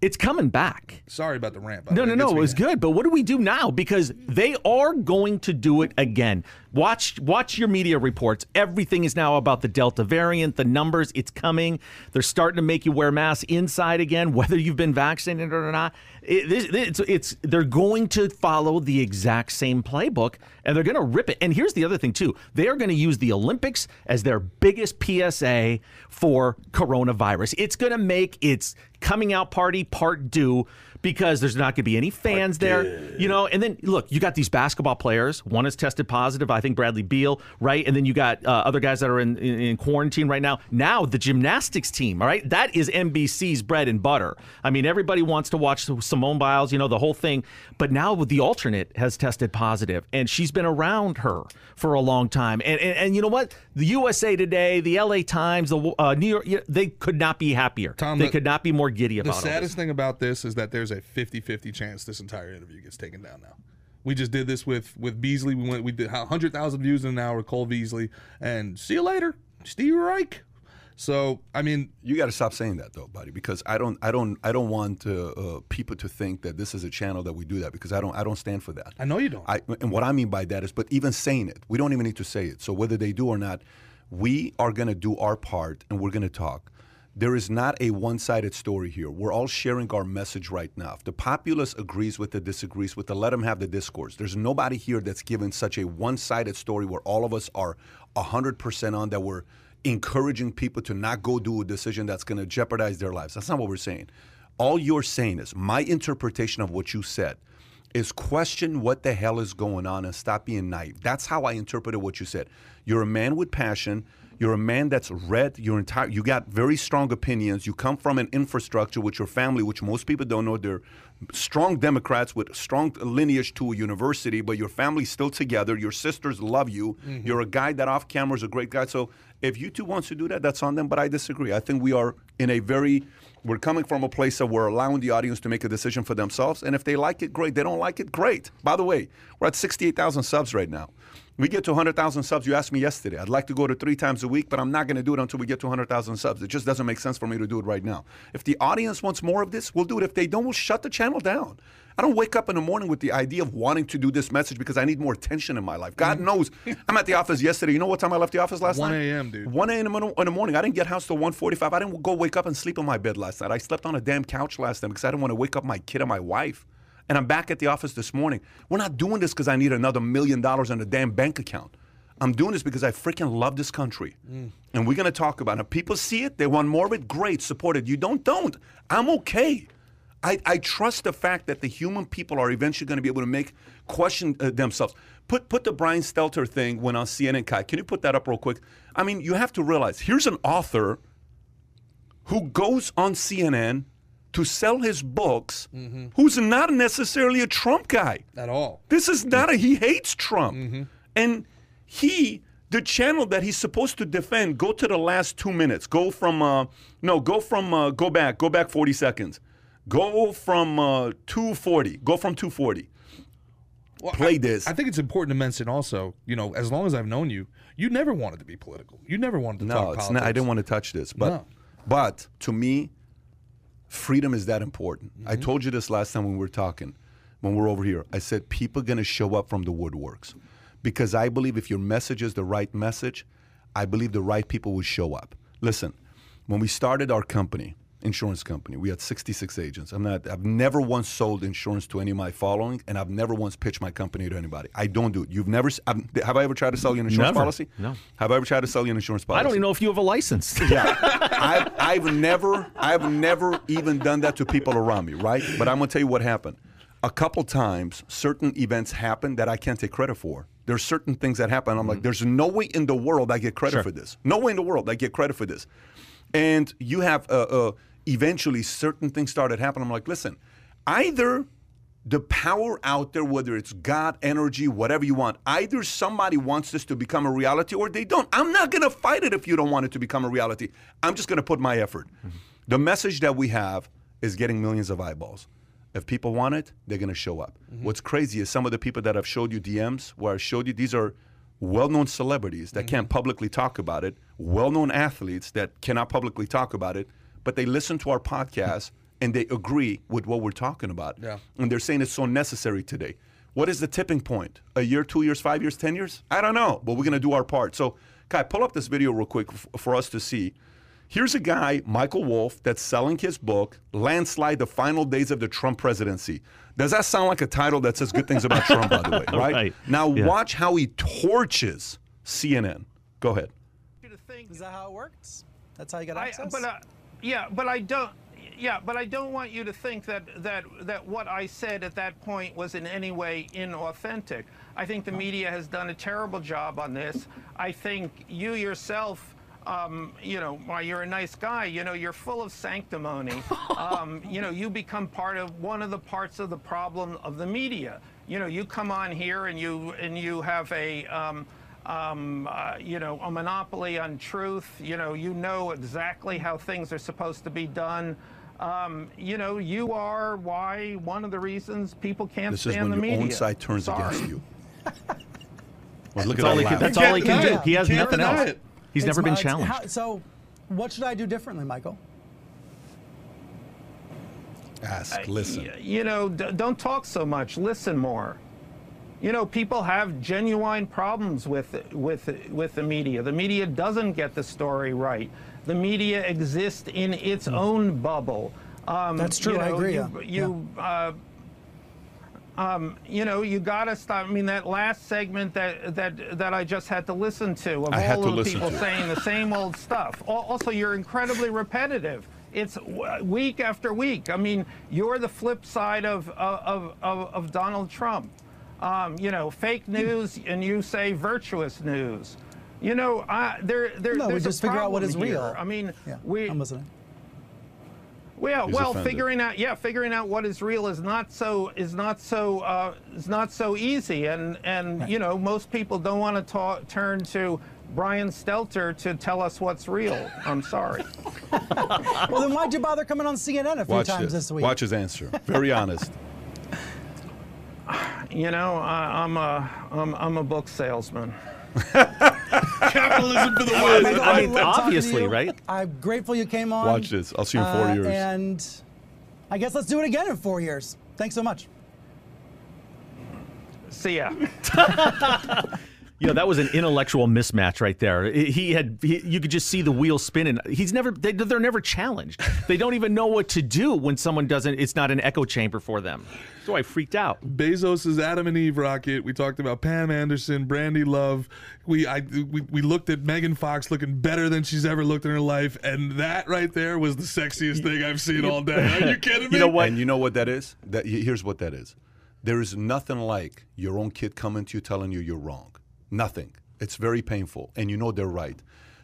It's coming back. Sorry about the rant. No, no, no. It was good, but what do we do now? Because they are going to do it again. Watch, watch your media reports. Everything is now about the Delta variant. The numbers, it's coming. They're starting to make you wear masks inside again, whether you've been vaccinated or not. It, it's, it's they're going to follow the exact same playbook, and they're going to rip it. And here's the other thing too: they are going to use the Olympics as their biggest PSA for coronavirus. It's going to make its coming out party part due because there's not going to be any fans there, you know. And then look, you got these basketball players. One is tested positive, I think Bradley Beal, right? And then you got uh, other guys that are in, in, in quarantine right now. Now the gymnastics team, all right, that is NBC's bread and butter. I mean, everybody wants to watch Simone Biles, you know, the whole thing. But now the alternate has tested positive, and she's been around her for a long time. And and, and you know what? The USA Today, the LA Times, the uh, New York, they could not be happier. Tom, they the- could not be more giddy The about all this. saddest thing about this is that there's a 50-50 chance this entire interview gets taken down now. We just did this with with Beasley. We went we did 100,000 views in an hour Cole Beasley and see you later, Steve Reich. So, I mean, You got to stop saying that though, buddy, because I don't, I don't, I don't want uh, uh, people to think that this is a channel that we do that because I don't, I don't stand for that. I know you don't. I, and what I mean by that is, but even saying it, we don't even need to say it. So whether they do or not, we are going to do our part and we're going to talk. There is not a one-sided story here. We're all sharing our message right now. If the populace agrees with it, disagrees with it, let them have the discourse. There's nobody here that's given such a one-sided story where all of us are 100% on that we're encouraging people to not go do a decision that's going to jeopardize their lives. That's not what we're saying. All you're saying is my interpretation of what you said is question what the hell is going on and stop being naive. That's how I interpreted what you said. You're a man with passion. You're a man that's read your entire. You got very strong opinions. You come from an infrastructure with your family, which most people don't know. They're strong Democrats with strong lineage to a university, but your family's still together. Your sisters love you. Mm-hmm. You're a guy that off camera is a great guy. So if YouTube wants to do that, that's on them. But I disagree. I think we are in a very we're coming from a place that we're allowing the audience to make a decision for themselves. And if they like it, great. They don't like it, great. By the way, we're at 68,000 subs right now. We get to 100,000 subs. You asked me yesterday. I'd like to go to three times a week, but I'm not going to do it until we get to 100,000 subs. It just doesn't make sense for me to do it right now. If the audience wants more of this, we'll do it. If they don't, we'll shut the channel down. I don't wake up in the morning with the idea of wanting to do this message because I need more attention in my life. God mm. knows. I'm at the office yesterday. You know what time I left the office last 1 night? 1 a.m., dude. 1 a.m. in the in the morning. I didn't get house till 1:45. I didn't go wake up and sleep in my bed last night. I slept on a damn couch last night because I didn't want to wake up my kid and my wife. And I'm back at the office this morning. We're not doing this because I need another million dollars in a damn bank account. I'm doing this because I freaking love this country. And we're going to talk about it. If people see it, they want more of it, great, support it. You don't, don't. I'm okay. I, I trust the fact that the human people are eventually going to be able to make question uh, themselves. Put put the Brian Stelter thing when on CNN. Kai, can you put that up real quick? I mean, you have to realize here's an author who goes on CNN to sell his books, who's not necessarily a Trump guy. At all. This is not a he hates Trump. And he the channel that he's supposed to defend, go to the last two minutes. Go from uh no, go from uh go back, go back 40 seconds. Go from uh 240. Go from 240. Well, Play I, this. I think it's important to mention also, you know, as long as I've known you, you never wanted to be political. You never wanted to No, talk it's politics. not I didn't want to touch this. But No. but to me, freedom is that important. I Mm-hmm. told you this last time when we were talking, when we're over here. I said people gonna show up from the woodworks. Because I believe if your message is the right message, I believe the right people will show up. Listen, when we started our company, insurance company, we had 66 agents. I'm not I've never once sold insurance to any of my following, and I've never once pitched my company to anybody. I don't do it. You've never I've- have I ever tried to sell you an insurance Never. policy? No. Have I ever tried to sell you an insurance policy? I don't even know if you have a license. Yeah, I've, I've never, I've never even done that to people around me, right? But I'm gonna tell you what happened. A couple times, certain events happen that I can't take credit for. There's certain things that happen. I'm like, there's no way in the world I get credit Sure. for this. No way in the world I get credit for this. And you have uh, uh, eventually certain things started happening. I'm like, listen, either the power out there, whether it's God, energy, whatever you want, either somebody wants this to become a reality or they don't. I'm not going to fight it if you don't want it to become a reality. I'm just going to put my effort. Mm-hmm. The message that we have is getting millions of eyeballs. If people want it, they're going to show up. Mm-hmm. What's crazy is some of the people that I've showed you DMs, where I showed you, these are well known celebrities that mm-hmm. can't publicly talk about it, well known athletes that cannot publicly talk about it, but they listen to our podcast and they agree with what we're talking about. Yeah. And they're saying it's so necessary today. What is the tipping point? A year, two years, five years, 10 years? I don't know, but we're going to do our part. So, Kai, pull up this video real quick f- for us to see. Here's a guy, Michael Wolff, that's selling his book, Landslide The Final Days of the Trump Presidency. Does that sound like a title that says good things about Trump, by the way, right? Right. Now, Yeah. watch how he torches CNN. Go ahead. you to think Is that how it works? That's how you get I, access? but uh, yeah, but I don't. Yeah, but I don't want you to think that that that what I said at that point was in any way inauthentic. I think the media has done a terrible job on this. I think you yourself. Um, you know, while you're a nice guy, you know, you're full of sanctimony. Um, you know, you become part of one of the parts of the problem of the media. You know, you come on here and you and you have a um, um, uh, you know, a monopoly on truth. You know, you know exactly how things are supposed to be done. Um, you know, you are why one of the reasons people can't This is stand when the your media. own side turns Sorry. against you. Well, look That's at all that he can, laugh. that's all he can do. it. He has can't nothing else. it. He's It's never my- been it's challenged. how- so, what should I do differently, Michael? Ask, listen. Y- You know, d- don't talk so much. Listen more. You know, people have genuine problems with with with the media. The media doesn't get the story right. The media exists in its own bubble. Um, That's true, You I agree, You, yeah. you, uh, um, you know, you gotta stop. I mean, that last segment that that that I just had to listen to of I all to of the people saying the same old stuff. Also, you're incredibly repetitive. It's week after week. I mean, you're the flip side of of of, of Donald Trump. Um, you know, fake news, and you say virtuous news. You know, I, there, there, No, we just a figure out what is here. real. I mean, Yeah, we, I'm listening. well, He's well, offended. figuring out yeah, figuring out what is real is not so is not so uh, is not so easy, and and you know most people don't want to talk, turn to Brian Stelter to tell us what's real. I'm sorry. Well, then why'd you bother coming on CNN a few Watch times this. this week? Watch his answer. Very honest. you know, I, I'm a I'm, I'm a book salesman. Capitalism for the Well, win. I mean, love talking to obviously, right? I'm grateful you came on. Watch this. I'll see you in four Uh, years. And I guess let's do it again in four years. Thanks so much. See ya. You know, that was an intellectual mismatch right there. He had, he, you could just see the wheels spinning. He's never, they, they're never challenged. They don't even know what to do when someone doesn't, it's not an echo chamber for them. So I freaked out. Bezos' is Adam and Eve rocket. We talked about Pam Anderson, Brandi Love. We I we, we looked at Megan Fox looking better than she's ever looked in her life, and that right there was the sexiest thing I've seen all day. Are you kidding me? You know what? And you know what that is? That here's what that is. There is nothing like your own kid coming to you telling you you're wrong. Nothing. It's very painful, and you know they're right.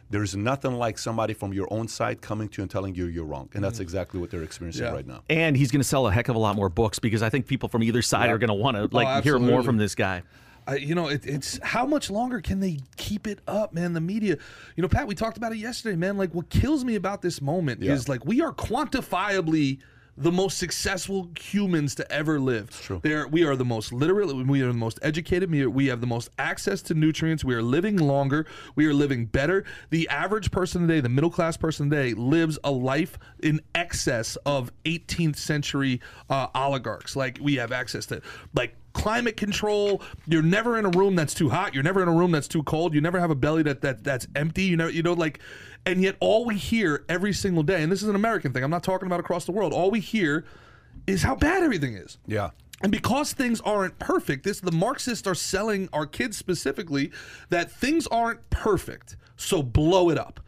There's nothing like somebody from your own side coming to you and telling you you're wrong, and that's mm. exactly what they're experiencing Yeah. right now. And he's going to sell a heck of a lot more books because I think people from either side are going to want to like oh, hear more from this guy. I, you know, it, it's how much longer can they keep it up, man? The media, you know, Pat, we talked about it yesterday, man. Like, what kills me about this moment Yeah. is like we are quantifiably the most successful humans to ever live. true. There, we are the most literate. We are the most educated. We, we have the most access to nutrients. We are living longer. We are living better. The average person today, the middle class person today, lives a life in excess of 18th century uh, oligarchs. Like we have access to, like climate control. You're never in a room that's too hot. You're never in a room that's too cold. You never have a belly that, that that's empty. You know, you know, like, and yet all we hear every single day, and this is an American thing. I'm not talking about across the world. All we hear is how bad everything is. Yeah. And because things aren't perfect, this the Marxists are selling our kids specifically that things aren't perfect, so blow it up.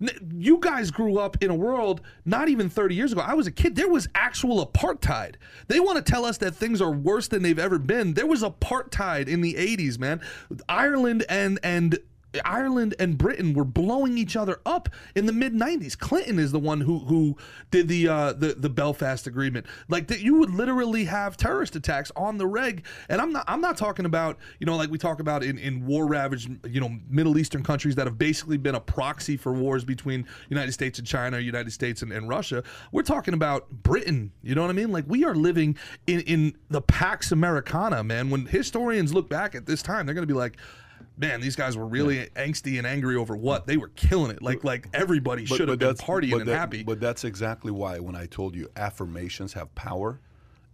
You guys grew up in a world not even 30 years ago. I was a kid. There was actual apartheid. They want to tell us that things are worse than they've ever been. There was apartheid in the 80s, man. Ireland and and Ireland and Britain were blowing each other up in the mid '90s. Clinton is the one who who did the uh, the the Belfast Agreement. Like that, you would literally have terrorist attacks on the reg. And I'm not I'm not talking about you know like we talk about in in war ravaged you know Middle Eastern countries that have basically been a proxy for wars between United States and China, United States and, and Russia. We're talking about Britain. You know what I mean? Like we are living in in the Pax Americana, man. When historians look back at this time, they're going to be like man, these guys were really angsty and angry over what they were killing it. Like like everybody should have been partying but and that- happy. But that's exactly why when I told you affirmations have power,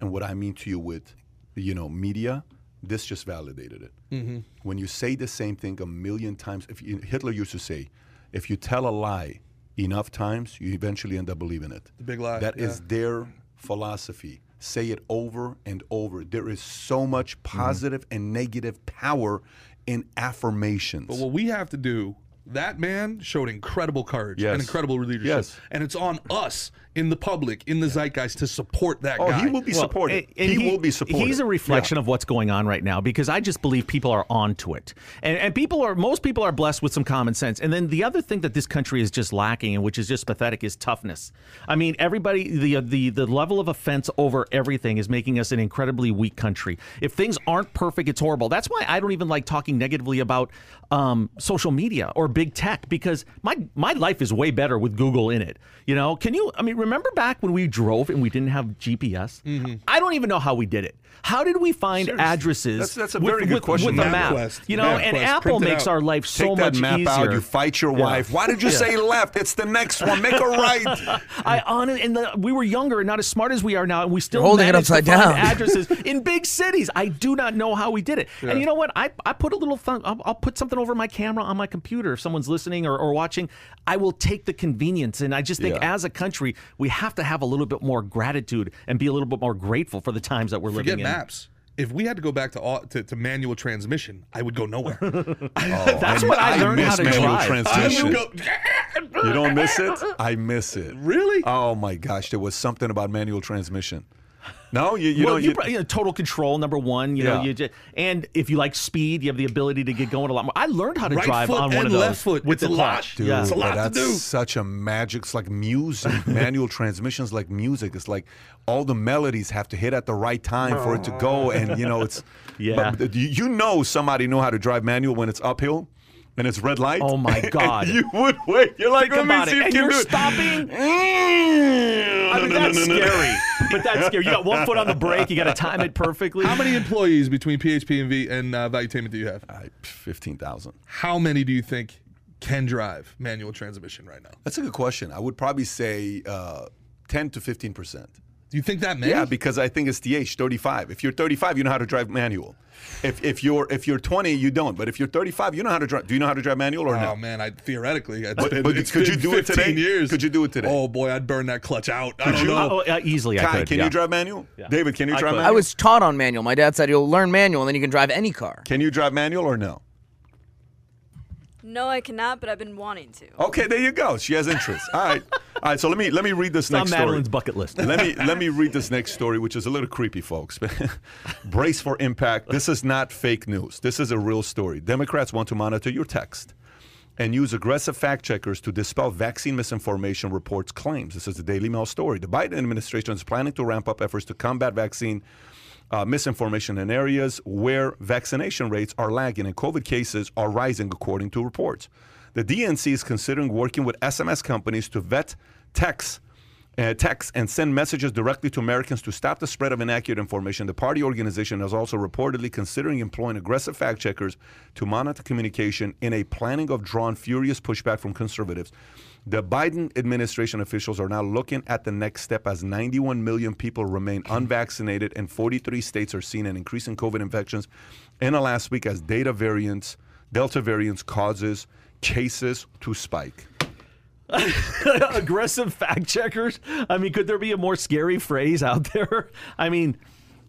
and what I mean to you with, you know, media, this just validated it. Mm-hmm. When you say the same thing a million times, if you, Hitler used to say, if you tell a lie enough times, you eventually end up believing it. The big lie, That is yeah. their philosophy. Say it over and over. There is so much Mm-hmm. positive and negative power in affirmations. But what we have to do, that man showed incredible courage Yes. and incredible leadership. Yes. And it's on us in the public, in the zeitgeist, to support that oh, guy. he will be supported. and- and he, will be supported. He's a reflection of what's going on right now because I just believe people are onto it, and and people are most people are blessed with some common sense. And then the other thing that this country is just lacking, and which is just pathetic, is toughness. I mean, everybody the the the level of offense over everything is making us an incredibly weak country. If things aren't perfect, it's horrible. That's why I don't even like talking negatively about um, social media or big tech because my my life is way better with Google in it. You know, can you? I mean, remember back when we drove and we didn't have GPS? Mm-hmm. I don't even know how we did it. How did we find Seriously. addresses? That's- that's a with, very good with, question. With a map, MapQuest. you know, and MapQuest. Apple Print makes our life so Take much that map easier. out. You fight your Yeah. wife. Why did you say left? It's the next one. Make a right. I on and the, we were younger and not as smart as we are now, and we still You're holding it managed to upside find down. addresses in big cities. I do not know how we did it. And you know what? I, I put a little thumb. I'll, I'll put something over my camera on my computer. If someone's listening or, or watching, I will take the convenience. And I just think, Yeah. as a country, we have to have a little bit more gratitude and be a little bit more grateful for the times that we're Forget living in. maps. If we had to go back to, au- to to manual transmission, I would go nowhere. Oh, That's what I, learned how to manual drive. Transmission. go. You don't miss it? I miss it. Really? Oh my gosh, there was something about manual transmission. No, you, you well, don't. you, You, you know, total control number one. You know, you just, and if you like speed, you have the ability to get going a lot more. I learned how to Right drive foot on one and of those left foot. with It's the a lot. Dude, yeah. It's a lot but to do. such a magic. It's like music. Manual transmissions like music. It's like all the melodies have to hit at the right time for it to go. And you know, it's Yeah. But you you know, somebody know how to drive manual when it's uphill. And it's red light. Oh my God. you would wait. You're like, Think let me about see it. if And you you're stopping. Mm. I mean, No, no, that's no, no, no. scary. But that's scary. You got one foot on the brake. You got to time it perfectly. How many employees between PHP and V and uh, Valuetainment do you have? I- Fifteen thousand. How many do you think can drive manual transmission right now? That's a good question. I would probably say uh, ten to fifteen percent. Do you think that many? Yeah, because I think it's the age, 35. If you're 35, you know how to drive manual. If, if you're if you're 20, you don't. But if you're 35, you know how to drive. Do you know how to drive manual or Oh no? man, I theoretically, it's But- been, but it's could you do it 15 today? Years. Could you do it today? Oh boy, I'd burn that clutch out. I don't you? know. Oh, uh, easily, I could. can yeah. you drive manual? David, can you I drive could. manual? I was taught on manual. My dad said you'll learn manual and then you can drive any car. Can you drive manual or no? No, I cannot, but I've been wanting to. Okay, there you go. She has interest. All right, all right. So let me let me read this It's on next story. Madeline's bucket list. let me let me read this next story, which is a little creepy, folks. Brace for impact. This is not fake news. This is a real story. Democrats want to monitor your text and use aggressive fact checkers to dispel vaccine misinformation reports claims. This is the Daily Mail story. The Biden administration is planning to ramp up efforts to combat vaccine uh, misinformation in areas where vaccination rates are lagging and COVID cases are rising, according to reports. The DNC is considering working with SMS companies to vet texts. Uh, text and send messages directly to Americans to stop the spread of inaccurate information. The party organization is also reportedly considering employing aggressive fact checkers to monitor communication in a planning of drawn furious pushback from conservatives. The Biden administration officials are now looking at the next step as 91 million people remain unvaccinated and 43 states are seeing an increase in COVID infections in the last week as data variants, Delta variants causes cases to spike. aggressive fact checkers. I mean, could there be a more scary phrase out there? I mean,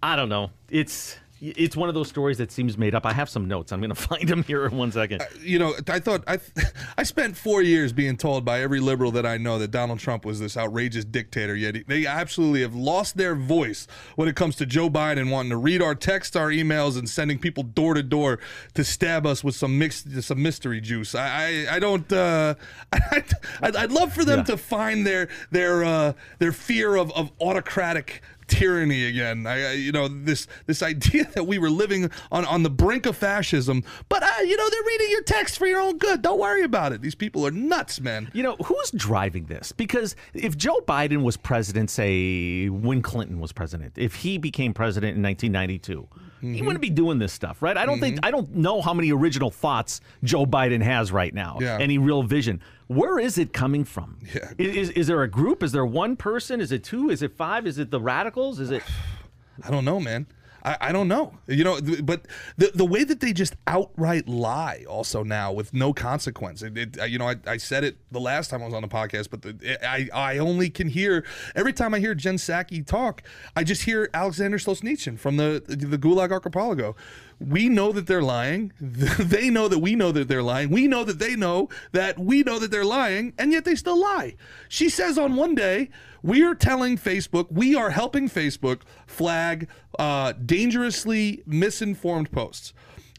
I don't know. It's it's one of those stories that seems made up. I have some notes. I'm going to find them here in one second. you know, I thought I, I spent four years being told by every liberal that I know that Donald Trump was this outrageous dictator. Yet he- they absolutely have lost their voice when it comes to Joe Biden wanting to read our text, our emails, and sending people door to door to stab us with some mixed, some mystery juice. I, I, I don't. Uh, I, I'd, I'd love for them Yeah. to find their their uh, their fear of, of autocratic tyranny again. I, you know, this this idea that we were living on, on the brink of fascism, but uh, you know, they're reading your text for your own good. Don't worry about it. These people are nuts, man. You know, who's driving this? Because if Joe Biden was president, say when Clinton was president, if he became president in 1992, Mm-hmm. he wouldn't be doing this stuff, right? I don't think I don't know how many original thoughts Joe Biden has right now. Yeah. Any real vision. Where is it coming from? Yeah. Is, is there a group? Is there one person? Is it two? Is it five? Is it the radicals? Is it I don't know, man. I, I don't know. You know, th- but the the way that they just outright lie also now with no consequence. It, it, uh, you know, I, I said it the last time I was on the podcast, but the, I I only can hear every time I hear Jen Psaki talk, I just hear Alexander Solzhenitsyn from the the Gulag Archipelago. We know that they're lying. They know that we know that they're lying. We know that they know that we know that they're lying, and yet they still lie. She says on one day, we are telling Facebook, we are helping Facebook flag uh, dangerously misinformed posts.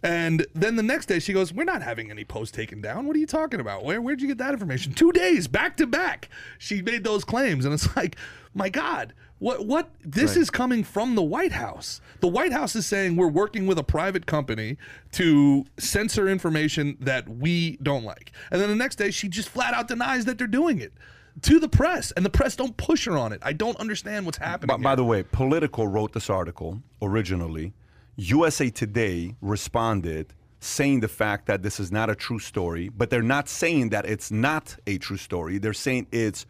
And then the next day she goes, We're not having any posts taken down. What are you talking about? Where, where'd you get that information? Two days back to back. She made those claims. And it's like, my God, what what this Right. is coming from the White House. The White House is saying we're working with a private company to censor information that we don't like. And then the next day she just flat out denies that they're doing it to the press. And the press don't push her on it. I don't understand what's happening. By, by the way, Politico wrote this article originally. USA Today responded saying the fact that this is not a true story, but they're not saying that it's not a true story. They're saying it's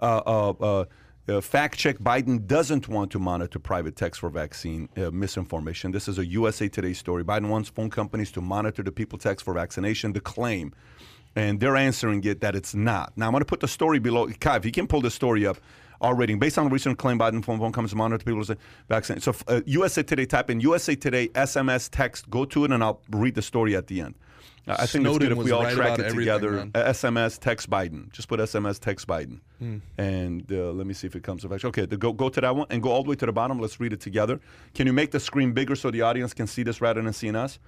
uh, uh, uh, uh, fact check Biden doesn't want to monitor private text for vaccine uh, misinformation. This is a USA Today story. Biden wants phone companies to monitor the people text for vaccination. The claim and they're answering it that it's not. Now I'm going to put the story below. Kai, if you can pull the story up, our rating based on recent claim Biden phone phone comes to monitor people say vaccine. So uh, USA Today, type in USA Today SMS text, go to it, and I'll read the story at the end. Uh, I think it's good if we all right track it together. man. Uh, SMS text Biden. Just put SMS text Biden, Hmm. and uh, let me see if it comes. Up actually, okay, the, go go to that one and go all the way to the bottom. Let's read it together. Can you make the screen bigger so the audience can see this rather than seeing us?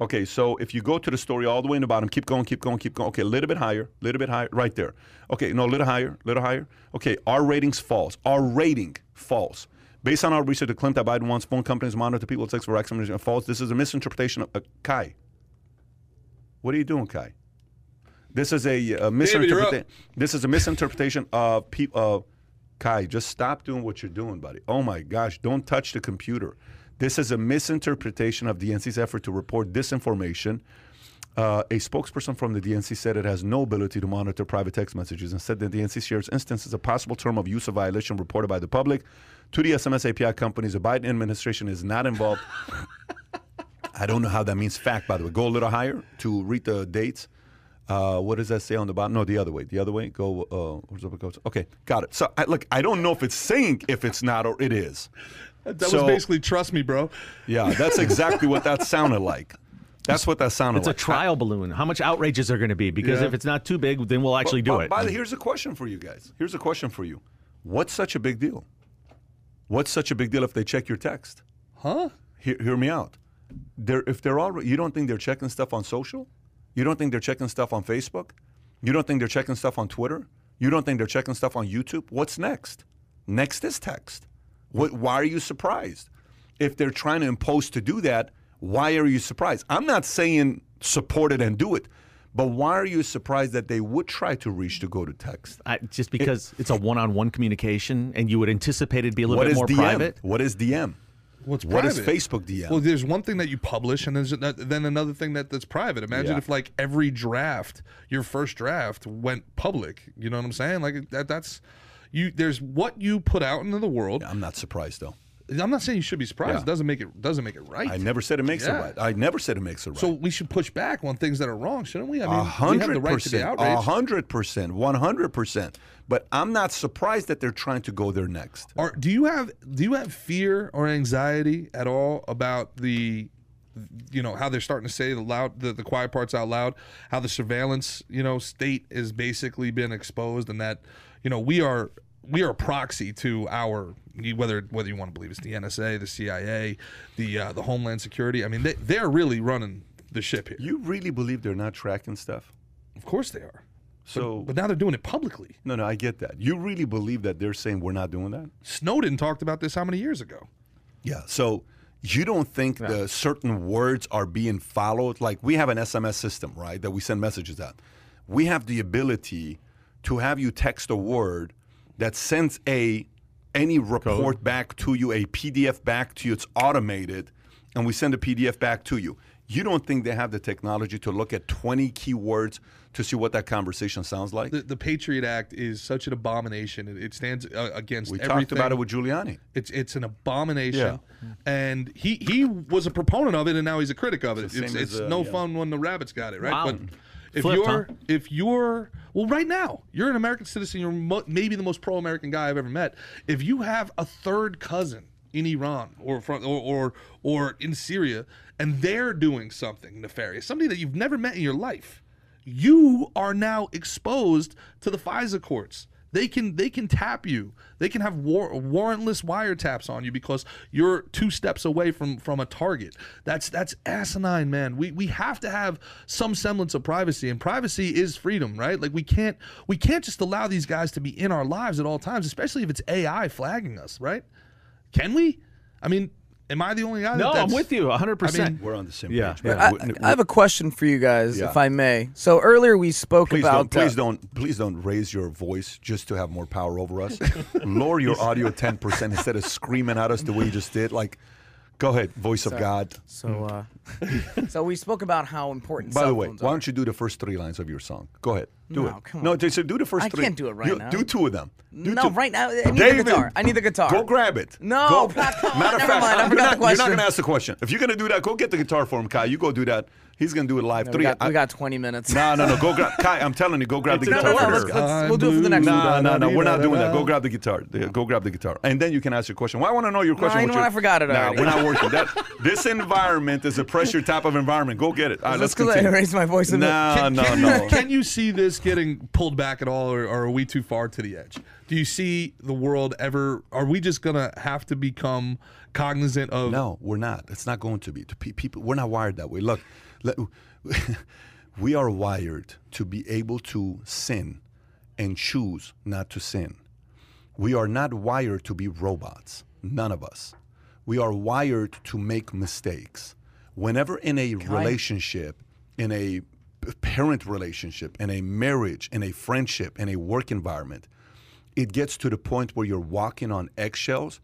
Okay, so if you go to the story all the way in the bottom, keep going, keep going, keep going. Okay, a little bit higher, a little bit higher, right there. Okay, no, a little higher, a little higher. Okay, our ratings false. Our rating false. Based on our research, the claim that Biden wants phone companies to monitor people text for vaccination false. This is a misinterpretation of uh, Kai. What are you doing, Kai? This is a, uh misinterpretation. This is a misinterpretation of people. Uh, Kai, just stop doing what you're doing, buddy. Oh my gosh, don't touch the computer. This is a misinterpretation of DNC's effort to report disinformation. Uh, a spokesperson from the DNC said it has no ability to monitor private text messages and said that the DNC shares instances of possible term of use of violation reported by the public to the SMS API companies. The Biden administration is not involved. I don't know how that means fact, by the way. Go a little higher to read the dates. Uh, what does that say on the bottom? No, the other way. The other way. Go. Uh? Okay, got it. So, I, look, I don't know if it's saying if it's not or it is. That So- was basically trust me, bro. Yeah, that's exactly what that sounded like. That's what that sounded like. It's a like. trial balloon. How much outrage is there going to be? Because Yeah. if it's not too big, then we'll actually do But- it. By the here's a question for you guys. Here's a question for you. What's such a big deal? What's such a big deal if they check your text? Huh? Hear, hear me out. They're, if they're already, you don't think they're checking stuff on social? You don't think they're checking stuff on Facebook? You don't think they're checking stuff on Twitter? You don't think they're checking stuff on YouTube? What's next? Next is text. What, why are you surprised? If they're trying to impose to do that, why are you surprised? I'm not saying support it and do it, but why are you surprised that they would try to reach to go to text? I, just because it's a one-on-one communication, and you would anticipate it'd be a little What bit is more DM? private. What is DM? What's What is private? Facebook DM? Well, there's one thing that you publish, and there's ano- then another thing that, that's private. Imagine Yeah. if like every draft, your first draft, went public. You know what I'm saying? Like that. That's you. There's what you put out into the world. I'm not surprised though. I'm not saying you should be surprised. Yeah. It doesn't make it doesn't make it right. I never said it makes Yeah. it right. I never said it makes it right. So we should push back on things that are wrong, shouldn't we? I mean, A we have the right to be outraged. hundred percent, one hundred percent. But I'm not surprised that they're trying to go there next. Are, do you have do you have fear or anxiety at all about the you know how they're starting to say the loud the, the quiet parts out loud how the surveillance you know state has basically been exposed and that you know we are we are a proxy to our whether whether you want to believe it's the NSA the CIA the uh, the Homeland Security I mean they they're really running the ship here You really believe they're not tracking stuff? of course they are So but now they're doing it publicly no, no, I get that. You really believe that they're saying we're not doing that? Snowden talked about this how many years ago Yeah. So you don't think the certain words are being followed? Like we have an SMS system, right? That we send messages out. We have the ability to have you text a word that sends a any report back to you, a PDF back to you. It's automated, and we send a PDF back to you. You don't think they have the technology to look at 20 keywords to see what that conversation sounds like? the, the Patriot Act is such an abomination. It, it stands uh, against. we everything. talked about it with Giuliani. It's it's an abomination, and he he was a proponent of it, and now he's a critic of it. It's It's, it's uh, no yeah. fun when the rabbits got it, right? Wow. But if Flipped, you're huh? if you're well, right now you're an American citizen. You're mo- maybe the most pro-American guy I've ever met. If you have a third cousin in Iran or from or or, or in Syria, and they're doing something nefarious, somebody that you've never met in your life, you are now exposed to the FISA courts. They can they can tap you. They can have war, warrantless wiretaps on you because you're two steps away from from a target. That's that's asinine, man. We we have to have some semblance of privacy, and privacy is freedom, right? Like we can't we can't just allow these guys to be in our lives at all times, especially if it's AI flagging us, right? Can we? I mean, am I the only guy? No, that I'm with you 100%. I mean, We're on the same Yeah. page. man. I, We- I have a question for you guys, Yeah. if I may. So earlier we spoke Please about. don't, please uh, don't, please don't raise your voice just to have more power over us. Lower your audio ten percent instead of screaming at us the way you just did. Like, go ahead, voice of God. So, uh, so we spoke about how important. By the way, why don't you do the first three lines of your song? Go ahead, do No, it. No, on. Jason, do the first I three. can't do it right You- now. Do two of them. Do No, two. right now, I need the guitar. I need the guitar. Go grab it. No, Go- Pat, come on, Matter of fact, mind, I forgot not, the you're not going to ask the question. If you're going to do that, go get the guitar for him, Kai. You go do that. He's going to do it live. No, three. we, got, I- we got 20 minutes. no, no, no. Go grab. Kai, I'm telling you, go grab the guitar. no, no, order. let's, let's, we'll do it for the next No, one. no, no, we're not doing that. Go grab the guitar. Yeah, Go grab the guitar, and then you can ask your question. Well, I want to know your question. you what know your- I forgot it Nah, already. we're not working. That this environment is a pressure type of environment. Go get it. All right, let's Just 'cause I continue. raised my voice a bit. No, Can, no, can no. You, can you see this getting pulled back at all, or, or are we too far to the edge? Do you see the world ever? Are we just gonna have to become cognizant of? No, we're not. It's not going to be. People, we're not wired that way. Look, let, we are wired to be able to sin and choose not to sin. We are not wired to be robots. None of us. We are wired to make mistakes. Whenever in a relationship, in a parent relationship, in a marriage, in a friendship, in a work environment, it gets to the point where you're walking on eggshells.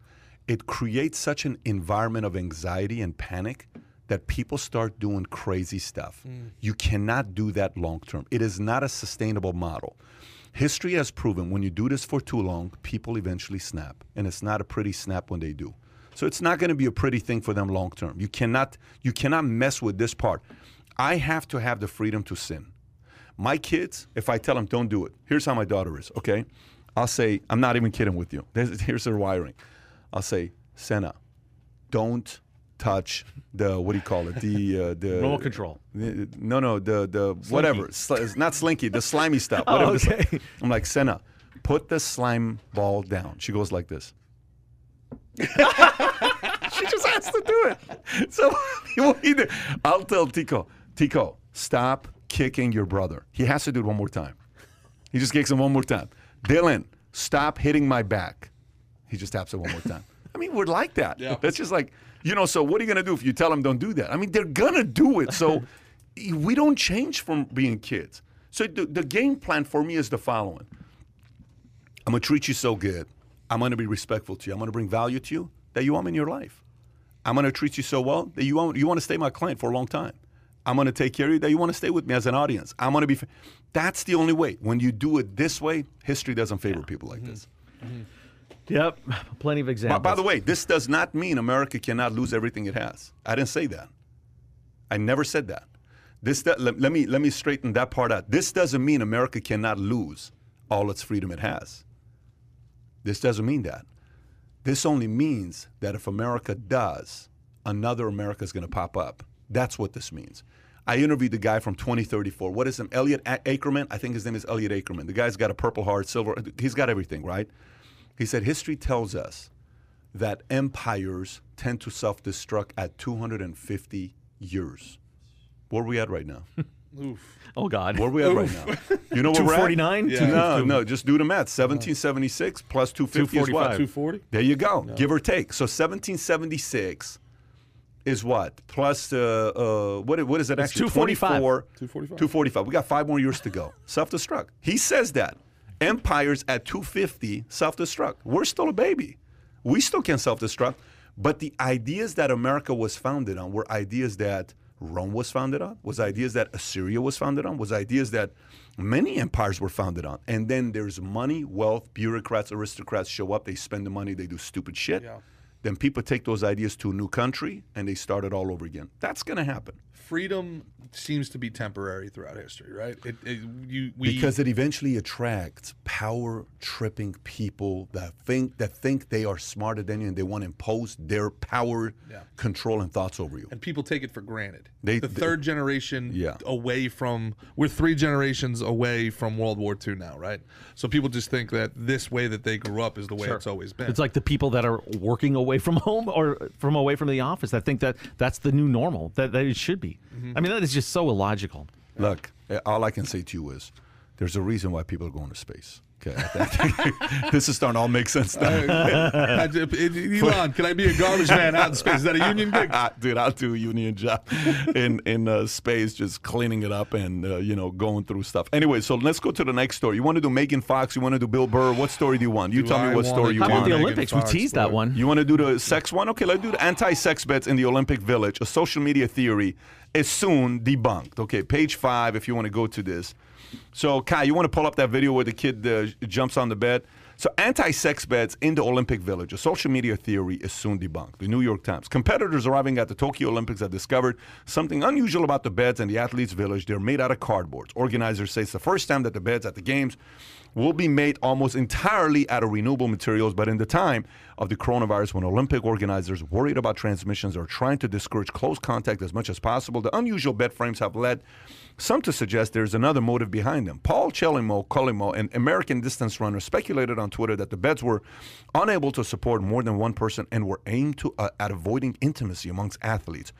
It creates such an environment of anxiety and panic that people start doing crazy stuff. Mm. You cannot do that long term. It is not a sustainable model. History has proven when you do this for too long, people eventually snap, and it's not a pretty snap when they do. So it's not going to be a pretty thing for them long term. You cannot you cannot mess with this part. I have to have the freedom to sin. My kids, if I tell them don't do it, here's how my daughter is. Okay, I'll say I'm not even kidding with you. Here's her wiring. I'll say, Senna, don't touch the what do you call it? The uh, the Remote control. the- no, no, the the whatever. Sl- it's not slinky, the slimy stuff. Whatever sli- Oh, okay. I'm like Senna, put the slime ball down. She goes like this. she just has to do it. So do- I'll tell Tico, Tico, stop kicking your brother. He has to do it one more time. He just kicks him one more time. Dylan, stop hitting my back. He just taps it one more time. I mean, we're like that. Yeah. that's just like, you know, so what are you going to do if you tell them don't do that? I mean, they're going to do it. So we don't change from being kids. So the, the game plan for me is the following I'm going to treat you so good. I'm going to be respectful to you. I'm going to bring value to you that you want me in your life. I'm going to treat you so well that you want, you want to stay my client for a long time. I'm going to take care of you that you want to stay with me as an audience. I'm going to be. That's the only way. When you do it this way, history doesn't favor people like mm-hmm. this. Mm-hmm. Yep, plenty of examples. by the way, this does not mean America cannot lose everything it has. I didn't say that. I never said that. This do- let, let me let me straighten that part out. This doesn't mean America cannot lose all its freedom it has. This doesn't mean that. This only means that if America does, another America is going to pop up. That's what this means. I interviewed the guy from 2034. What is him? Elliot Ackerman. I think his name is Elliot Ackerman. The guy's got a Purple Heart, silver. He's got everything, right? He said history tells us that empires tend to self-destruct at 250 years. Where are we at right now? oh God, Where are we at right now? You know where we're at? 249? Yeah. No, no, just do the math. 1776 plus 250 is what? 240? There you go, give or take. So 1776 is what? Plus, uh, uh, what, what is it It's actually? 245. 24, 245. 245. We got five more years to go. Self destruct. He says that. Empires at 250 self destruct. We're still a baby. We still can self destruct. But the ideas that America was founded on were ideas that Rome was founded on, was ideas that Assyria was founded on, was ideas that many empires were founded on. And then there's money, wealth, bureaucrats, aristocrats show up, they spend the money, they do stupid shit. Yeah. Then people take those ideas to a new country and they start it all over again. That's going to happen. Freedom seems to be temporary throughout history, right? It, it, you, we, because it eventually attracts power tripping people that think that think they are smarter than you and they want to impose their power Yeah. control and thoughts over you and people take it for granted. They- the they- third generation Yeah. away from we're three generations away from World War II now, right? So people just think that this way that they grew up is the way it's always been. It's like the people that are working away from home or from away from the office that think that that's the new normal, that, that it should be. Mm-hmm. I mean, that is just so illogical. look all i can say to you is there's a reason why people are going to space okay this is starting to all make sense now I- I- Elon, can I be a garbage man out in space? Is that a union gig? Dude, I'll do a union job in in uh, space, just cleaning it up and uh, you know going through stuff. Anyway, so let's go to the next story. You want to do Megan Fox? You want to do Bill Burr? What story do you want? You Do tell me what story you want. How about the Olympics? Fox, we teased that one. You want to do the sex one? Okay, let's do the anti-sex bets in the Olympic Village. A social media theory is soon debunked. Okay, page five. If you want to go to this. So, Kai, you want to pull up that video where the kid uh, jumps on the bed? So, anti-sex beds in the Olympic Village, a social media theory, is soon debunked. The New York Times. Competitors arriving at the Tokyo Olympics have discovered something unusual about the beds in the athletes' village. They're made out of cardboards. Organizers say it's the first time that the beds at the games will be made almost entirely out of renewable materials. But in the time of the coronavirus, when Olympic organizers worried about transmissions are trying to discourage close contact as much as possible, the unusual bed frames have led some to suggest there's another motive behind them. Paul Chelimo, Colimo, an American distance runner, speculated on Twitter that the beds were unable to support more than one person and were aimed to, uh, at avoiding intimacy amongst athletes.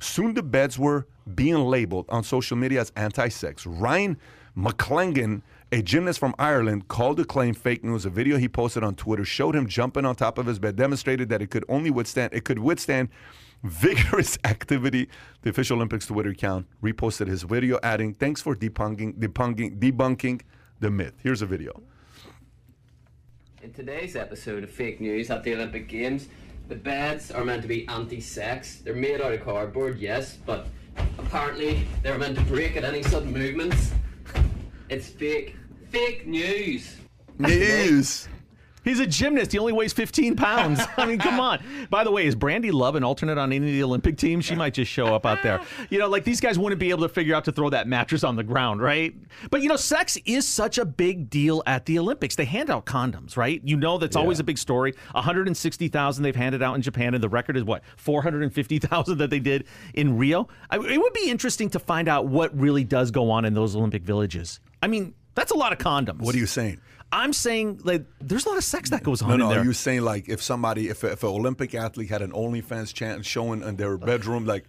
Soon the beds were being labeled on social media as anti-sex. Ryan McClenaghan, a gymnast from Ireland, called the claim fake news. A video he posted on Twitter showed him jumping on top of his bed, demonstrated that it could only withstand it could withstand vigorous activity. The official Olympics Twitter account reposted his video, adding, "Thanks for debunking, debunking, debunking the myth." Here's a video. In today's episode of Fake News at the Olympic Games, the beds are meant to be anti sex. They're made out of cardboard, yes, but apparently they're meant to break at any sudden movements. It's fake. Fake news. News. He's a gymnast. He only weighs 15 pounds. I mean, come on. By the way, is Brandi Love an alternate on any of the Olympic teams? She might just show up out there. You know, like these guys wouldn't be able to figure out to throw that mattress on the ground, right? But you know, sex is such a big deal at the Olympics. They hand out condoms, right? You know, that's always a big story. 160,000 they've handed out in Japan, and the record is what 450,000 that they did in Rio. I, it would be interesting to find out what really does go on in those Olympic villages. I mean, that's a lot of condoms. What are you saying? I'm saying like there's a lot of sex that goes on No, no. there. Are you saying like if somebody, if, if an Olympic athlete had an OnlyFans channel showing in their bedroom, like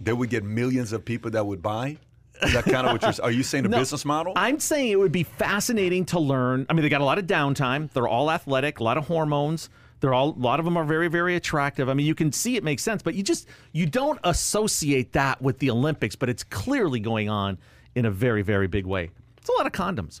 they would get millions of people that would buy? Is that kind of what you're? Are you saying a No, business model? I'm saying it would be fascinating to learn. I mean, they got a lot of downtime. They're all athletic, a lot of hormones. They're all a lot of them are very, very attractive. I mean, you can see it makes sense, but you just you don't associate that with the Olympics, but it's clearly going on in a very, very big way. It's a lot of condoms.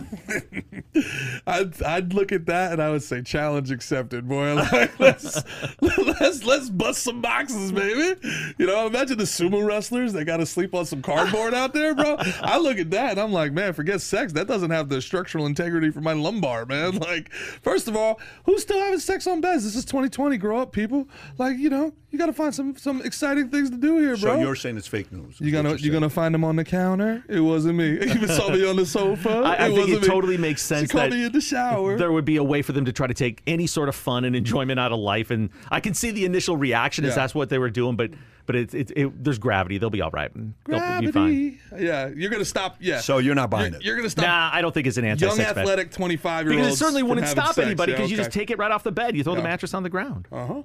I'd, I'd look at that and I would say challenge accepted, boy. Like, let's let's let's bust some boxes, baby. You know, imagine the sumo wrestlers that got to sleep on some cardboard out there, bro. I look at that and I'm like, man, forget sex. That doesn't have the structural integrity for my lumbar, man. Like, first of all, who's still having sex on beds? This is 2020. Grow up, people. Like, you know, you got to find some some exciting things to do here, bro. so you're saying it's fake news? you is gonna what you you're gonna find them on the counter? It wasn't me. You saw me on the sofa. I, I it think it me. totally makes sense She that me in the shower. there would be a way for them to try to take any sort of fun and enjoyment out of life. And I can see the initial reaction as Yeah. that's what they were doing, but but it's it, it, there's gravity. They'll be all right. They'll be fine. Gravity. Yeah, you're gonna stop. Yeah. So you're not buying you're, it? You're gonna stop. Nah, I don't think it's an young anti-sex bet. athletic 25 year olds. Because it certainly wouldn't stop anybody because you just take it right off the bed. You throw the mattress on the ground. Uh huh.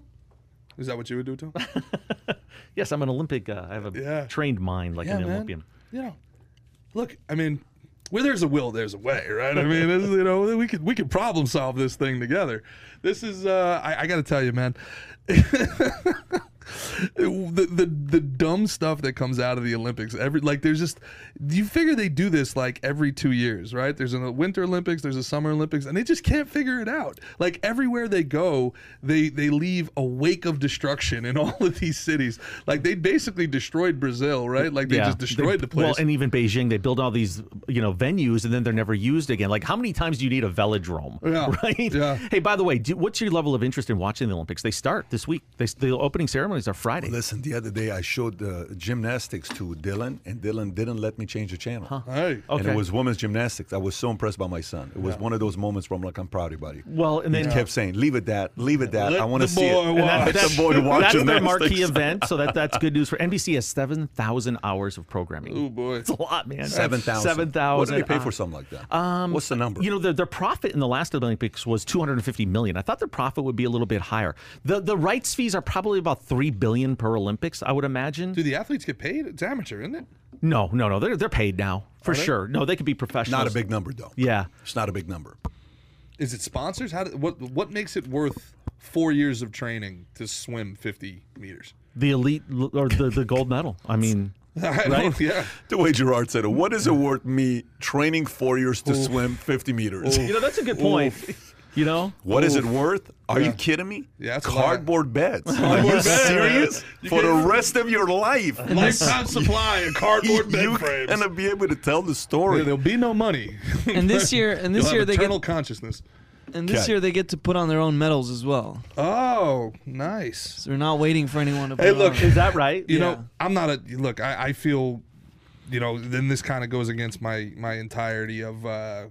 Is that what you would do too? Yes, I'm an Olympic. Uh, I have a Yeah. trained mind like yeah, an man. Olympian. You know, look. I mean, where there's a will, there's a way, right? I mean, this, you know, we could we could problem solve this thing together. This is. Uh, I, I got to tell you, man. the, the the dumb stuff that comes out of the Olympics every like there's just do you figure they do this like every two years right there's a winter Olympics there's a summer Olympics and they just can't figure it out like everywhere they go they they leave a wake of destruction in all of these cities like they basically destroyed Brazil right like they just destroyed They- the place Well, and even Beijing, they build all these, you know, venues, and then they're never used again. Like, how many times do you need a velodrome? Yeah, Right. yeah. Hey, by the way, do, what's your level of interest in watching the Olympics? They start this week. They, the opening ceremonies are Friday. Listen, the other day I showed uh, gymnastics to Dylan, and Dylan didn't let me change the channel. Huh. hey Okay. And it was women's gymnastics. I was so impressed by my son. It was one of those moments where I'm like, I'm proud of you, buddy. Well, and then he then kept saying, "Leave it that, leave it that. Let I want to see it." boy And watch. let that's, the boy watch that's their marquee event, so that that's good news for NBC. Has seven thousand hours of programming. oh boy It's a lot, man. Seven thousand. Seven thousand. What do they pay uh, for something like that? What's the number? You know, their, their profit in the last Olympics was 250 million. I thought their profit would be a little bit higher. The the rights fees are probably about three billion per Olympics, I would imagine. do the athletes get paid it's amateur isn't it No, no, no. They're they're paid now for they? sure. No, they could be professional. not a big number though. Yeah. it's not a big number. is it sponsors how do, what what makes it worth four years of training to swim 50 meters The elite or the, the gold medal. I mean, I don't- yeah The way Gerard said it, what is it worth me training four years to swim 50 meters? you know that's a good point. You know, What is it worth? Are Yeah. you kidding me? Yeah, that's a lot. Cardboard beds. Are you serious? You For the rest of your life. lifetime supply of cardboard bed you frames gonna be able to tell the story. there'll be no money And this year, and this You'll year have they eternal get, consciousness and this Okay. year they get to put on their own medals as well. oh nice So they're not waiting for anyone to. Put Hey, look, on. is that right? you Yeah. know i'm not a look i, I feel you know then this kind of goes against my my entirety of uh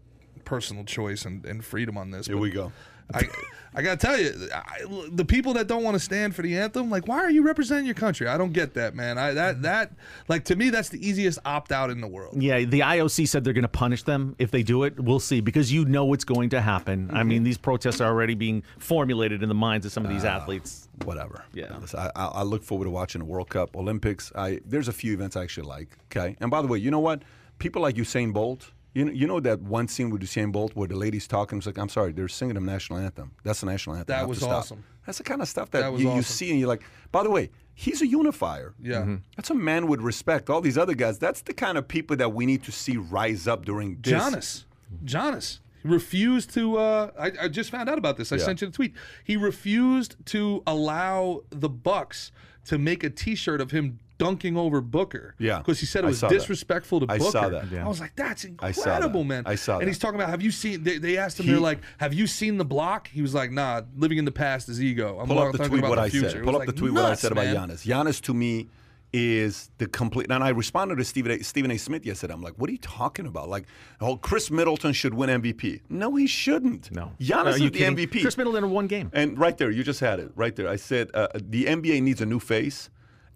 personal choice and, and freedom on this Here but we go. I, I gotta tell you, I, the people that don't want to stand for the anthem, like, why are you representing your country? I don't get that, man. I that that like to me, that's the easiest opt out in the world. Yeah, the IOC said they're going to punish them if they do it. We'll see because you know what's going to happen. I mean, these protests are already being formulated in the minds of some of these ah, athletes. Whatever. Yeah. Listen, I, I, I look forward to watching the World Cup, Olympics. I there's a few events I actually like. Okay. And by the way, you know what? People like Usain Bolt. You know, you know that one scene with Usain Bolt where the lady's talking. It's like, I'm sorry, they're singing the national anthem. That's the national anthem. That was awesome. That's the kind of stuff that, That was you, you see and you're like, by the way, he's a unifier. Yeah. Mhm. That's a man with respect. All these other guys, that's the kind of people that we need to see rise up during this. Giannis. Giannis refused to. Uh, I, I just found out about this. I Yeah. sent you the tweet. He refused to allow the Bucks to make a T-shirt of him dunking over Booker. Yeah. because he said it was saw that. disrespectful to I Booker. saw that. I was like, that's I that. incredible, man. I saw And he's talking about, have you seen? They, they asked him, He- they're like, have you seen the block? He was like, nah. Living in the past is ego. I'm Pull up the talking tweet about what the I future. said. Pull was up the like tweet what I nuts, said man. about Giannis. Giannis to me is the complete. And I responded to Stephen A, Stephen A. Smith yesterday. I'm like, what are you talking about? Like, oh, Khris Middleton should win MVP. No, he shouldn't. No. Giannis Are is you the kidding? MVP. Khris Middleton won one game. And right there, you just had it. Right there. I said uh, the NBA needs a new face,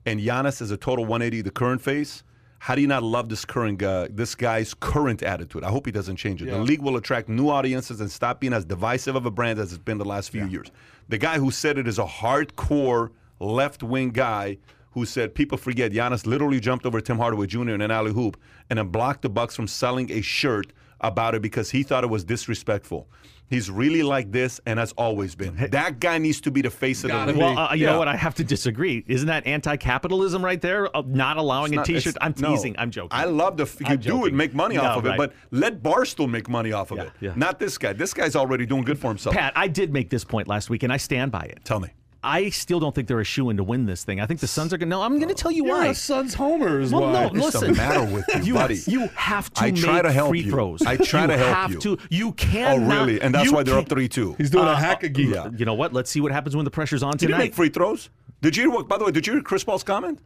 and Giannis is a total 180, the current face. How do you not love this current guy, this guy's current attitude? I hope he doesn't change it. Yeah. The league will attract new audiences and stop being as divisive of a brand as it's been the last few years. The guy who said it is a hardcore left wing guy who said people forget Giannis literally jumped over Tim Hardaway Jr. in an alley-oop and then blocked the Bucks from selling a shirt about it because he thought it was disrespectful. He's really like this and has always been. That guy needs to be the face of the Gotta league. Well, uh, you Yeah. know what? I have to disagree. Isn't that anti-capitalism right there? Of not allowing It's a not- T-shirt. I'm no. teasing. I'm joking. I love the f- you I'm do it, make money No, off of it, but let Barstool make money off of Yeah, it. yeah. Not this guy. This guy's already doing good for himself. Pat, I did make this point last week, and I stand by it. Tell me. I still don't think they're a shoe in to win this thing. I think the Suns are going to. No, I'm going to tell you You're why. a Suns homer is Well, why. no, What's the listen. matter with you, you, buddy? You have to I make try to help free you. throws. I try you to help have you. To, you Oh, really? And that's why they're up 3 2. He's doing Uh, a hack a geek. yeah. You know what? Let's see what happens when the pressure's on Did tonight. you make free throws? Did you hear by the way, did you hear Chris Paul's comment?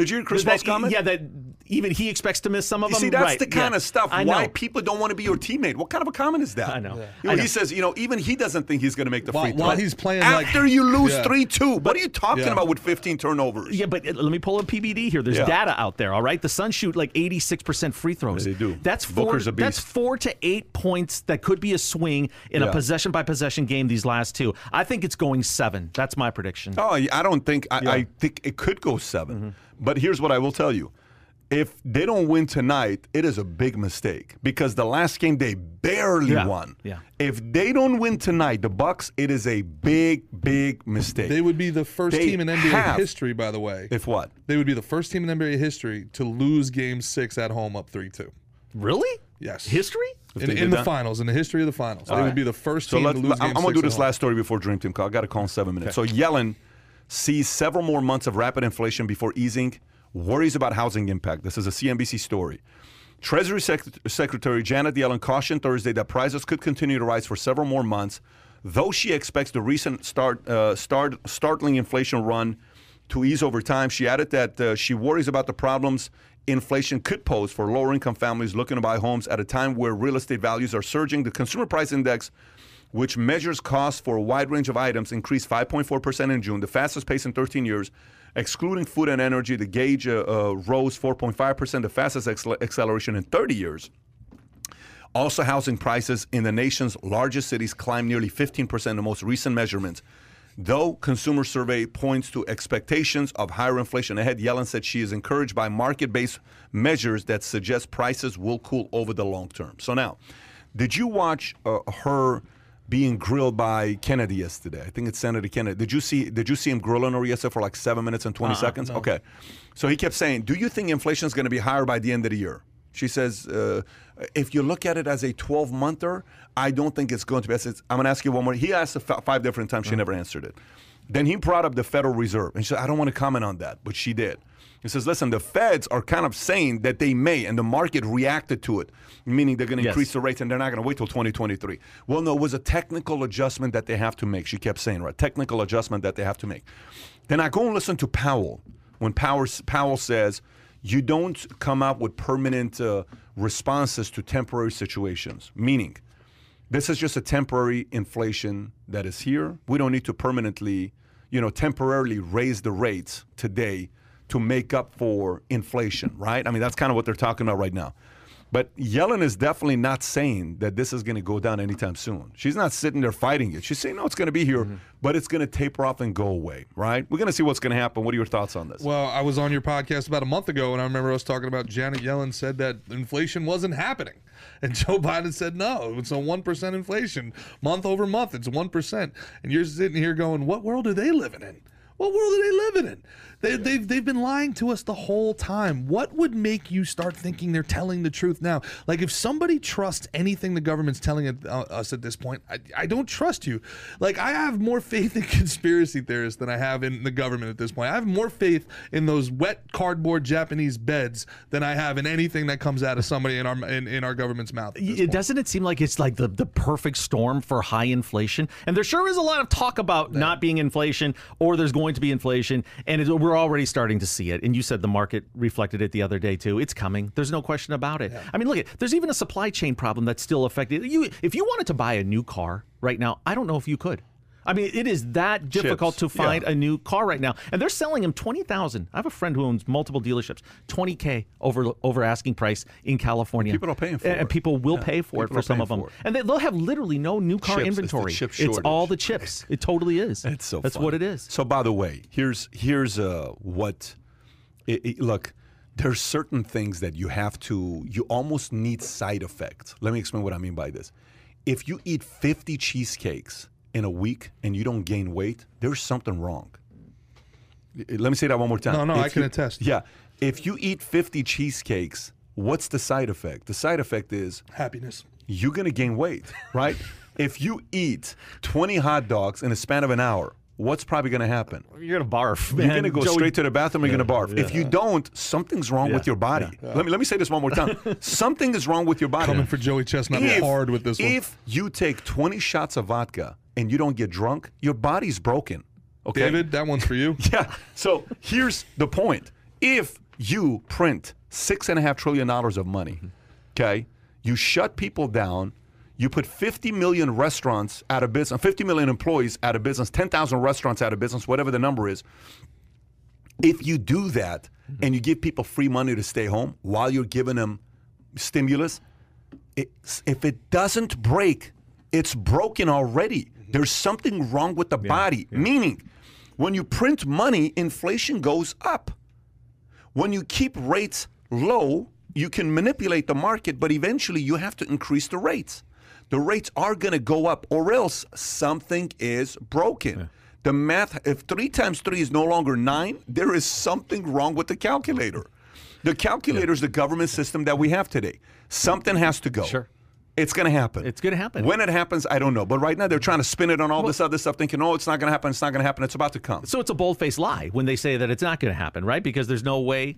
Did you hear Chris That- Paul's comment? Yeah, that even he expects to miss some of You them. see, that's right, the kind yeah. of stuff I why people don't want to be your teammate. What kind of a comment is that? I know. You I know, know. He says, you know, even he doesn't think he's going to make the While- free throw. while he's playing like- After you lose Yeah. 3 2. What are you talking Yeah. about with 15 turnovers? Yeah, but uh, let me pull a PBD here. There's Yeah. data out there. All right, the Suns shoot like 86% free throws. They do. That's four. Booker's a That's four to eight points that could be a swing in Yeah. a possession by possession game. These last two, I think it's going seven. That's my prediction. Oh, I don't think. I, I think it could go 7 Mm-hmm. But here's what I will tell you: if they don't win tonight, it is a big mistake because the last game they barely Yeah, won. yeah. If they don't win tonight, the Bucks, it is a big, big mistake. They would be the first They team in NBA have- history, by the way. if what? They would be the first team in NBA history to lose Game Six at home up three two. Really? Yes. History? In, in the that? finals, in the history of the finals, they All would be the first So team to lose. I'm, game I'm gonna do six at this home. last story before Dream Team call. I got to call in seven minutes. So Yellen sees several more months of rapid inflation before easing. Worries about housing impact. This is a CNBC story. Treasury Sec- Secretary Janet Yellen cautioned Thursday that prices could continue to rise for several more months, though she expects the recent start, uh, start, startling inflation run to ease over time. She added that uh, she worries about the problems inflation could pose for lower income families looking to buy homes at a time where real estate values are surging. The Consumer Price Index, which measures costs for a wide range of items, increased 5.4% in June, the fastest pace in 13 years. Excluding food and energy, the gauge uh, uh, rose 4.5%, the fastest accel- acceleration in 30 years. Also, housing prices in the nation's largest cities climbed nearly 15% in the most recent measurements. Though consumer survey points to expectations of higher inflation ahead, Yellen said she is encouraged by market-based measures that suggest prices will cool over the long term. So now, did you watch uh, her being grilled by Kennedy yesterday? I think it's Senator Kennedy. Did you see? Did you see him grilling her yesterday for like seven minutes and 20 seconds? Okay. So he kept saying, "Do you think inflation is going to be higher by the end of the year?" She says, uh, if you look at it as a 12 monther, I don't think it's going to be. I said, I'm going to ask you one more. He asked f- five different times. She never answered it. Then he brought up the Federal Reserve. And she said, I don't want to comment on that. But she did. He says, listen, the feds are kind of saying that they may, and the market reacted to it, meaning they're going to Yes. increase the rates and they're not going to wait till 2023. Well, no, it was a technical adjustment that they have to make. She kept saying, right? Technical adjustment that they have to make. Then I go and listen to Powell when Powell, Powell says, you don't come up with permanent uh, responses to temporary situations, meaning this is just a temporary inflation that is here. We don't need to permanently, you know, temporarily raise the rates today to make up for inflation, right? I mean, that's kind of what they're talking about right now. But Yellen is definitely not saying that this is going to go down anytime soon. She's not sitting there fighting it. She's saying, no, it's going to be here, mm-hmm. but it's going to taper off and go away, right? We're going to see what's going to happen. What are your thoughts on this? Well, I was on your podcast about a month ago, and I remember us talking about Janet Yellen said that inflation wasn't happening. And Joe Biden said, no, it's a 1% inflation. Month over month, it's 1%. And you're sitting here going, what world are they living in? What world are they living in? They, they've, they've been lying to us the whole time. What would make you start thinking they're telling the truth now? Like, if somebody trusts anything the government's telling it, uh, us at this point, I, I don't trust you. Like, I have more faith in conspiracy theorists than I have in the government at this point. I have more faith in those wet cardboard Japanese beds than I have in anything that comes out of somebody in our in, in our government's mouth. It, doesn't it seem like it's like the, the perfect storm for high inflation? And there sure is a lot of talk about not being inflation or there's going to be inflation. And it, we're already starting to see it. And you said the market reflected it the other day too. It's coming. There's no question about it. I mean, look at there's even a supply chain problem that's still affected. You if you wanted to buy a new car right now, I don't know if you could. I mean, it is that difficult Chips, to find yeah. a new car right now, and they're selling them twenty thousand. I have a friend who owns multiple dealerships, twenty k over over asking price in California. People are paying for and, and people will Yeah, pay for it for some of them, for and they, they'll have literally no new car Chips, it's the inventory. chip it's all the chips. It totally is. It's so That's funny. what it is. So, by the way, here's here's uh, what. It, it- look, there's certain things that you have to. You almost need side effects. Let me explain what I mean by this. If you eat 50 cheesecakes in a week and you don't gain weight, there's something wrong. Eh, let me say that one more time. No, no, If I can you- attest. Yeah, if you eat 50 cheesecakes, what's the side effect? The side effect is Happiness. you're going to gain weight, right? if you eat 20 hot dogs in a span of an hour, what's probably going to happen? You're gonna barf. You're going to go Joey- straight to the bathroom. You're going to barf. If you don't, something's wrong with your body. Let me let me say this one more time. Something is wrong with your body. Coming for Joey Chestnut hard with this one. If you take 20 shots of vodka and you don't get drunk, your body's broken. Okay, David, that one's for you. yeah. So here's the point: if you print six and a half trillion dollars of money, mm-hmm. okay, you shut people down. You put 50 million restaurants out of business, 50 million employees out of business, 10,000 restaurants out of business, whatever the number is. If you do that mm-hmm. and you give people free money to stay home while you're giving them stimulus, it's, if it doesn't break, it's broken already. There's something wrong with the body. Meaning, when you print money, inflation goes up. When you keep rates low, you can manipulate the market, but eventually you have to increase the rates. The rates are going to go up, or else something is broken. The math, if three times three is no longer nine, there is something wrong with the calculator. The calculator is the government system that we have today. Something has to go. Sure. It's going to happen. It's gonna happen. When it happens, I don't know. But right now, they're trying to spin it on all this other stuff, thinking, oh, it's not going to happen. It's not going to happen. It's about to come. So it's a bold faced lie when they say that it's not going to happen, right? Because there's no way,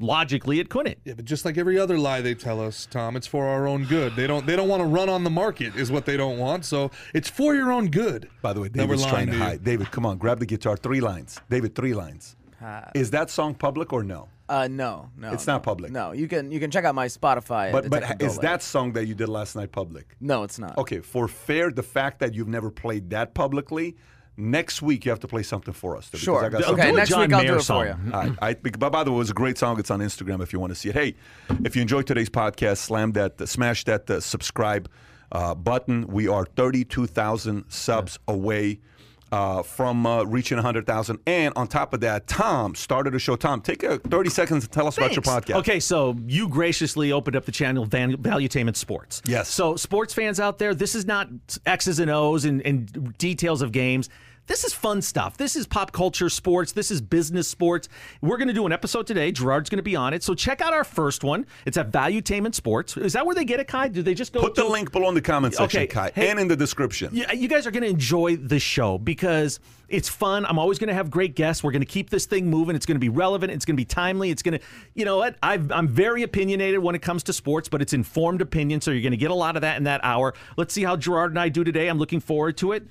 logically, it couldn't. Yeah, but just like every other lie they tell us, Tom, it's for our own good. They don't they don't want to run on the market is what they don't want. So it's for your own good. By the way, that we're David's trying lying to to you. hide. David, come on, grab the guitar. Three lines. David, three lines. Is that song public or no? Uh, no, no, It's no. not public. No, you can you can check out my Spotify. But but Detective is Gole. that song that you did last night public? No, it's not. Okay, for fair, the fact that you've never played that publicly, next week you have to play something for us. because Sure. I got Okay, something- Do a next John week I'll do Mayer it for you. All right. I, but by the way, it was a great song. It's on Instagram if you want to see it. Hey, if you enjoyed today's podcast, slam that, uh, smash that uh, subscribe uh, button. We are 32,000 subs away uh, from uh, reaching 100,000. And on top of that, Tom started a show. Tom, take a 30 seconds to tell us about your podcast. Okay, so you graciously opened up the channel Van- Valuetainment Sports. Yes. So sports fans out there, this is not X's and O's and, and details of games. This is fun stuff. This is pop culture sports. This is business sports. We're going to do an episode today. Gerard's going to be on it. So check out our first one. It's at Valuetainment Sports. Is that where they get it, Kai? Do they just go Put the link below in the comment section, Okay, Kai, hey- and in the description. Yeah, you guys are going to enjoy the show because it's fun. I'm always going to have great guests. We're going to keep this thing moving. It's going to be relevant. It's going to be timely. It's going to, you know what? I've, I'm very opinionated when it comes to sports, but it's informed opinion. So you're going to get a lot of that in that hour. Let's see how Gerard and I do today. I'm looking forward to it.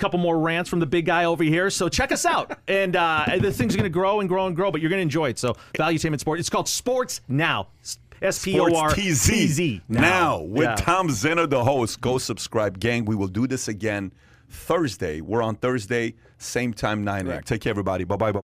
Couple more rants from the big guy over here. So check us out. and uh, the thing's going to grow and grow and grow, but you're going to enjoy it. So Value Valuetainment Sport. It's called Sports Now. S P O R T Z. Now, with Yeah. Tom Zenner, the host. Go subscribe, gang. We will do this again Thursday. We're on Thursday, same time, 9 a.m. Take care, everybody. Bye bye.